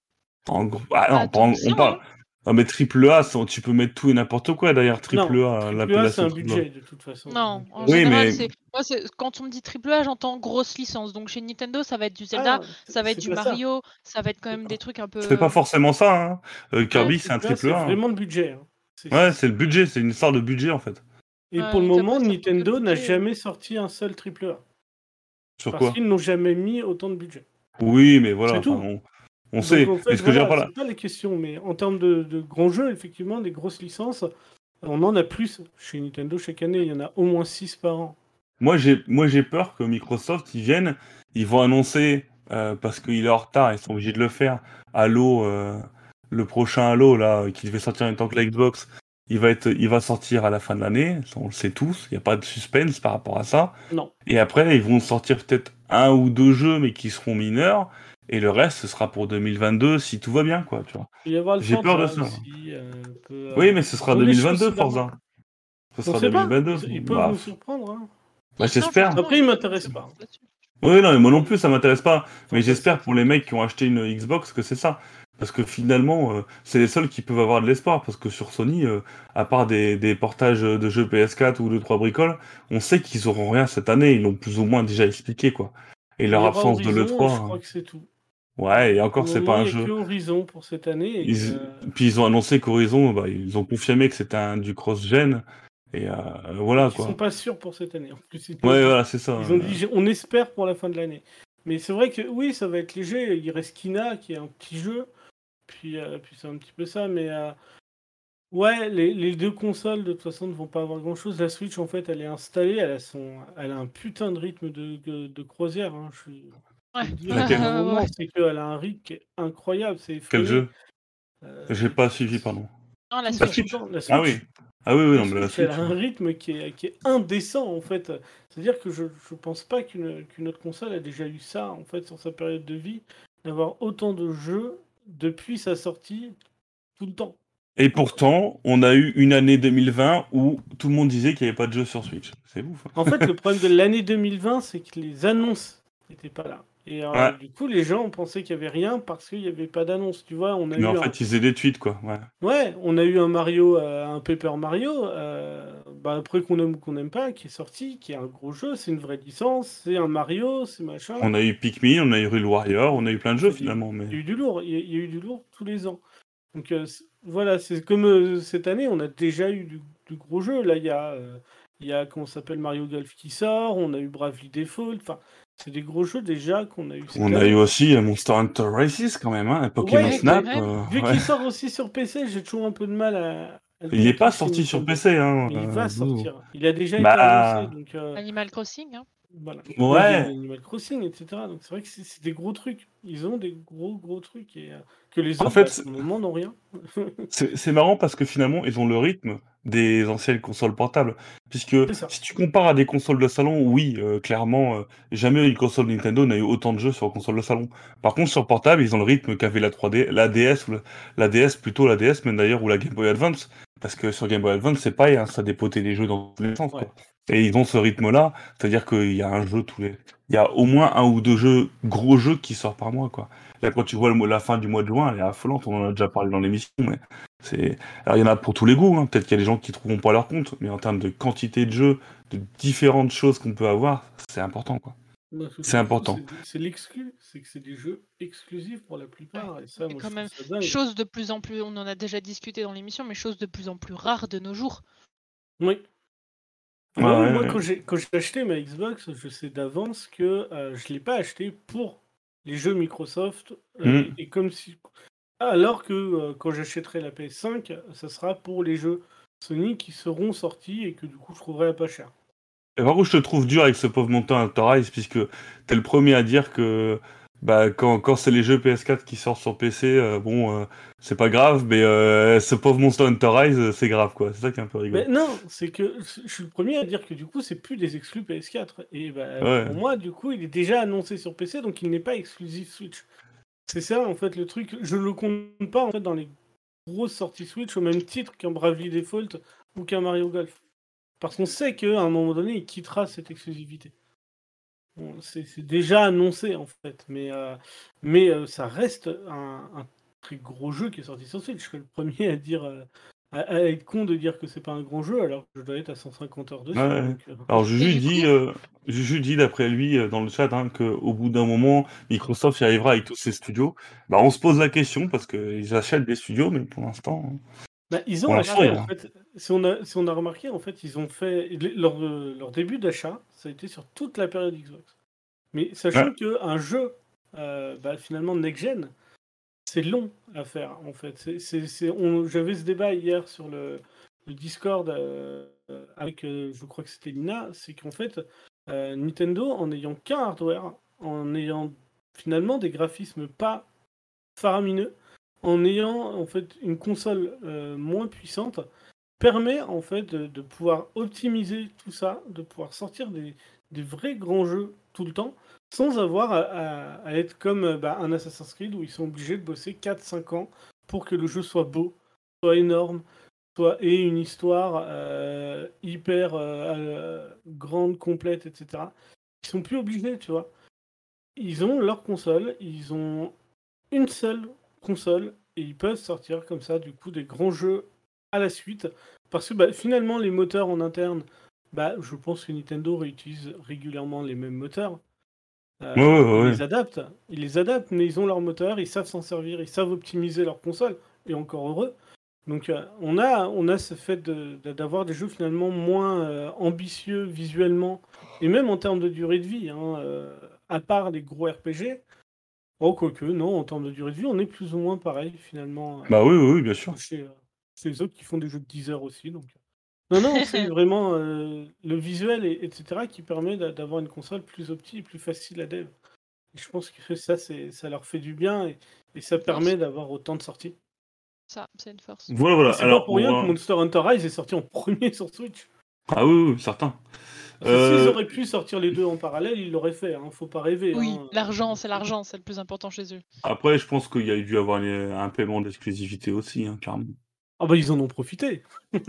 en gros. Ah non, pas tant en- que ça, on parle. hein. Non, mais triple A, c'est- tu peux mettre tout et n'importe quoi derrière triple Non, A. triple A c'est un budget de toute façon. Non, en Oui, général, mais- c'est moi, c'est quand on me dit triple A, j'entends grosse licence. Donc chez Nintendo, ça va être du Zelda, ah, ça va être c'est du ça. Mario, ça. va être quand même des trucs un peu. C'est pas forcément ça. Hein. Euh, Kirby, c'est un Triple A, triple A. hein. vraiment le budget. hein. C'est- Ouais, c'est le budget, c'est une histoire de budget en fait. Et Ouais, pour le moment, Nintendo n'a jamais sorti un seul triple A. Sur Parce quoi? qu'ils n'ont jamais mis autant de budget. Oui, mais voilà, C'est tout. enfin, on, on Donc, sait. en fait, ce que je là, c'est pas la question, mais en termes de, de grands jeux, effectivement, des grosses licences, on en a plus chez Nintendo chaque année. Il y en a au moins 6 par an. moi j'ai moi j'ai peur que Microsoft ils viennent, ils vont annoncer euh, parce qu'il est en retard, ils sont obligés de le faire. Halo, euh, le prochain Halo là, qui devait sortir en même temps que la Xbox, il va être, il va sortir à la fin de l'année. On le sait tous. Il n'y a pas de suspense par rapport à ça. Non. Et après ils vont sortir peut-être un ou deux jeux mais qui seront mineurs. Et le reste, ce sera pour 2022 si tout va bien, quoi, tu vois. Il J'ai peur de ça. aussi, euh, peut, euh, Oui, mais ce sera on est 2022, sur Forza. Ce sera sait pas. 2022. Ils peuvent Bah, nous surprendre. hein. bah, j'espère. Après, il m'intéresse pas. Oui, non, mais moi non plus, ça m'intéresse pas. Mais j'espère pour les mecs qui ont acheté une Xbox que c'est ça. Parce que finalement, euh, c'est les seuls qui peuvent avoir de l'espoir. Parce que sur Sony, euh, à part des, des portages de jeux PS4 ou de 3 bricoles, on sait qu'ils auront rien cette année. Ils l'ont plus ou moins déjà expliqué, quoi. Et leur Il absence de Horizon, l'E3. Je hein. crois que c'est tout. Ouais, et encore, c'est pas un jeu. Horizon pour cette année. et Ils- que- Puis ils ont annoncé qu'Horizon, bah, ils ont confirmé que c'était un du cross-gen. Et euh, voilà, Ils quoi. sont pas sûrs pour cette année. En plus, ils, Ouais, voilà, c'est ça. ils ont dit on espère pour la fin de l'année. Mais c'est vrai que oui, ça va être léger. Il reste Kina qui est un petit jeu. Puis, euh, puis c'est un petit peu ça. Mais euh, ouais, les, les deux consoles de toute façon ne vont pas avoir grand chose. La Switch en fait, elle est installée. Elle a, son, elle a un putain de rythme de, de, de croisière. hein. Je suis. Ouais. C'est qu'elle a un rythme qui est incroyable. C'est Quel jeu? Euh, J'ai pas suivi, pardon. Non, la Switch. Switch. Ah oui. Ah oui, oui, non, mais la Switch, elle a un rythme qui est, qui est indécent en fait. C'est-à-dire que je ne pense pas qu'une autre console a déjà eu ça en fait sur sa période de vie, d'avoir autant de jeux depuis sa sortie tout le temps. Et pourtant, on a eu une année 2020 où tout le monde disait qu'il n'y avait pas de jeu sur Switch. C'est ouf. hein. En fait, le problème de l'année 2020, c'est que les annonces n'était pas là. Et euh, Ouais. du coup, les gens pensaient qu'il y avait rien parce qu'il n'y avait pas d'annonce. Tu vois, on a Mais eu en un... fait, ils faisaient des tweets, quoi. Ouais. Ouais, on a eu un Mario, euh, un Paper Mario, euh, bah après qu'on aime ou qu'on n'aime pas, qui est sorti, qui est un gros jeu, c'est une vraie licence, c'est un Mario, c'est machin. On a eu Pikmin, on a eu Rule Warrior, on a eu plein de jeux finalement. Mais... Il y a eu du lourd, il y a, il y a eu du lourd tous les ans. Donc euh, voilà, c'est comme cette année, on a déjà eu du, du gros jeu. Là, il y a, il y a comment s'appelle Mario Golf qui sort, on a eu Bravely Default. Enfin, c'est des gros jeux déjà qu'on a eu. On a eu aussi euh, Monster Hunter Races quand même, hein, Pokémon Ouais, Snap. euh, Vu ouais. qu'il sort aussi sur PC, j'ai toujours un peu de mal à. Il n'est pas sorti sur. PC. Hein, il euh, va sortir. Il a déjà Bah, été annoncé. Donc, euh, Animal Crossing, hein. Voilà. Ouais. Animal Crossing, etc. Donc c'est vrai que c'est des gros trucs. Ils ont des gros gros trucs et euh, que les En autres, fait, bah, c'est- pour le moment, n'ont rien. C'est marrant parce que finalement, ils ont le rythme des anciennes consoles portables. Puisque si tu compares à des consoles de salon, oui, euh, clairement, euh, jamais une console Nintendo n'a eu autant de jeux sur console de salon. Par contre, sur portable, ils ont le rythme qu'avait la 3D, la DS, ou la, la DS plutôt, la DS, même d'ailleurs, ou la Game Boy Advance. Parce que sur Game Boy Advance, c'est pareil, hein, ça dépotait les jeux dans tous les sens. Ouais. Quoi. Et ils ont ce rythme-là, c'est-à-dire qu'il y a un jeu tous les. Il y a au moins un ou deux jeux, gros jeux qui sortent par mois, quoi. Là, quand tu vois le la fin du mois de juin, elle est affolante, on en a déjà parlé dans l'émission, mais c'est. Alors, il y en a pour tous les goûts, hein. peut-être qu'il y a des gens qui trouveront pas leur compte, mais en termes de quantité de jeux, de différentes choses qu'on peut avoir, c'est important, quoi. Bah, ce C'est important. c'est- l'exclu, c'est que c'est des jeux exclusifs pour la plupart. Et ça, moi, quand je même, ça. Chose de plus en plus, on en a déjà discuté dans l'émission, mais chose de plus en plus rare de nos jours. Oui. Ouais, ouais, moi, quand j'ai acheté ma Xbox, je sais d'avance que euh, je l'ai pas acheté pour les jeux Microsoft. euh, Mm. Et comme si. Alors que euh, quand j'achèterai la PS5, ça sera pour les jeux Sony qui seront sortis et que du coup je trouverai pas cher. Et par contre, je te trouve dur avec ce pauvre Monster Hunter Rise, puisque t'es le premier à dire que bah, quand, quand c'est les jeux PS4 qui sortent sur PC, euh, bon, euh, c'est pas grave, mais euh, ce pauvre Monster Hunter Rise, c'est grave, quoi. C'est ça qui est un peu rigolo. Mais non, c'est que je suis le premier à dire que du coup c'est plus des exclus PS4. Et bah, Ouais. pour moi, du coup, il est déjà annoncé sur PC, donc il n'est pas exclusif Switch. C'est ça en fait le truc. Je le compte pas en fait dans les grosses sorties Switch au même titre qu'un Bravely Default ou qu'un Mario Golf. Parce qu'on sait qu'à un moment donné, il quittera cette exclusivité. Bon, c'est déjà annoncé en fait, mais, euh, mais euh, ça reste un, un très gros jeu qui est sorti sur Switch. Je serais le premier à dire euh, à, à être con de dire que c'est pas un grand jeu alors que je dois être à 150 heures dessus. Ouais. donc, euh, Alors, Juju dit, euh, Juju dit d'après lui euh, dans le chat hein, qu'au bout d'un moment, Microsoft y arrivera avec tous ses studios. Bah, on se pose la question parce qu'ils achètent des studios, mais pour l'instant. hein. Bah, ils ont y a- en fait, si on, a, si on a remarqué, en fait, ils ont fait leur, euh, leur début d'achat, ça a été sur toute la période Xbox. Mais sachant Ouais. qu'un jeu, euh, bah, finalement, next-gen, c'est long à faire, en fait. On- J'avais ce débat hier sur le, le Discord euh, avec, euh, je crois que c'était Nina, c'est qu'en fait, euh, Nintendo, en n'ayant qu'un hardware, en ayant finalement des graphismes pas faramineux, en ayant en fait une console euh, moins puissante, permet en fait de, pouvoir optimiser tout ça, de pouvoir sortir des, des vrais grands jeux tout le temps, sans avoir à, être comme euh, bah, un Assassin's Creed où ils sont obligés de bosser 4-5 ans pour que le jeu soit beau, soit énorme, soit ait une histoire euh, hyper grande, complète, etc. Ils sont plus obligés, tu vois. Ils ont leur console, ils ont une seule console et ils peuvent sortir comme ça du coup des grands jeux à la suite. Parce que bah, finalement les moteurs en interne bah je pense que Nintendo réutilise régulièrement les mêmes moteurs. Euh, Ouais, ouais, ouais. ils les adaptent. Ils les adaptent mais ils ont leur moteur ils savent s'en servir ils savent optimiser leur console et encore heureux. Donc euh, on a on a ce fait de- de- d'avoir des jeux finalement moins euh, ambitieux visuellement et même en termes de durée de vie hein, à part les gros RPG Oh, quoique, non, en termes de durée de vie, on est plus ou moins pareil, finalement, euh, Bah oui, oui, oui, bien sûr. chez, euh, chez les autres qui font des jeux de 10 heures aussi. Donc... Non, non, c'est vraiment euh, le visuel, et, etc., qui permet d'a- d'avoir une console plus optique et plus facile à dev. Et je pense que ça, c'est- ça leur fait du bien, et, et ça permet d'avoir autant de sorties. Ça, c'est une force. Voilà, voilà. C'est Alors, pas pour rien va- que Monster Hunter Rise est sorti en premier sur Switch. Ah oui, oui, certain. Euh, S'ils auraient pu sortir les deux en parallèle, ils l'auraient fait, hein, faut pas rêver. Oui, hein. l'argent, c'est l'argent, c'est le plus important chez eux. Après, je pense qu'il y a dû avoir un paiement d'exclusivité aussi, hein, clairement. Ah bah ils en ont profité.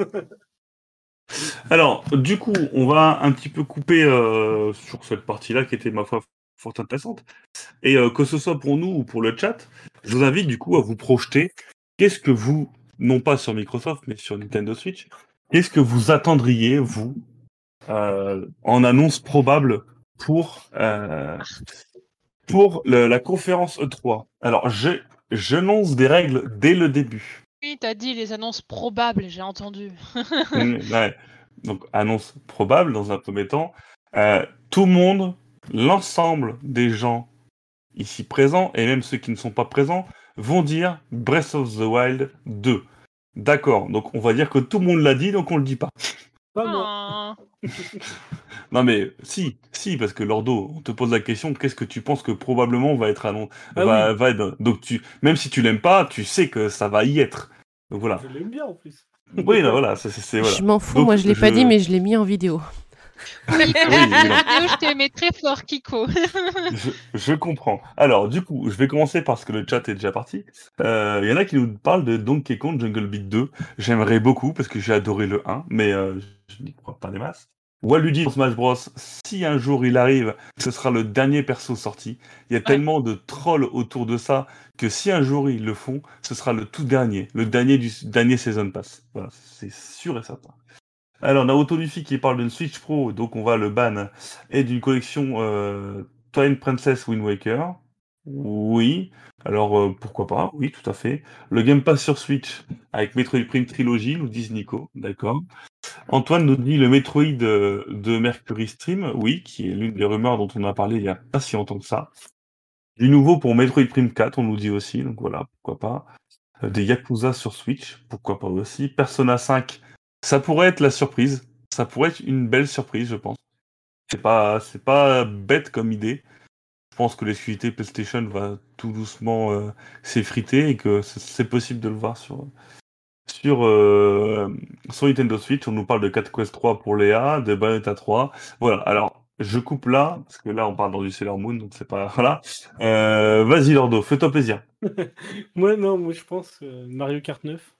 Alors, du coup, on va un petit peu couper euh, sur cette partie-là qui était, ma foi, fort intéressante. Et euh, que ce soit pour nous ou pour le chat, je vous invite du coup à vous projeter. Qu'est-ce que vous, non pas sur Microsoft, mais sur Nintendo Switch, qu'est-ce que vous attendriez, vous, en annonce probable pour, euh, pour le- la conférence E3 Alors, je, j'annonce des règles dès le début. Oui, t'as dit les annonces probables, j'ai entendu. Ouais. Donc, annonce probable dans un premier temps. Euh, tout le monde, l'ensemble des gens ici présents, et même ceux qui ne sont pas présents, vont dire Breath of the Wild 2. D'accord, donc on va dire que tout le monde l'a dit, donc on le dit pas. Pas moi. Ah. Non mais si, si, parce que Lordo, on te pose la question, qu'est-ce que tu penses que probablement va être annoncé Ah va, oui. va être- Donc tu, même si tu l'aimes pas, tu sais que ça va y être. Donc voilà. Je l'aime bien en plus. Oui, là, voilà, c'est. Je m'en fous, Donc, moi je l'ai pas dit, mais je l'ai mis en vidéo. Oui, je t'aimais très fort, Kiko. je, je comprends. Alors, du coup, je vais commencer parce que le chat est déjà parti. Euh, Il y en a qui nous parlent de Donkey Kong Jungle Beat 2. J'aimerais beaucoup parce que j'ai adoré le 1, mais euh, je n'y crois pas des masses. Waluigi dans Smash Bros, si un jour il arrive, ce sera le dernier perso sorti. Il y a tellement de trolls autour de ça que si un jour ils le font, ce sera le tout dernier, le dernier du dernier Season Pass. Voilà, c'est sûr et certain. Alors, Naoto Luffy qui parle d'une Switch Pro, donc on va le ban, et d'une collection euh, Twilight Princess Wind Waker. Oui, alors euh, pourquoi pas, oui, tout à fait. Le Game Pass sur Switch avec Metroid Prime Trilogy, nous disent Nico, d'accord. Antoine nous dit le Metroid euh, de Mercury Stream, oui, qui est l'une des rumeurs dont on a parlé il y a pas si longtemps que ça. Du nouveau pour Metroid Prime 4, on nous dit aussi, donc voilà, pourquoi pas. Euh, Des Yakuza sur Switch, pourquoi pas aussi. Persona 5, ça pourrait être la surprise. Ça pourrait être une belle surprise, je pense. C'est pas, c'est pas bête comme idée. Je pense que l'exclusivité PlayStation va tout doucement euh, s'effriter et que c'est- possible de le voir sur, sur, euh, Nintendo Switch. On nous parle de 4 Quest 3 pour Léa, de Bayonetta 3. Voilà, alors je coupe là, parce que là on parle dans du Sailor Moon, donc c'est pas. Voilà. Euh, Vas-y Lordo, fais-toi plaisir. Moi, non, moi je pense Mario Kart 9.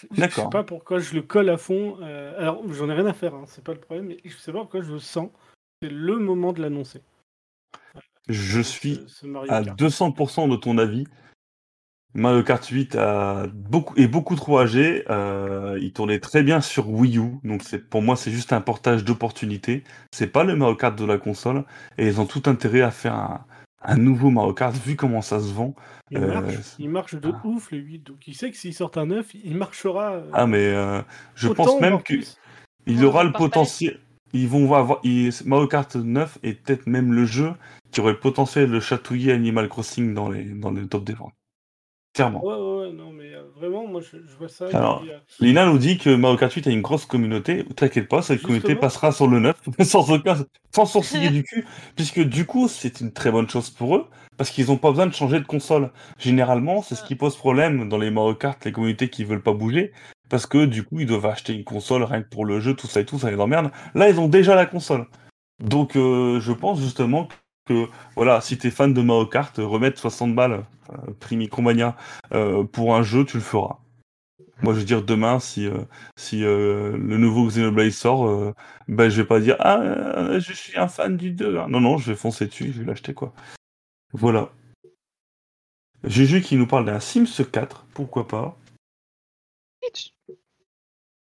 Je- Je sais D'accord. pas pourquoi je le colle à fond. euh, alors, j'en ai rien à faire, hein, c'est pas le problème, mais je sais pas pourquoi je le sens. C'est le moment de l'annoncer. Je suis Ce- ce Mario à Kart. 200% de ton avis. Mario Kart 8 a beaucoup, est beaucoup trop âgé. euh, il tournait très bien sur Wii U, donc c'est pour moi c'est juste un portage d'opportunité. C'est pas le Mario Kart de la console et ils ont tout intérêt à faire un, un nouveau Mario Kart vu comment ça se vend. Il euh, marche, il marche de ah. ouf le 8, donc il sait que s'il sort un 9, il marchera. euh, Ah mais euh, je autant, pense même voire que plus. il Ouais, aura le potentiel. Ils vont avoir il- Mario Kart 9 et peut-être même le jeu qui aurait le potentiel de chatouiller Animal Crossing dans les dans les top des ventes. Clairement. Ouais, ouais, ouais, non, mais euh, vraiment, moi je, je vois ça. Alors, et puis, euh, Lina nous dit que Mario Kart 8 a une grosse communauté. T'inquiète pas, cette communauté passera sur le 9 sans aucun, sans sourciller du cul, puisque du coup, c'est une très bonne chose pour eux, parce qu'ils n'ont pas besoin de changer de console. Généralement, c'est ce qui pose problème dans les Mario Kart, les communautés qui veulent pas bouger, parce que du coup, ils doivent acheter une console rien que pour le jeu, tout ça et tout, ça les emmerde. Là, ils ont déjà la console. Donc, euh, je pense justement que, voilà, si t'es fan de Mario Kart, remettre 60 balles, euh, prix Micromania, euh, pour un jeu, tu le feras. Moi, je veux dire, demain, si, euh, si euh, le nouveau Xenoblade sort, euh, ben, je vais pas dire Ah, je suis un fan du 2. hein. Non, non, je vais foncer dessus, je vais l'acheter, quoi. Voilà. Juju qui nous parle d'un Sims 4, pourquoi pas? Switch.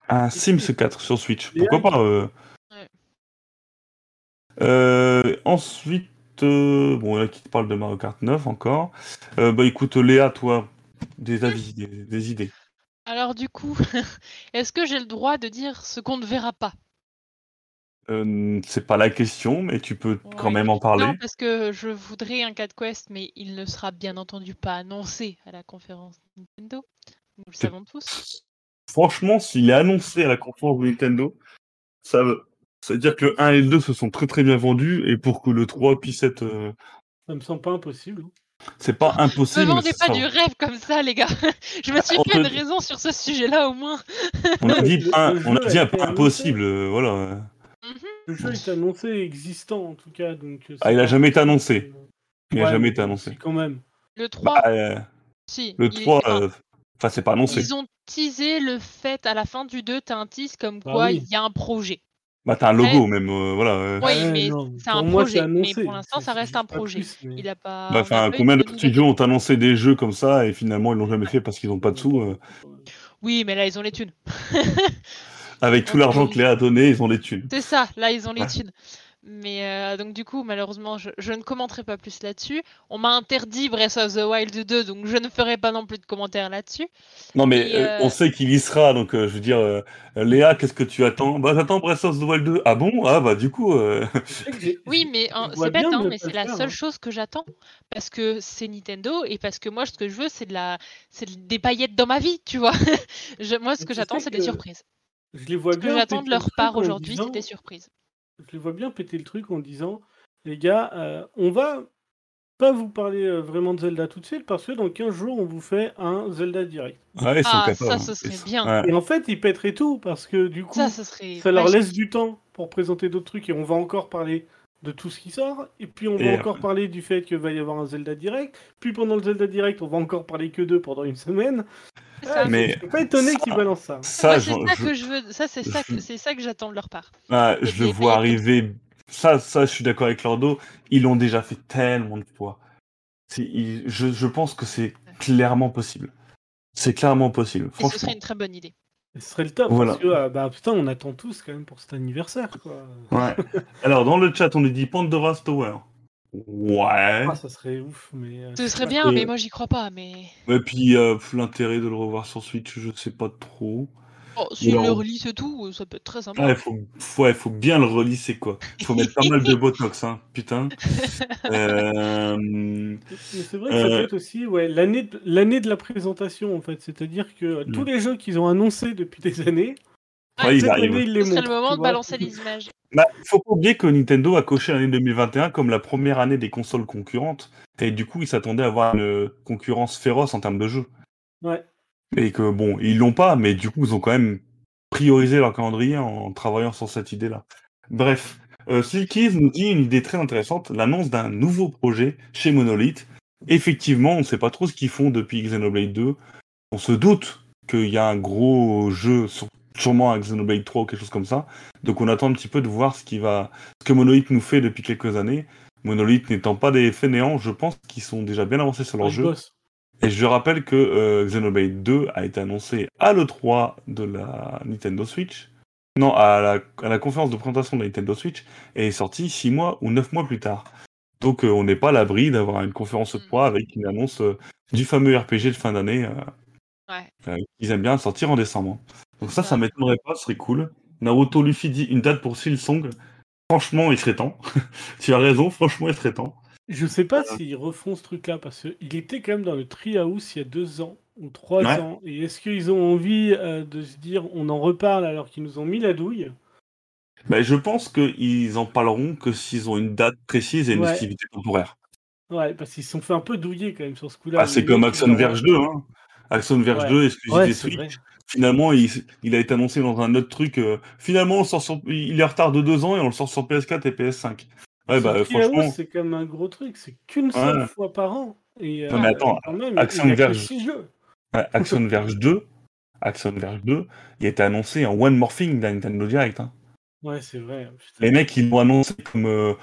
Un Sims 4 sur Switch, pourquoi pas. Ouais. Ensuite, bon, là, qui te parle de Mario Kart 9 encore. Euh, bah écoute, Léa, toi, des avis, des, des idées. Alors du coup, est-ce que j'ai le droit de dire ce qu'on ne verra pas? Euh, c'est pas la question, mais tu peux quand même en parler. Non, parce que je voudrais un 4 Quest, mais il ne sera bien entendu pas annoncé à la conférence Nintendo. Nous le savons tous. Franchement, s'il est annoncé à la conférence Nintendo, ça veut. C'est-à-dire que le 1 et le 2 se sont très très bien vendus, et pour que le 3 puisse être. euh, Ça me semble pas impossible. C'est pas Ne impossible. mais vendez ce pas sera- du rêve comme ça, les gars. Je me suis On fait une raison sur ce sujet-là au moins. On a dit, pas, on a dit a impossible, euh, voilà. Le jeu est annoncé existant en tout cas. Donc, euh, Ah, il a jamais été annoncé. Il a Ouais, jamais mais été annoncé. Quand même. Le 3, Bah, euh, si. le il- 3, enfin, euh, enfin, c'est pas annoncé. Ils ont teasé le fait à la fin du 2, t'as un tease comme Bah quoi oui. il y a un projet. Bah, t'as un logo même, euh, voilà. Oui, mais non, c'est pour un moi, projet. Mais pour l'instant, ça reste un projet. plus, mais- Il a pas. Bah, enfin, combien de studios ont annoncé des jeux comme ça et finalement ils l'ont jamais fait parce qu'ils ont pas de sous. euh. Oui, mais là, ils ont les thunes. Avec tout l'argent que Léa a donné, ils ont les thunes. C'est ça, là, ils ont les thunes. Mais euh, donc, du coup, malheureusement, je, je ne commenterai pas plus là-dessus. On m'a interdit Breath of the Wild 2, donc je ne ferai pas non plus de commentaires là-dessus. Non mais euh, euh, on sait qu'il y sera, donc euh, je veux dire, euh, Léa, qu'est-ce que tu attends? Bah j'attends Breath of the Wild 2. Ah bon? Ah bah du coup, euh, que Oui, mais hein, c'est bête, hein, mais c'est la seule hein. chose que j'attends. Parce que c'est Nintendo et parce que moi, ce que je veux, c'est de la... c'est des paillettes dans ma vie, tu vois. Je- Moi, ce que j'attends, c'est des que surprises. Je les vois Ce que bien. j'attends de leur part aujourd'hui, c'est des surprises. Je les vois bien péter le truc en disant les gars, euh, on va pas vous parler euh, vraiment de Zelda tout de suite parce que dans 15 jours, on vous fait un Zelda direct. ouais, ils sont Ah, capables. ça, hein. ce serait Ils bien. ouais. Et en fait, ils pèteraient tout parce que du coup, Ça, leur laisse du temps pour présenter d'autres trucs et on va encore parler de tout ce qui sort. Et puis, on va Et, encore parler du fait qu'il va y avoir un Zelda direct. Puis, pendant le Zelda direct, on va encore parler que d'eux pendant une semaine. Ça. Mais- Je suis pas étonné qu'ils balancent ça. Ça, c'est ça je, que je veux. Ça, c'est ça, que- c'est ça que j'attends de leur part. ah, je le vois arriver. Ça, ça, je suis d'accord avec Lordo. Ils l'ont déjà fait tellement de fois. Ils- je, je pense que c'est clairement possible. C'est clairement possible. Et ce Franchement. serait une très bonne idée. Ce serait le top Voilà. parce que ah, bah putain, on attend tous quand même pour cet anniversaire quoi. Ouais. Alors dans le chat, on nous dit Pandora's Tower. Ouais. Ah, ça serait ouf, mais. euh, Ce serait bien, Et- mais moi, j'y crois pas. Mais. Et puis euh, l'intérêt de le revoir sur Switch, je sais pas trop. Oh, S'ils Alors- le relisent et tout, ça peut être très sympa. Ah, il faut, faut- ouais, faut bien le relisser quoi. Faut mettre pas mal de botox, hein. Putain. Euh, c'est vrai que ça Euh, peut être aussi ouais, l'année de, l'année de la présentation en fait. C'est-à-dire que euh, tous les jeux qu'ils ont annoncés depuis des années, ouais, il cette arrive. année ils les Ce serait montrent. le moment de vois. balancer les images. Bah, faut pas oublier que Nintendo a coché l'année 2021 comme la première année des consoles concurrentes. Et du coup, ils s'attendaient à avoir une concurrence féroce en termes de jeux. Ouais. Et que bon, ils l'ont pas, mais du coup, ils ont quand même priorisé leur calendrier en travaillant sur cette idée-là. Bref, euh, Slikies nous dit une idée très intéressante, l'annonce d'un nouveau projet chez Monolith. Effectivement, on ne sait pas trop ce qu'ils font depuis Xenoblade 2. On se doute qu'il y a un gros jeu, sur- sûrement un Xenoblade 3 ou quelque chose comme ça. Donc on attend un petit peu de voir ce, qui va, ce que Monolith nous fait depuis quelques années. Monolith n'étant pas des fainéants, je pense qu'ils sont déjà bien avancés sur leur jeu. Et je rappelle que euh, Xenoblade 2 a été annoncé à l'E3 de la Nintendo Switch. Non, à la, à la conférence de présentation de la Nintendo Switch et est sorti 6 mois ou 9 mois plus tard. Donc euh, on n'est pas à l'abri d'avoir une conférence Mm. E3 avec une annonce euh, du fameux RPG de fin d'année Ouais. qu'ils aiment bien sortir en décembre. Donc ça, ça m'étonnerait pas, ce serait cool. Naruto Luffy dit une date pour Silsong. Franchement, il serait temps. tu as raison, franchement, il serait temps. Je sais pas s'ils refont ce truc-là parce qu'il était quand même dans le Treehouse il y a deux ans ou trois Ouais. ans. Et est-ce qu'ils ont envie euh, de se dire on en reparle alors qu'ils nous ont mis la douille? Ben, je pense qu'ils en parleront que s'ils ont une date précise et une Ouais. activité temporaire. Ouais, parce qu'ils se sont fait un peu douiller quand même sur ce coup-là. Ah, c'est comme Axon ont- Verge 2. Hein. Axon Verge Ouais. 2, exclusivité Switch. Finalement, il, il a été annoncé dans un autre truc. euh, finalement, on sort sur, il est en retard de deux ans et on le sort sur PS4 et PS5. Ouais, bah, franchement, c'est quand même un gros truc. C'est qu'une seule fois par an. Et, Non, mais attends, quand même, Action Verge. Axon Verge 2, Axon Verge 2, il a été annoncé en One de la Nintendo Direct. Hein. Ouais, c'est vrai. putain. Les mecs, ils l'ont annoncé comme. euh,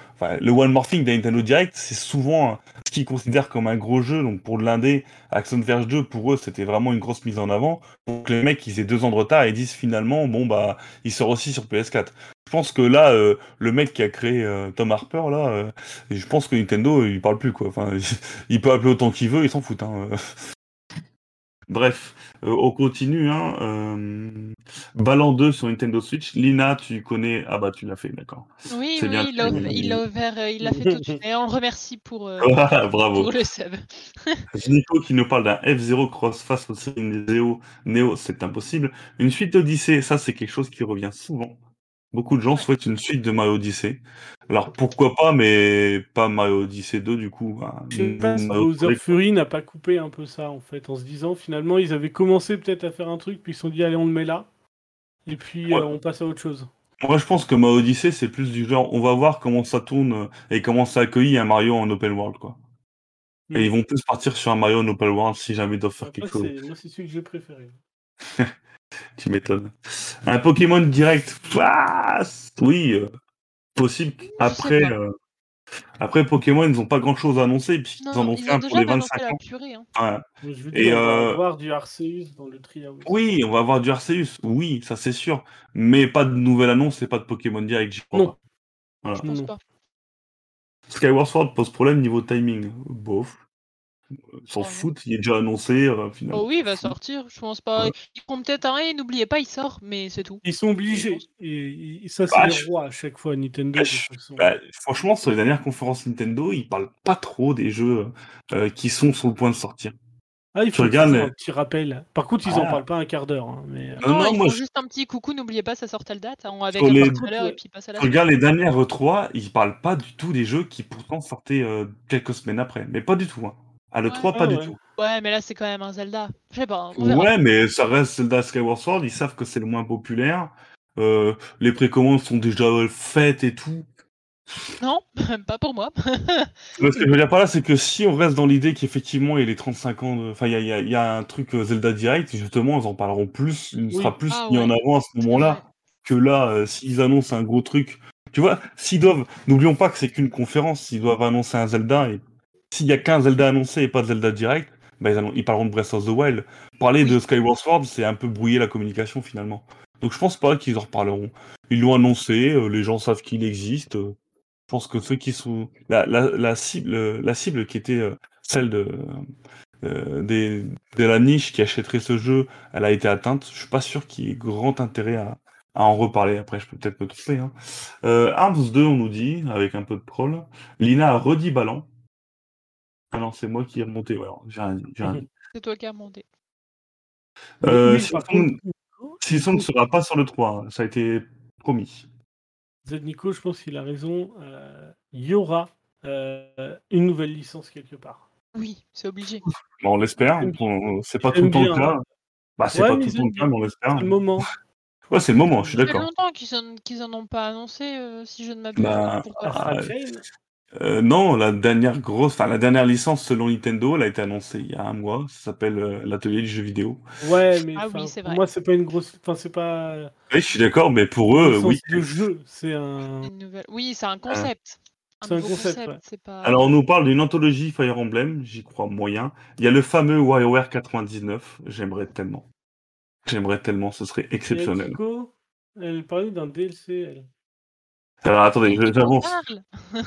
le One More Thing de Nintendo Direct, c'est souvent ce qu'ils considèrent comme un gros jeu. Donc pour l'indé, Axon Verge 2, pour eux, c'était vraiment une grosse mise en avant. Donc les mecs, ils aient deux ans de retard et disent finalement, bon, bah, il sort aussi sur PS4. Je pense que là, euh, le mec qui a créé euh, Tom Harper, là, je pense que Nintendo, il parle plus, quoi. Enfin, il peut appeler autant qu'il veut, il s'en fout. Hein. Bref, euh, on continue. Hein, euh... Ballant 2 sur Nintendo Switch. Lina, tu connais. Ah bah, tu l'as fait, d'accord. Oui, oui, bien. il l'a ouvert, il l'a ouvert, euh, il l'a fait tout de suite. Et on le remercie pour, euh, Bravo. pour le sub. Nico qui nous parle d'un F0 Cross face au série Neo, Neo c'est impossible. Une suite Odyssey, ça c'est quelque chose qui revient souvent. Beaucoup de gens souhaitent une suite de Mario Odyssey. Alors pourquoi pas, mais pas Mario Odyssey 2 du coup. Je sais pas si Bowser. Fury n'a pas coupé un peu ça en fait, en se disant finalement ils avaient commencé peut-être à faire un truc, puis ils se sont dit allez on le met là, et puis Ouais. euh, on passe à autre chose. Moi je pense que Mario Odyssey c'est plus du genre, on va voir comment ça tourne euh, et comment ça accueille un Mario en open world quoi. Et Mm. ils vont plus partir sur un Mario en open world si jamais ils doivent faire Après, quelque chose. moi c'est celui que j'ai préféré. tu m'étonnes. Un Pokémon direct, ah, oui, euh, possible. Après, euh, après Pokémon, ils n'ont pas grand chose à annoncer, puisqu'ils en ont ils fait ont un pour les balancé 25 la ans. purée. hein. Je veux Et, dire, on va euh, avoir du Arceus dans le Treehouse. Oui, on va avoir du Arceus, oui, ça c'est sûr. Mais pas de nouvelle annonce et pas de Pokémon direct, j'y crois Non. pas. Voilà. Je pense Non. pas. Skyward Sword pose problème niveau timing. Bof. S'en ouais. foutent, il est déjà annoncé. euh, finalement. Oh oui, il va sortir. Je pense pas. Ouais. Ils font peut-être un et n'oubliez pas, il sort, mais c'est tout. Ils sont obligés. Et, et ça, c'est Bah, rois à chaque fois, Nintendo. Bah, de je- toute façon. Bah, franchement, sur les dernières conférences Nintendo, ils parlent pas trop des jeux euh, qui sont sur le point de sortir. Ah, il tu faut les- un petit rappel. Par contre, ils en Ah. parlent pas un quart d'heure. hein, mais... euh, Non, Non, non, ils moi, font juste un petit coucou, n'oubliez pas, ça sort telle date, hein, avec un les- trailer et puis passe à la regarde les dernières E3, ils parlent pas du tout des jeux qui pourtant sortaient euh, quelques semaines après. Mais pas du tout. Hein. À l'E3, Ouais. pas Ah du tout. Ouais, mais là, c'est quand même un Zelda. Je sais pas. Ouais, mais ça reste Zelda Skyward Sword, ils savent que c'est le moins populaire. Euh, les précommandes sont déjà faites et tout. Non, pas pour moi. Ce que je veux dire par là, c'est que si on reste dans l'idée qu'effectivement il y a les 35 ans, de... enfin il y a, y y un truc euh, Zelda Direct, justement ils en parleront plus, il Oui. sera plus Ah mis ouais. en avant à ce moment-là que là, euh, s'ils annoncent un gros truc. Tu vois, s'ils doivent, n'oublions pas que c'est qu'une conférence, s'ils doivent annoncer un Zelda et s'il y a qu'un Zelda annoncé et pas de Zelda Direct, bah, ils, parleront de Breath of the Wild. Parler Oui. de Skyward Sword, c'est un peu brouiller la communication finalement. Donc je pense pas qu'ils en reparleront. Ils l'ont annoncé, euh, les gens savent qu'il existe. euh, je pense que ceux qui sont la, la, la cible, euh, la cible qui était euh, celle de euh, des, de la niche qui achèterait ce jeu, elle a été atteinte. Je suis pas sûr qu'il y ait grand intérêt à, à en reparler. Après, je peux peut-être me tromper. Hein. Euh, Arms 2, on nous dit, avec un peu de prol. Lina a redit ballon. Ah non, c'est moi qui ai remonté. Ouais, j'ai. C'est toi qui as monté. Euh, Oui, ne sera pas sur le 3. hein. Ça a été promis. Z Nico, je pense qu'il a raison. euh, Il y aura euh, une nouvelle licence quelque part. Oui, c'est obligé. Bon, on l'espère. C'est pas tout le temps le cas. Bah, c'est Ouais, pas tout le temps le cas, mais on l'espère. C'est le moment. Ouais, c'est le moment, je suis Ça fait d'accord. longtemps qu'ils en, qu'ils en ont pas annoncé, euh, si je ne m'abuse. Bah, Ah. Ah, Euh, non, la dernière grosse, enfin la dernière licence selon Nintendo, elle a été annoncée il y a un mois. Ça s'appelle euh, l'atelier du jeu vidéo. Ouais, mais Ah oui, c'est pour vrai. moi, c'est pas une grosse. Enfin, c'est pas Oui, je suis d'accord, mais pour eux, oui. de jeu. C'est un. Une nouvelle... Oui, c'est un concept. C'est un concept, ouais. C'est pas... Alors on nous parle d'une anthologie Fire Emblem, j'y crois moyen. Il y a le fameux WarioWare 99, j'aimerais tellement. J'aimerais tellement, ce serait Et exceptionnel. Akiko, elle parlait d'un DLC. Elle. Alors attendez, j'avance.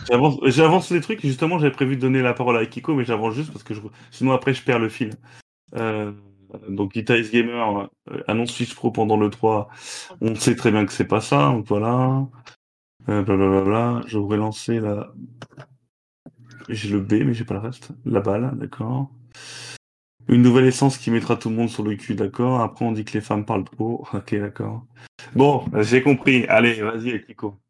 J'avance, j'avance les trucs. Justement, j'avais prévu de donner la parole à Akiko, mais j'avance juste parce que je... sinon après je perds le fil. Euh, donc Guitarist Gamer euh, annonce Switch Pro pendant le 3. On sait très bien que c'est pas ça. Donc voilà. Euh, blablabla. Je voudrais lancer la. J'ai le B, mais j'ai pas le reste. La balle, d'accord. Une nouvelle essence qui mettra tout le monde sur le cul, d'accord. Après, on dit que les femmes parlent trop. Ok, d'accord. Bon, j'ai compris. Allez, vas-y, Akiko.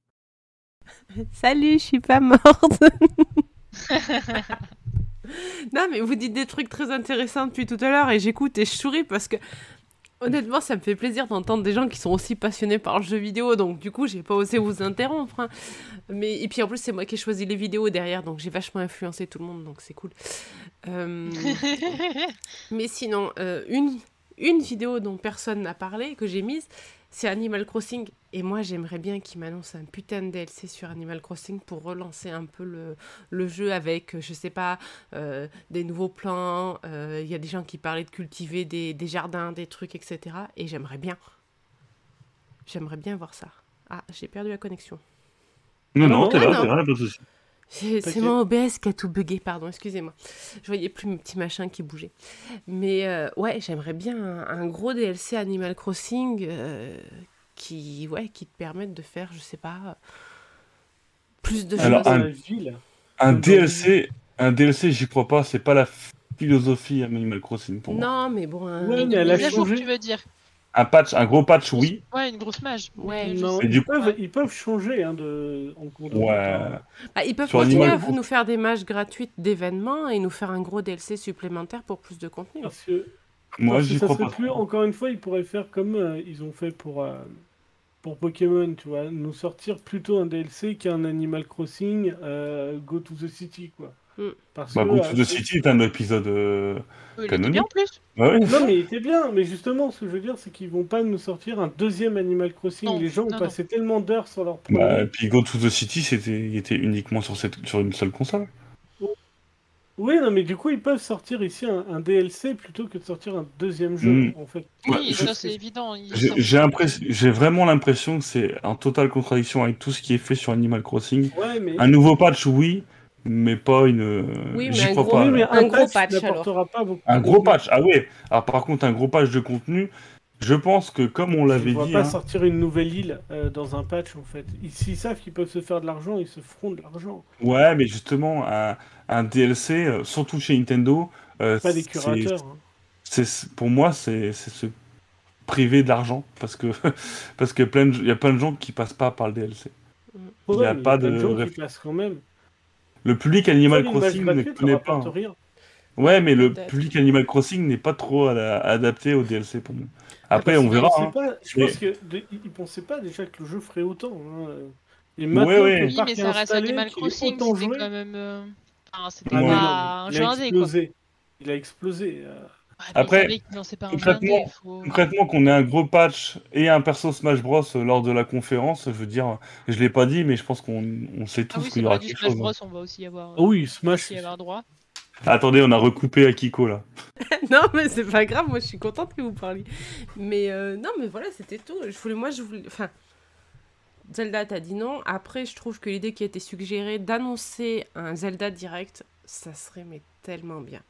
Salut, je suis pas morte. non, mais vous dites des trucs très intéressants depuis tout à l'heure et j'écoute et je souris parce que honnêtement, ça me fait plaisir d'entendre des gens qui sont aussi passionnés par le jeu vidéo. Donc, du coup, j'ai pas osé vous interrompre. hein. Mais et puis en plus, c'est moi qui ai choisi les vidéos derrière, donc j'ai vachement influencé tout le monde, donc c'est cool. Euh, mais sinon, euh, une, une vidéo dont personne n'a parlé, que j'ai mise, c'est Animal Crossing. Et moi, j'aimerais bien qu'ils m'annoncent un putain de DLC sur Animal Crossing pour relancer un peu le, le jeu avec, euh, je sais pas, euh, des nouveaux plans. euh, Il y a des gens qui parlaient de cultiver des, des jardins, des trucs, etc. Et j'aimerais bien. J'aimerais bien voir ça. Ah, j'ai perdu la connexion. Non, Ah non, t'es ah là, t'es là, pas de souci. C'est mon OBS qui a tout bugué, pardon, excusez-moi. Je voyais plus mes petits machins qui bougeaient. Mais euh, ouais, j'aimerais bien un, un gros DLC Animal Crossing euh, qui, ouais, qui te permette de faire, je sais pas, plus de Alors, choses. un- ville. Un DLC, un DLC, j'y crois pas, c'est pas la philosophie Animal Crossing pour moi. Non, mais bon, un- Ouais, mais elle a mise à jour, changé. tu veux dire Un patch, un gros patch, oui. Ouais, une grosse mage. Ouais, Non, ils, du peuvent, ils peuvent changer hein, de, en cours de Ouais. hein. Bah, ils peuvent Sur continuer Animal à nous faire des matchs gratuites d'événements et nous faire un gros DLC supplémentaire pour plus de contenu. Parce que, Moi, parce que ça crois serait pas. plus, encore une fois, ils pourraient faire comme euh, ils ont fait pour, euh, pour Pokémon, tu vois, nous sortir plutôt un DLC qu'un Animal Crossing euh, Go to the City, quoi. Parce Bah, que, Go euh, to the City est un épisode. euh, Il était Canonique. bien en plus. Ah ouais. Non, mais il était bien, mais justement, ce que je veux dire, c'est qu'ils vont pas nous sortir un deuxième Animal Crossing. Non, Les gens ont non, passé tellement d'heures sur leur premier. Bah, puis Go to the City, c'était, il était uniquement sur, cette, sur une seule console. Oui, non, mais du coup, ils peuvent sortir ici un, un DLC plutôt que de sortir un deuxième jeu, Mm. en fait. Ouais, Oui, je- ça c'est évident. J'ai, vraiment l'impression que c'est en totale contradiction avec tout ce qui est fait sur Animal Crossing. Ouais, mais. Un nouveau patch, oui, mais pas une. Oui, mais J'y un crois gros- pas. Oui, mais. Un gros patch, pas beaucoup. Un de gros patch, ah ouais. Alors par contre, un gros patch de contenu, je pense que comme on Ils l'avait vont dit, pas hein, sortir une nouvelle île euh, dans un patch, en fait. Ils- S'ils savent qu'ils peuvent se faire de l'argent, ils se feront de l'argent. ouais, mais justement, un, un DLC, euh, surtout chez Nintendo, euh, Pas des c'est- curateurs. hein. c'est pour moi c'est c'est se priver de l'argent parce que parce que plein de- il y a plein de gens qui passent pas par le DLC. Il y Ouais, a mais pas plein de gens réf- qui passent quand même. Le public Animal Crossing ne connaît pas. rien. Ouais, mais le public Animal Crossing n'est pas trop à la- adapté au DLC pour moi. Après, Parce on qu'ils verra. hein. pas- je Mais- pense que de- ils pensaient pas déjà que le jeu ferait autant. hein. Et maintenant ouais. mais ça reste Animal Crossing, c'était quand même. euh, Enfin, c'était Ah, pas un jeu indé, quoi. Il a explosé. Euh. Ah, mais Après, concrètement- faut- Concrètement, qu'on ait un gros patch et un perso Smash Bros euh, lors de la conférence, je veux dire, je l'ai pas dit, mais je pense qu'on on sait Ah tous oui, qu'il y aura quelque Smash chose. Bros, on va aussi y avoir, euh, Ah oui, Smash. y avoir droit. Attendez, on a recoupé Akiko là. non, mais c'est pas grave, moi je suis contente que vous parliez. Mais euh, non, mais voilà, c'était tout. Je voulais, moi, je voulais. Enfin, Zelda, t'as dit non. Après, je trouve que l'idée qui a été suggérée d'annoncer un Zelda direct, ça serait mais tellement bien.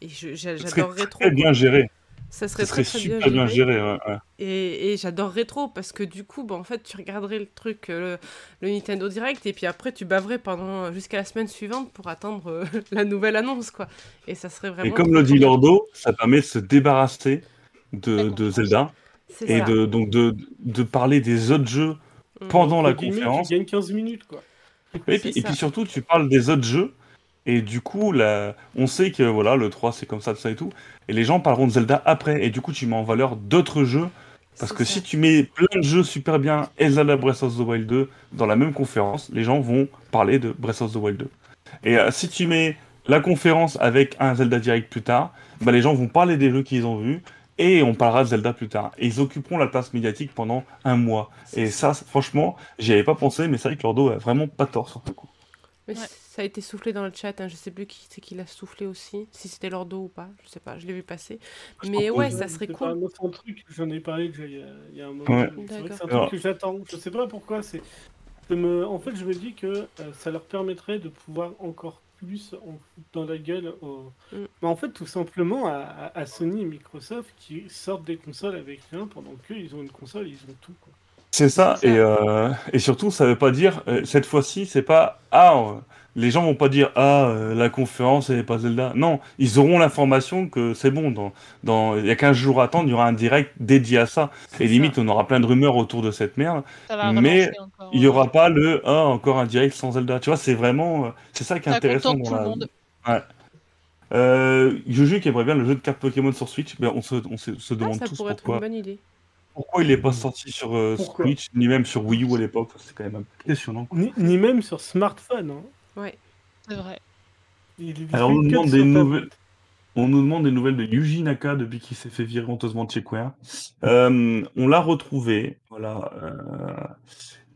Et j'adorerais trop. très bien géré. Ça serait Ça serait très, très super bien géré. ouais, ouais. Et, et j'adorerais trop parce que du coup, bah, en fait, tu regarderais le truc, euh, le, le Nintendo Direct, et puis après, tu baverais pendant jusqu'à la semaine suivante pour attendre euh, la nouvelle annonce, quoi. Et ça serait vraiment. Et comme le dit. Lordo, ça permet de se débarrasser de, de. Zelda C'est et ça. de, donc de, de parler des autres jeux Mm. pendant la conférence. Tu gagnes 15 minutes, quoi. Et puis surtout, tu parles des autres jeux. Et du coup, là, on sait que voilà, le 3 c'est comme ça, tout ça et tout. Et les gens parleront de Zelda après. Et du coup, tu mets en valeur d'autres jeux. Parce que ça. si tu mets plein de jeux super bien et Zelda Breath of the Wild 2 dans la même conférence, les gens vont parler de Breath of the Wild 2. Et euh, si tu mets la conférence avec un Zelda Direct plus tard, bah, les gens vont parler des jeux qu'ils ont vus et on parlera de Zelda plus tard. Et ils occuperont la place médiatique pendant un mois. Et ça, franchement, j'y avais pas pensé, mais c'est vrai que Lordo a vraiment pas tort sur ce coup. Mais Ouais. ça a été soufflé dans le chat, hein, je sais plus qui c'est qui l'a soufflé aussi, si c'était Lordo ou pas, je sais pas, je l'ai vu passer. Mais ouais, ça serait cool. un autre truc, j'en ai parlé déjà il y a, il y a un moment. Ouais. C'est vrai que c'est un truc que j'attends. Je sais pas pourquoi. C'est, me- En fait, je me dis que euh, ça leur permettrait de pouvoir encore plus en dans la gueule. Au... Mm. Mais en fait, tout simplement à, à- à Sony et Microsoft qui sortent des consoles avec rien pendant qu'ils ont une console, ils ont tout. Quoi. C'est ça, C'est ça. Et, euh, et surtout, ça veut pas dire, euh, cette fois-ci, c'est pas, ah, euh, les gens vont pas dire, ah, euh, la conférence, elle est pas Zelda. Non, ils auront l'information que c'est bon, dans, dans, il y a 15 jours à attendre, il y aura un direct dédié à ça. Et limite, ça. on aura plein de rumeurs autour de cette merde. Ça va Mais encore, Il y aura pas le, ah, encore un direct sans Zelda. Tu vois, c'est vraiment, c'est ça qui est Ça intéressant dans tout le monde. Ouais. Euh, Juju qui aimerait bien le jeu de cartes Pokémon sur Switch, ben on se, on se, se Ah, demande ça tous pourrait être une bonne idée. Pourquoi il est pas sorti sur euh, Switch, ni même sur Wii U à l'époque. C'est quand même impressionnant. Ni, ni même sur smartphone. Hein. Ouais. C'est vrai. Il est Alors, on nous demande des nouvelles. On nous demande des nouvelles de Yuji Naka depuis qu'il s'est fait virer honteusement de chez Square. Euh, on l'a retrouvé. Voilà. euh,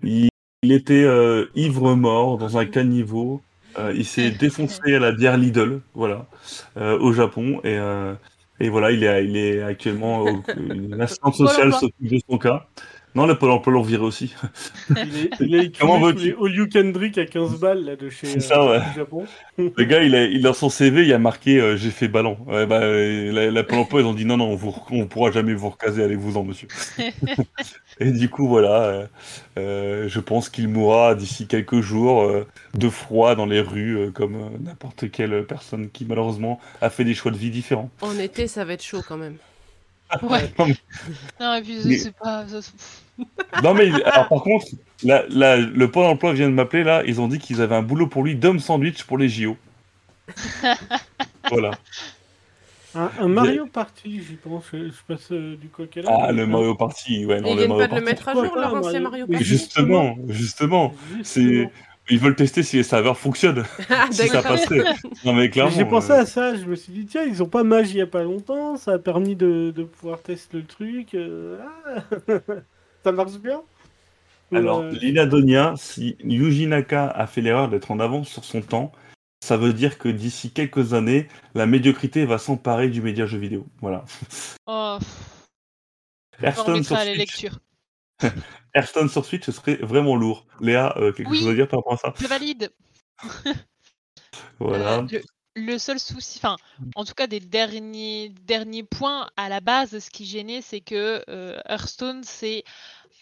il, il était euh, ivre mort dans un caniveau. Euh, il s'est défoncé à la bière Lidl, voilà, euh, au Japon. Et, euh, et voilà, il est, il est actuellement. L'assistante sociale s'occupe de son cas. Non, le Pôle emploi l'ont viré aussi. Il, est, il a Comment veux-tu Drink à 15 balles là, de chez C'est ça, ouais. du Japon. Le gars, il a, il dans son CV, il a marqué euh, j'ai fait ballon. Ouais, bah, euh, la, la Pôle emploi, ils ont dit non, non, on, vous, on pourra jamais vous recaser, allez-vous-en, monsieur. Et du coup, voilà, euh, euh, je pense qu'il mourra d'ici quelques jours euh, de froid dans les rues, euh, comme euh, n'importe quelle personne qui, malheureusement, a fait des choix de vie différents. En été, ça va être chaud quand même. Ouais. Non, mais- Non, et puis Mais- c'est pas. c'est- Non, mais alors, par contre, le Pôle emploi vient de m'appeler, là, ils ont dit qu'ils avaient un boulot pour lui d'homme sandwich pour les JO. voilà. Un, un Mario Party, j'y pense, je, je passe euh, du coq à. Ah, le Mario Party, ouais, non, Ils le viennent pas de le mettre à jour, leur ancien Mario Party Justement, justement, c'est Justement. Ils veulent tester si les serveurs fonctionnent, Ah, si ça passerait. Non mais clairement. J'ai pensé euh, à ça, je me suis dit, tiens, ils ont pas Mage il y a pas longtemps, ça a permis de, de pouvoir tester le truc. euh, ah, ça marche bien? Alors, Euh, Lina Donia, si Yuji Naka a fait l'erreur d'être en avance sur son temps, ça veut dire que d'ici quelques années, la médiocrité va s'emparer du média jeu vidéo. Voilà. Oh, Hearthstone sur, Switch, lecture. Hearthstone sur Switch, ce serait vraiment lourd. Léa, euh, quelque Oui. chose à dire par rapport à ça Je valide. Voilà. Euh, le, le seul souci, enfin, en tout cas des derniers, derniers points à la base, ce qui gênait, c'est que euh, Hearthstone, c'est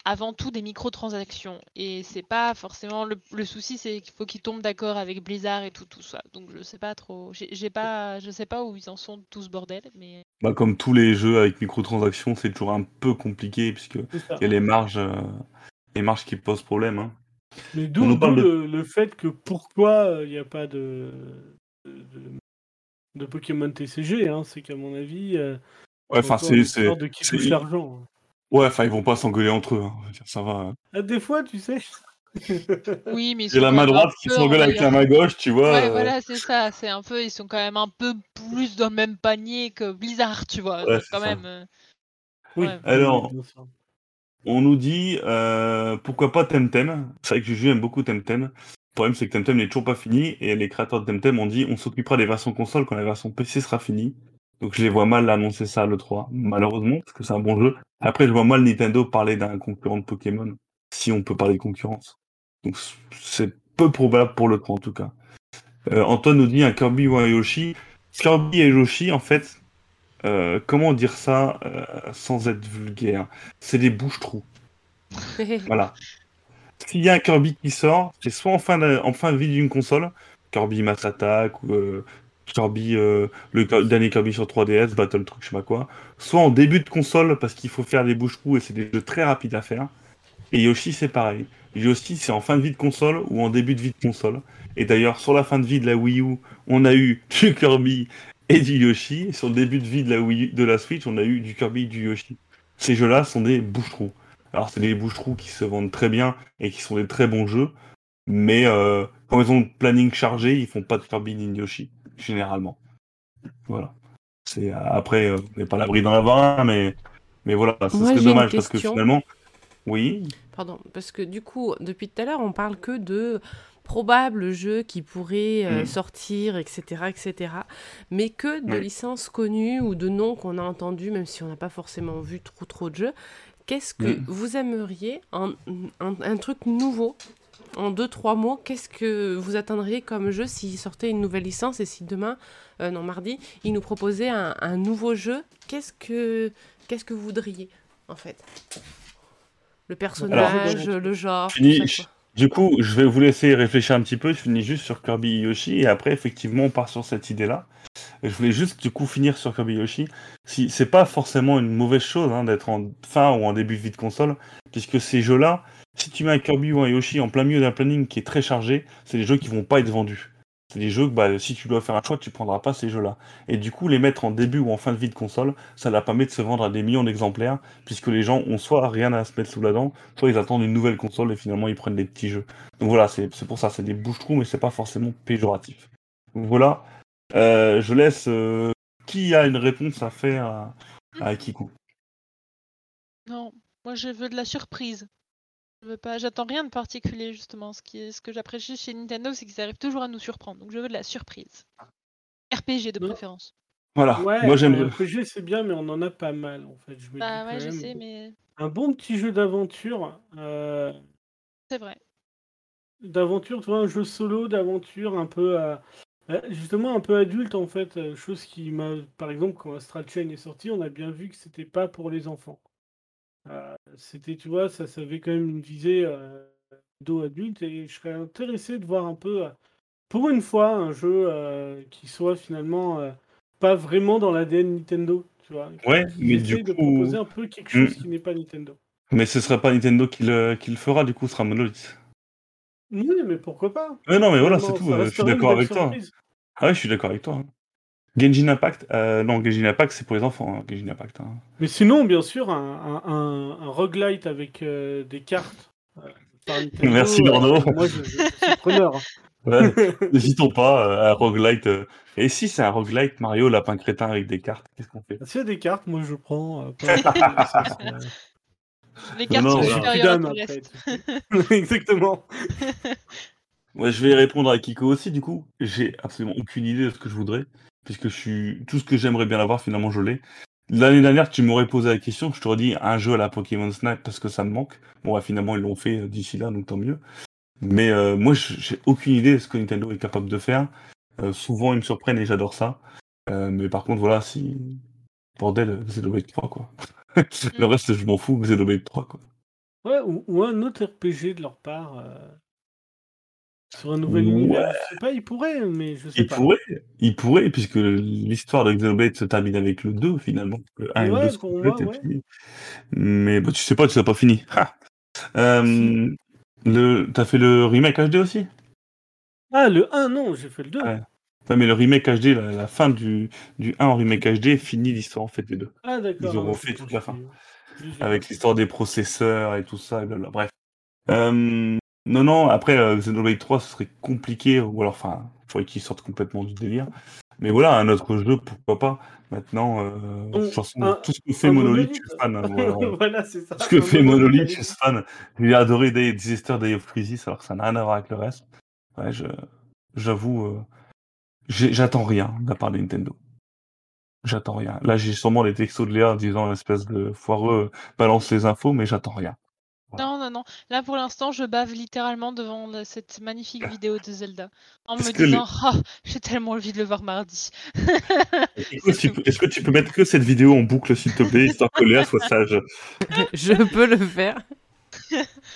avant tout des microtransactions. Et c'est pas forcément le, le souci, c'est qu'il faut qu'ils tombent d'accord avec Blizzard et tout, tout ça. Donc je sais pas trop. J'ai j'ai pas, je sais pas où ils en sont de tout ce bordel, mais Bah, comme tous les jeux avec microtransactions, c'est toujours un peu compliqué puisque il y a les marges, euh, les marges qui posent problème. hein. Mais d'où de- le, fait que pourquoi euh, il n'y a pas de, de, de Pokémon TCG, hein, c'est qu'à mon avis, euh, Ouais, enfin c'est, une c'est, histoire de qui c'est- touche l'argent. Ouais, enfin ils vont pas s'engueuler entre eux. hein. Ça va. hein. Ah, des fois, tu sais. oui, mais ils sont la main droite qui s'engueule avec la main gauche, tu vois. Ouais, euh, voilà, c'est ça. C'est un peu, ils sont quand même un peu plus dans le même panier que Blizzard, tu vois. Ouais, quand ça. même. euh, Oui, Ouais. Alors-. On nous dit euh, pourquoi pas Temtem? C'est vrai que Juju aime beaucoup Temtem. Le problème c'est que Temtem n'est toujours pas fini et les créateurs de Temtem ont dit on s'occupera des versions console quand la version PC sera finie. Donc je les vois mal annoncer ça à l'E3, malheureusement, parce que c'est un bon jeu. Après je vois mal Nintendo parler d'un concurrent de Pokémon, si on peut parler de concurrence. Donc c'est peu probable pour l'E3 en tout cas. Euh, Antoine nous dit un Kirby ou un Yoshi. Kirby et Yoshi, en fait, euh, comment dire ça euh, sans être vulgaire? C'est des bouches-trous. Voilà. S'il y a un Kirby qui sort, c'est soit en fin de, en fin de vie d'une console, Kirby Mass Attack ou Kirby, euh, le dernier Kirby sur 3DS, Battle Truck, je sais pas quoi, soit en début de console parce qu'il faut faire des bouches-trous et c'est des jeux très rapides à faire. Et Yoshi, c'est pareil. Yoshi, c'est en fin de vie de console ou en début de vie de console. Et d'ailleurs, sur la fin de vie de la Wii U, on a eu du Kirby et du Yoshi. Et sur le début de vie de la, Wii U- de la Switch, on a eu du Kirby et du Yoshi. Ces jeux-là sont des bouches-trous. Alors, c'est des bouches-trous qui se vendent très bien et qui sont des très bons jeux. Mais euh, quand ils ont le planning chargé, ils font pas de Kirby ni de Yoshi, généralement. Voilà. C'est après, euh, on n'est pas l'abri d'en avoir un, mais mais voilà, Moi, serait dommage parce que finalement, oui, Pardon, parce que du coup, depuis tout à l'heure, on parle que de probables jeux qui pourraient euh, Mm. sortir, etc., etc., mais que de licences connues ou de noms qu'on a entendus, même si on n'a pas forcément vu trop trop de jeux. Qu'est-ce que Mm. vous aimeriez, un, un, un truc nouveau, en deux, trois mots, qu'est-ce que vous attendriez comme jeu s'il sortait une nouvelle licence et si demain, euh, non mardi, il nous proposait un, un nouveau jeu, qu'est-ce que, qu'est-ce que vous voudriez, en fait? Le personnage, le genre, Fini- tout ça, quoi. Du coup, je vais vous laisser réfléchir un petit peu. Je finis juste sur Kirby Yoshi et après, effectivement, on part sur cette idée-là. Je voulais juste du coup finir sur Kirby Yoshi. Si c'est pas forcément une mauvaise chose hein, d'être en fin ou en début de vie de console, puisque ces jeux-là, si tu mets un Kirby ou un Yoshi en plein milieu d'un planning qui est très chargé, c'est des jeux qui vont pas être vendus. C'est des jeux que bah, si tu dois faire un choix, tu prendras pas ces jeux-là. Et du coup, les mettre en début ou en fin de vie de console, ça leur permet de se vendre à des millions d'exemplaires, puisque les gens ont soit rien à se mettre sous la dent, soit ils attendent une nouvelle console et finalement ils prennent des petits jeux. Donc voilà, c'est pour ça, c'est des bouches-trous, mais c'est pas forcément péjoratif. Voilà, Euh, je laisse euh, qui a une réponse à faire à, à. Non, moi je veux de la surprise. Je veux pas, j'attends rien de particulier justement. Ce qui est, ce que j'apprécie chez Nintendo, c'est qu'ils arrivent toujours à nous surprendre. Donc je veux de la surprise. RPG de Non. préférence. Voilà, Ouais, moi j'aime. un RPG c'est bien, mais on en a pas mal en fait. Je me Bah dis ouais, quand je même, sais, mais Un bon petit jeu d'aventure. euh, c'est vrai. d'aventure, tu vois, un jeu solo d'aventure un peu à- euh, justement un peu adulte en fait, euh, chose qui m'a par exemple quand Astral Chain est sorti, on a bien vu que c'était pas pour les enfants. Euh, c'était tu vois, ça, ça avait quand même une visée d'eau adulte et je serais intéressé de voir un peu pour une fois un jeu qui soit finalement pas vraiment dans l'ADN Nintendo, tu vois. Ouais, mais du de coup- proposer un peu quelque chose Mm. qui n'est pas Nintendo. Mais ce sera pas Nintendo qui le, qui le fera, du coup, ce sera Monolith. Oui, mais pourquoi pas? Ouais, non, mais voilà, c'est tout. euh, je suis d'accord avec toi. Ah ouais, je suis d'accord avec toi. Genshin Impact euh, Non, Genshin Impact, c'est pour les enfants, hein, Genshin Impact. hein. Mais sinon, bien sûr, un, un, un, un roguelite avec euh, des cartes. euh, par Nintendo, Merci, euh, Lorno. moi, je, je suis preneur. Ouais, N'hésitons pas, euh, un roguelite. euh. Et si c'est un roguelite Mario Lapin Crétin avec des cartes, qu'est-ce qu'on fait? S'il y a des cartes, moi je prends. euh, Les cartes Non, sont non, supérieures à tout tu sais. Exactement. Ouais, je vais répondre à Kiko aussi, du coup. J'ai absolument aucune idée de ce que je voudrais, puisque je suis tout ce que j'aimerais bien avoir, finalement, je l'ai. L'année dernière, tu m'aurais posé la question, je t'aurais dit un jeu à la Pokémon Snap parce que ça me manque. Bon, bah, finalement, ils l'ont fait euh, d'ici là, donc tant mieux. Mais euh, moi, j'ai aucune idée de ce que Nintendo est capable de faire. Euh, souvent, ils me surprennent et j'adore ça. Euh, mais par contre, voilà, si. Bordel, Xenoblade 3, quoi. Le reste, je m'en fous, Xenoblade 3, quoi. Ouais, ou, ou un autre RPG de leur part. Sur un nouvel Ouais. univers. Je sais pas, ils pourraient, mais je sais Il pas. pourrait, il pourrait, puisque l'histoire de Xenoblade se termine avec le 2, finalement. Le 1 et le Ouais, 2 moi, et ouais. puis- Mais bah, tu sais pas, tu l'as pas fini. Ha Euh, le... T'as fait le remake HD aussi? Ah, le 1, non, j'ai fait le 2. Ouais. Mais le remake HD, la, la fin du, du 1 en remake HD finit l'histoire en fait des deux. Ah, d'accord. Ils ont non, refait c'est toute la fin. Avec l'histoire des processeurs et tout ça, et blablabla. Bref. Euh, non, non, après euh, Xenoblade 3, ce serait compliqué, ou alors, enfin, il faudrait qu'ils sortent complètement du délire. Mais voilà, un autre jeu, pourquoi pas. Maintenant, euh, de toute façon, un- tout ce que fait Monolith, je suis fan. hein, voilà. voilà, c'est ça. Tout ce que fait Monolith, je suis fan. J'ai adoré Day, Disaster Day of Crisis, alors que ça n'a rien à voir avec le reste. Ouais, j'avoue, euh, j'attends rien de la part de Nintendo. J'attends rien. Là, j'ai sûrement les textos de Léa disant espèce de foireux, balance les infos, mais j'attends rien. Non, non, non. Là, pour l'instant, je bave littéralement devant cette magnifique vidéo de Zelda. En Est-ce me disant, ah, j'ai tellement envie de le voir mardi. Est-ce que tu peux mettre que cette vidéo en boucle, s'il te plaît, histoire que Léa soit sage? Je peux le faire.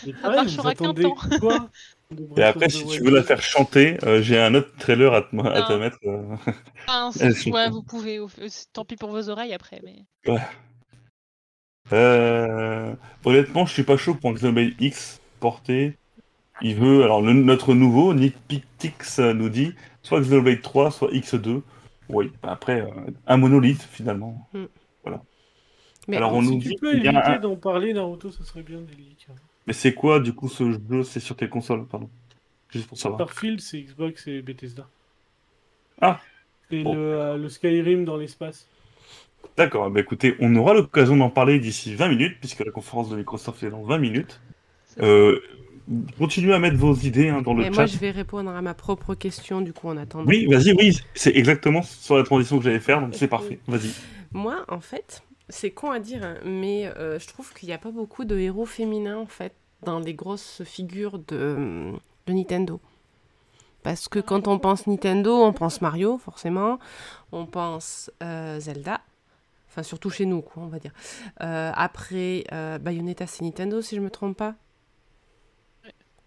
Mais pareil, marchera vous qu'un temps. quoi Et après, si tu veux la faire chanter, euh, j'ai un autre trailer à te, à te Non. mettre. euh. Sont ouais, vous pouvez. euh, Tant pis pour vos oreilles après, mais. Euh, honnêtement, je suis pas chaud pour un Xenoblade X porté. Il veut, alors le- notre nouveau, Nick Pictix euh, nous dit soit Xenoblade 3, soit X2. Oui, bah après, euh, un monolithe finalement. Mais Alors, en- on nous Si dit tu peux éviter un- d'en parler, Naruto, ça serait bien. Mais c'est quoi du coup ce jeu C'est sur quelle console Pardon? Juste pour savoir. Starfield, c'est Xbox et Bethesda. Ah. C'est Bon. le, euh, le Skyrim dans l'espace. D'accord, bah écoutez, on aura l'occasion d'en parler d'ici 20 minutes, puisque la conférence de Microsoft est dans 20 minutes. Euh, continuez à mettre vos idées hein, dans le Et chat. moi, je vais répondre à ma propre question, du coup, en attendant. Oui, vas-y, oui, c'est exactement sur la transition que j'allais faire, donc c'est parfait. Vas-y. Moi, en fait, c'est con à dire, hein, mais euh, je trouve qu'il n'y a pas beaucoup de héros féminins, en fait, dans les grosses figures de, de Nintendo. Parce que quand on pense Nintendo, on pense Mario, forcément. On pense euh, Zelda. Enfin, surtout chez nous, quoi, on va dire. Euh, après, euh, Bayonetta, c'est Nintendo, si je me trompe pas.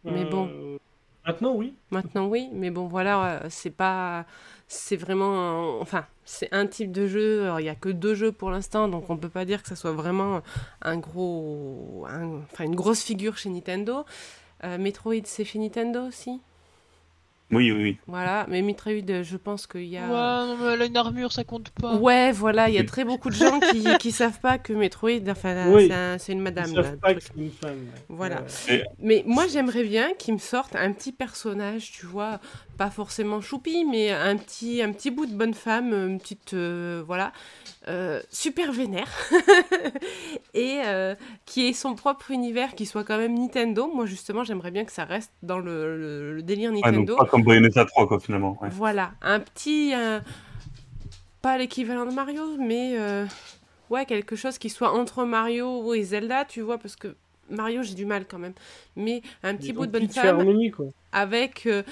Mais bon. Euh, Maintenant, oui. Maintenant, oui, mais bon, voilà, c'est pas. C'est vraiment. Enfin, c'est un type de jeu. alors, Il n'y a que deux jeux pour l'instant, donc on peut pas dire que ça soit vraiment un gros. un- Enfin, une grosse figure chez Nintendo. Euh, Metroid, c'est chez Nintendo aussi? Oui, oui, oui. Voilà, mais Metroid, euh, je pense qu'il y a. Ouais, non, mais elle a une armure, ça compte pas. Ouais, voilà, il y a très beaucoup de gens qui, qui savent pas que Metroid, enfin, Oui. c'est un- une Ils madame. savent là, le pas que c'est une femme. Voilà. Euh, Mais moi, j'aimerais bien qu'ils me sortent un petit personnage, tu vois, pas forcément choupi, mais un petit, un petit bout de bonne femme, une petite, euh, voilà, euh, super vénère, et euh, qui ait son propre univers, qui soit quand même Nintendo. Moi, justement, j'aimerais bien que ça reste dans le, le- le délire Ah, donc Nintendo. Comme Bayonetta 3, quoi, finalement. ouais. Voilà, un petit, euh, pas l'équivalent de Mario, mais euh, ouais, quelque chose qui soit entre Mario et Zelda, tu vois, parce que Mario, j'ai du mal quand même. Mais un petit bout de bonne femme Harmony, quoi. avec euh,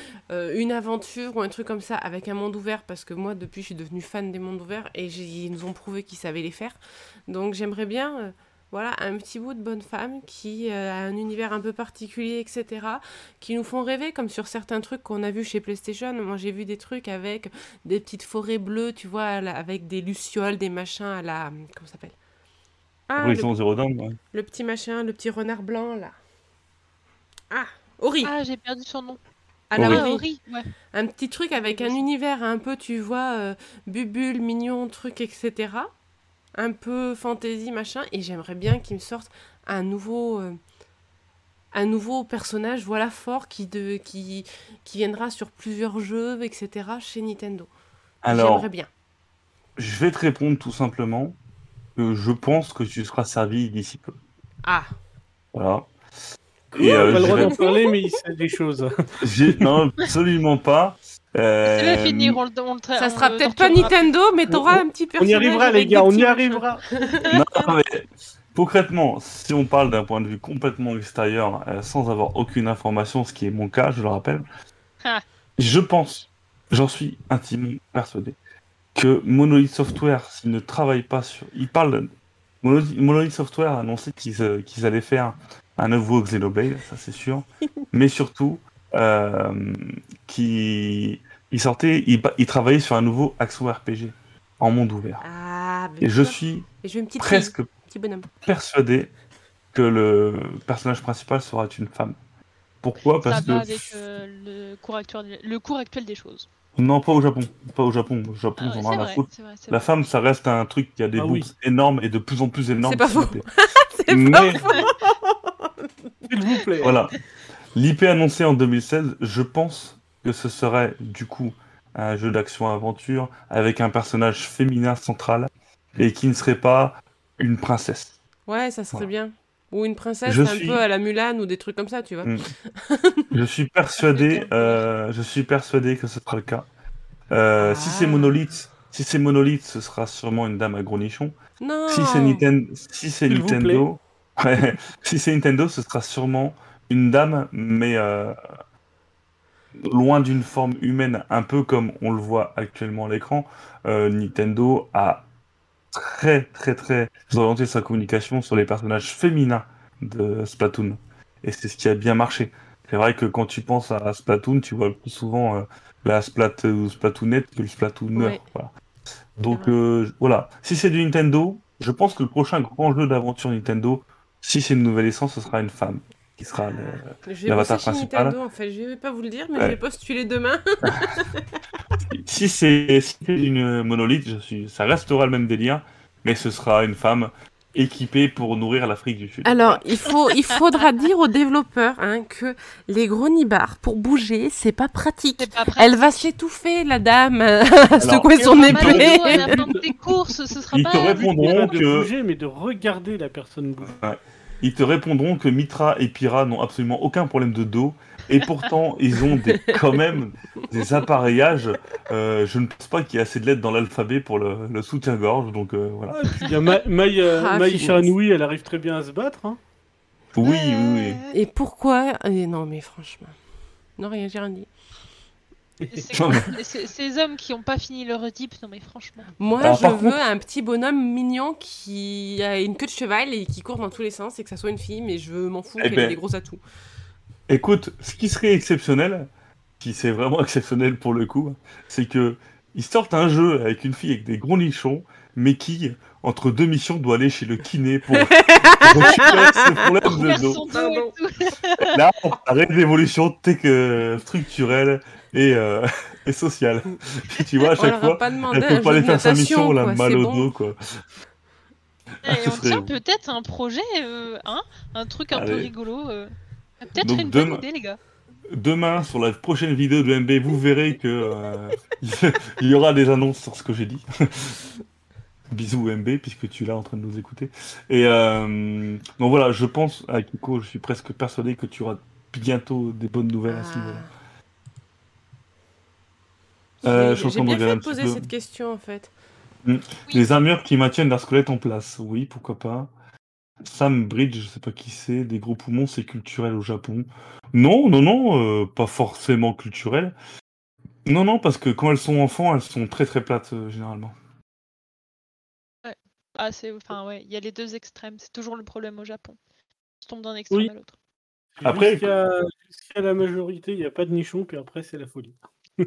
une aventure ou un truc comme ça, avec un monde ouvert, parce que moi, depuis, je suis devenue fan des mondes ouverts et j'ai- ils nous ont prouvé qu'ils savaient les faire. Donc, j'aimerais bien, euh, voilà, un petit bout de bonne femme qui euh, a un univers un peu particulier, etc., qui nous font rêver, comme sur certains trucs qu'on a vus chez PlayStation. Moi, j'ai vu des trucs avec des petites forêts bleues, tu vois, avec des lucioles, des machins à la. Comment ça s'appelle? Ah, le, Horizon Zero Dawn, ouais. le petit machin, le petit renard blanc, là. Ah, Ori Ah, j'ai perdu son nom. À la. Ah. Ori, ouais. Un petit truc avec un univers un peu, tu vois, euh, bubule, mignon, truc, etc. Un peu fantasy, machin. Et j'aimerais bien qu'ils me sortent un nouveau, euh, un nouveau personnage, voilà, fort, qui, de, qui, qui viendra sur plusieurs jeux, etc. chez Nintendo. Alors, J'aimerais bien. je vais te répondre tout simplement que je pense que tu seras servi d'ici peu. Ah, Voilà. Il euh, pas le droit d'en parler, mais il sait des choses. non, absolument pas. Euh, Ça va finir, on le, on ça on sera peut-être pas. Nintendo, mais t'auras un petit On personnage. y arrivera, les gars, on y arrivera. Non, mais concrètement, si on parle d'un point de vue complètement extérieur, euh, sans avoir aucune information, ce qui est mon cas, je le rappelle, Ah. je pense, j'en suis intimement persuadé, que Monolith Software, s'il ne travaille pas sur... Il parle... Monolith, Monolith Software a annoncé qu'ils euh, qu'ils allaient faire un nouveau Xenoblade, ça c'est sûr, mais surtout, euh, qu'ils ils sortaient, ils, ils travaillaient sur un nouveau action RPG en monde ouvert. Ah, ben Et je suis Et je presque petit persuadé que le personnage principal sera une femme. Pourquoi? Parce que avec euh, le, cours actuel, le cours actuel des choses. non, pas au Japon, pas au Japon. Au Japon, Ah ouais, j'en ai c'est rien à vrai, La femme, ça reste un truc qui a des Ah oui. énormes et de plus en plus énormes. C'est faux. Mais pas faux. S'il vous plaît. voilà, l'IP annoncé en 2016, je pense que ce serait du coup un jeu d'action-aventure avec un personnage féminin central et qui ne serait pas une princesse. Ouais, ça serait Voilà. bien. Ou une princesse Je un suis- peu à la Mulan ou des trucs comme ça, tu vois. Mm. Je suis persuadé, euh, je suis persuadé que ce sera le cas. Euh, Si c'est Ah. Monolith, si c'est Monolith, ce sera sûrement une dame à gros nichons. Non. Si c'est Nintendo, ouais, si c'est Nintendo, ce sera sûrement une dame, mais euh, loin d'une forme humaine, un peu comme on le voit actuellement à l'écran. Euh, Nintendo a très très très orienté sa communication sur les personnages féminins de Splatoon, et c'est ce qui a bien marché. C'est vrai que quand tu penses à Splatoon, tu vois plus souvent euh, la Splat ou Splatoonette que le. Ouais. Voilà. Donc euh, voilà, si c'est du Nintendo, je pense que le prochain grand jeu d'aventure Nintendo, si c'est une nouvelle essence, ce sera une femme qui sera l'avatar principal. Nintendo en fait. Je vais pas vous le dire, mais Ouais. je vais postuler demain. Si c'est si c'est une monolithe, je suis, ça restera le même délire, mais ce sera une femme équipée pour nourrir l'Afrique du Sud. Alors, il, faut, il faudra dire aux développeurs hein, que les gros nibards, pour bouger, c'est pas pratique. Elle va s'étouffer, la dame, à secouer son épée. Ils pas te répondront Pas de que bouger, mais de regarder la personne bouger. Ils te répondront que Mitra et Pyra n'ont absolument aucun problème de dos, et pourtant ils ont des, quand même des appareillages. Euh, je ne pense pas qu'il y ait assez de lettres dans l'alphabet pour le, le soutien-gorge, donc euh, voilà. Ah, puis il y a Ma- Mai euh, Ah, Mai. Shiranoui, elle arrive très bien à se battre. Hein. Oui, oui, oui. Et pourquoi Et Non, mais franchement. Non, rien, j'ai rien dit. C'est- Non, mais- c'est- Ces hommes qui n'ont pas fini leur Oedipe, non mais franchement. Moi, Alors, je veux contre- un petit bonhomme mignon qui a une queue de cheval et qui court dans tous les sens et que ça soit une fille, mais je m'en fous Eh qu'elle ben, ait des gros atouts. Écoute, ce qui serait exceptionnel, qui c'est vraiment exceptionnel pour le coup, c'est que ils sortent un jeu avec une fille avec des gros nichons, mais qui, entre deux missions, doit aller chez le kiné pour, pour récupérer ses problèmes de dos. Là, on arrête l'évolution tech, euh, structurelle et, euh, et sociale. Puis tu vois, à chaque fois, pas elle peut pas aller faire sa mission, la mal au bon. dos, quoi. Et Ce on serait- tient peut-être un projet, euh, hein, un truc un peu rigolo. euh. Peut-être Donc une bonne demain- idée, les gars. Demain, sur la prochaine vidéo de MB, vous verrez que euh, il y aura des annonces sur ce que j'ai dit. Bisous MB, puisque tu es là en train de nous écouter. Et euh, donc voilà, je pense, à Kiko, je suis presque persuadé que tu auras bientôt des bonnes nouvelles à ce niveau-là. Euh, J'ai- bien fait de poser cette question en fait. Les armures qui maintiennent leur squelette en place, oui, pourquoi pas. Sam Bridge, je sais pas qui c'est, des gros poumons, c'est culturel au Japon. Non, non, non, euh, pas forcément culturel. Non, non, parce que quand elles sont enfants, elles sont très très plates euh, généralement. Ah, c'est, enfin, ouais, il y a les deux extrêmes. C'est toujours le problème au Japon. On tombe d'un extrême Oui. à l'autre. Après- Jusqu'à jusqu'à la majorité, il n'y a pas de nichon, puis après, c'est la folie.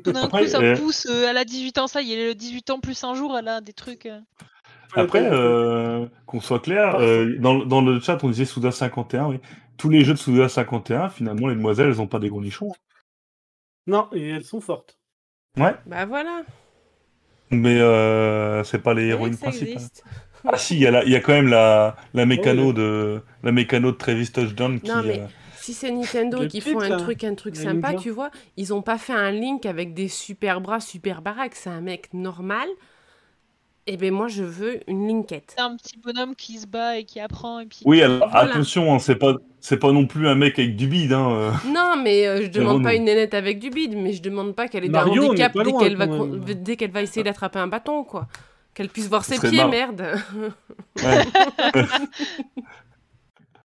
Tout d'un coup, ça euh, pousse. euh, elle a 18 ans, ça y est, le 18 ans plus un jour, elle a des trucs. euh. Après, euh, qu'on soit clair, euh, dans, dans le chat, on disait Souda 51, oui. Tous les jeux de Souda 51, finalement, les demoiselles, elles ont pas des gros nichons. Non, et elles sont fortes. Ouais, Bah voilà. mais euh, c'est pas les héroïnes principales. existe. Ah si, il y, a la- il y a quand même la, la mécano Ouais. de la mécano de Travis Touchdown qui. Non, mais- euh, Si c'est Nintendo Le qui font un truc, un truc sympa, tu vois, ils ont pas fait un Link avec des super bras, super baraques. C'est un mec normal. Et ben moi, je veux une Linkette. C'est un petit bonhomme qui se bat et qui apprend et puis. Oui, alors Voilà. attention, hein, c'est pas c'est pas non plus un mec avec du bide. Hein, euh. Non, mais euh, je demande pas une nénette avec du bide, mais je demande pas qu'elle ait handicaps pas dès qu'elle va, dès qu'elle va essayer d'attraper un bâton, quoi. Qu'elle puisse voir ses pieds, merde. Ouais.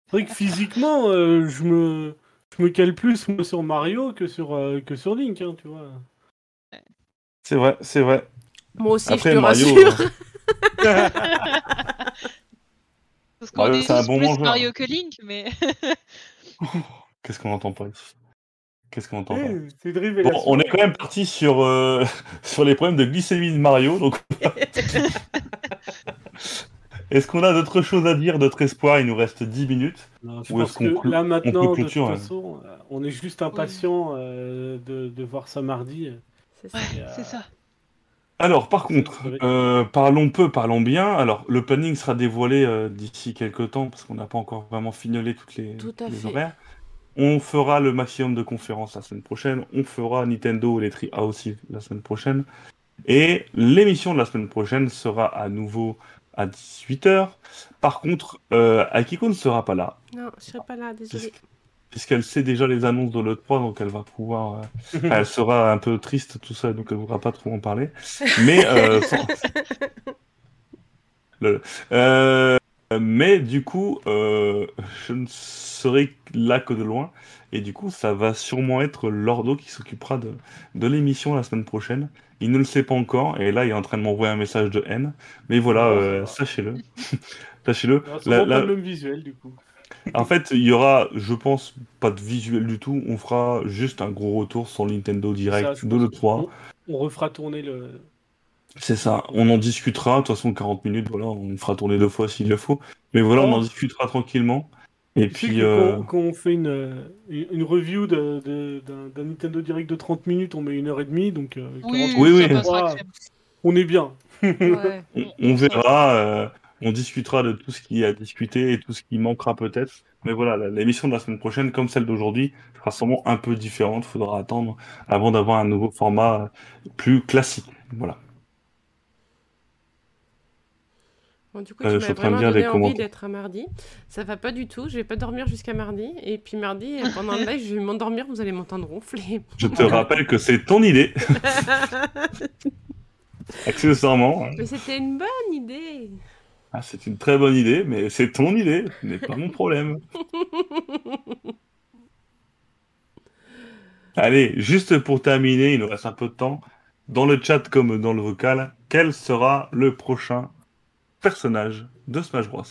C'est vrai que physiquement, euh, je me je me cale plus moi, sur Mario que sur euh, que sur Link, hein, tu vois. C'est vrai, c'est vrai. Moi aussi, Après je te Mario, rassure. euh, Parce qu'on Mario, est c'est un tous bon plus mangeur. Mario que Link, mais. qu'est-ce qu'on entend pas ici? Qu'est-ce qu'on entend pas? Eh, c'est une Bon, révélation. on est quand même parti sur euh, sur les problèmes de glycémie de Mario, donc. Est-ce qu'on a d'autres choses à dire, d'autres espoirs? Il nous reste 10 minutes. Non, je Ou pense est-ce qu'on que clôt- là maintenant, de toute ouais. façon, euh, on est juste impatient euh, de, de voir ça mardi. C'est ça. Ouais, euh, c'est ça. Alors, par contre, euh, parlons peu, parlons bien. Alors, le planning sera dévoilé euh, d'ici quelques temps, parce qu'on n'a pas encore vraiment fignolé toutes les, Tout à les fait. horaires. On fera le maximum de conférences la semaine prochaine. On fera Nintendo et les Tri aussi la semaine prochaine. Et l'émission de la semaine prochaine sera à nouveau à 18h. Par contre, euh, Akiko ne sera pas là, Non, je serai pas là, désolé. puisqu'elle sait déjà les annonces de l'E3, donc elle va pouvoir... euh, elle sera un peu triste, tout ça, donc elle ne voudra pas trop en parler. Mais, euh, sans- Le- euh, mais du coup, euh, je ne serai là que de loin. Et du coup, ça va sûrement être Lordo qui s'occupera de, de l'émission la semaine prochaine. Il ne le sait pas encore, et là, il est en train de m'envoyer un message de haine. Mais voilà, ça euh, sachez-le. sachez-le. La- la- le même visuel du coup. En fait, il y aura, je pense, pas de visuel du tout. On fera juste un gros retour sur Nintendo Ça, Direct je de pense. l'E3. On, on refera tourner le. C'est ça, on en discutera, de toute façon 40 minutes, voilà, on fera tourner deux fois s'il le faut. Mais voilà, on en discutera tranquillement. Et puis, que euh, quand, quand on fait une, euh, une review de- de- d'un Nintendo Direct de 30 minutes, on met une heure et demie, donc euh, Oui, 40 Oui, oui. passera on est bien. Ouais. on, on verra, euh, on discutera de tout ce qui est à discuter et tout ce qui manquera peut-être. Mais voilà, l'émission de la semaine prochaine, comme celle d'aujourd'hui, sera sûrement un peu différente. Faudra attendre avant d'avoir un nouveau format plus classique. Voilà. Bon, du coup, Euh, tu je suis m'as vraiment donné envie d'être à mardi. Ça va pas du tout. Je vais pas dormir jusqu'à mardi. Et puis mardi, euh, pendant le live, je vais m'endormir. Vous allez m'entendre ronfler. Je te rappelle que c'est ton idée, accessoirement. hein. Mais c'était une bonne idée. Ah, c'est une très bonne idée, mais c'est ton idée, ce n'est pas mon problème. Allez, juste pour terminer, il nous reste un peu de temps. Dans le chat comme dans le vocal, quel sera le prochain personnage de Smash Bros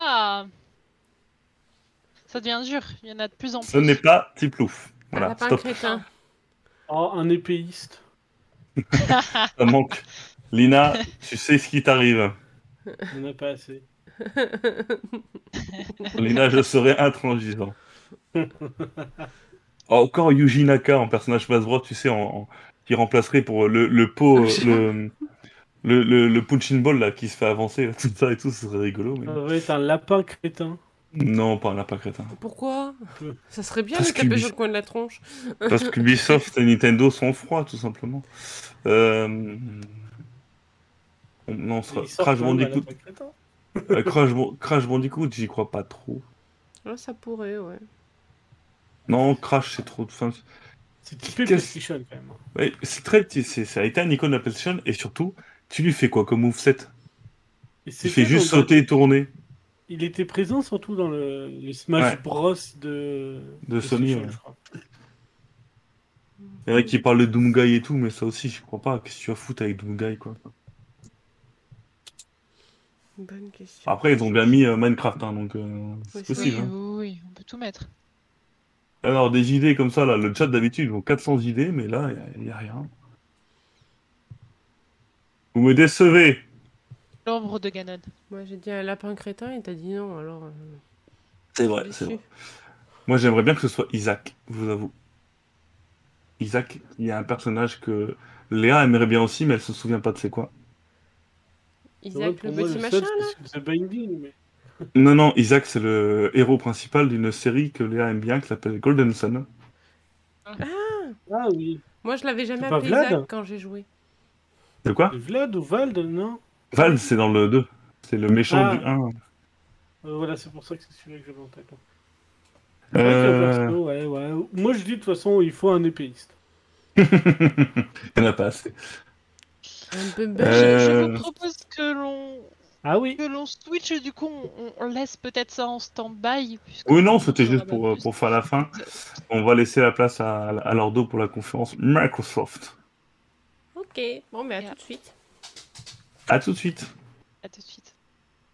Ah Ça devient dur, il y en a de plus en Ce plus. n'est pas Tiplouf. Un Voilà, stop. crétin. Oh, un épéiste. Ça manque. Lina, tu sais ce qui t'arrive. On n'a pas assez. Lina, je serai intransigeant. Oh, encore Yuji Naka en personnage Smash Bros, tu sais, en, en- qui remplacerait pour le, le pot, euh, le, le, le, le punching ball là, qui se fait avancer, là, tout ça et tout, ce serait rigolo. Mais... Ça va être un lapin crétin. Non, pas un lapin crétin. Pourquoi. Ça serait bien Parce de taper sur le coin de la tronche. Parce que Ubisoft et Nintendo sont froids, tout simplement. Euh... on- Non, sera- Crash Bandicoot, euh, Crash, Ban- Crash Bandicoot, j'y crois pas trop. Ah, ça pourrait, ouais. Non, Crash, c'est trop. Enfin, C'est typé PlayStation quand même. ouais, c'est très petit, c'est- ça a été un icône de la PlayStation, et surtout, tu lui fais quoi comme Et Tu c'était fais juste sauter et tourner. Il était présent surtout dans le, Smash Ouais. Bros de, De Sony, PlayStation, ouais. je crois. Il y en a qui parlent de Doomguy et tout, mais ça aussi, je crois pas. Qu'est-ce que tu vas foutre avec Doomguy, quoi? Bonne question. Après, ils ont bien mis euh, Minecraft, hein, donc euh, c'est Oui, c'est possible. Oui, hein. oui, oui, on peut tout mettre. Alors, des idées comme ça, là, le chat d'habitude, ils ont 400 idées, mais là, il n'y a, rien. Vous me décevez. L'ombre de Ganon. Moi, j'ai dit un lapin crétin et t'as dit non, alors. euh, C'est vrai, déçu. c'est vrai. Moi, j'aimerais bien que ce soit Isaac, je vous avoue. Isaac, il y a un personnage que Léa aimerait bien aussi, mais elle se souvient pas de c'est quoi. Isaac, le petit machin, là parce que c'est Binding, mais... Non, non, Isaac, c'est le héros principal d'une série que Léa aime bien, qui s'appelle Golden Sun. Ah oui. Moi, je l'avais jamais C'est pas appelé Vlad Isaac quand j'ai joué. De quoi Vlad ou Vald, non Val, c'est dans le 2. C'est le méchant Ah. du 1. Euh, Voilà, c'est pour ça que c'est celui-là que j'avais en tête. Qu'un Euh... ouais, ouais. Moi, je dis de toute façon, il faut un épéiste. Il n'y en a pas assez. Peu Je- Euh, Je vous propose que l'on Ah oui que l'on switch, du coup, on, on laisse peut-être ça en stand-by. Oui, non, on c'était juste pour, pour faire la fin. On va laisser la place à, à Lordo pour la conférence Microsoft. Ok, bon, mais à Yeah. tout de suite. À tout de suite. À tout de suite.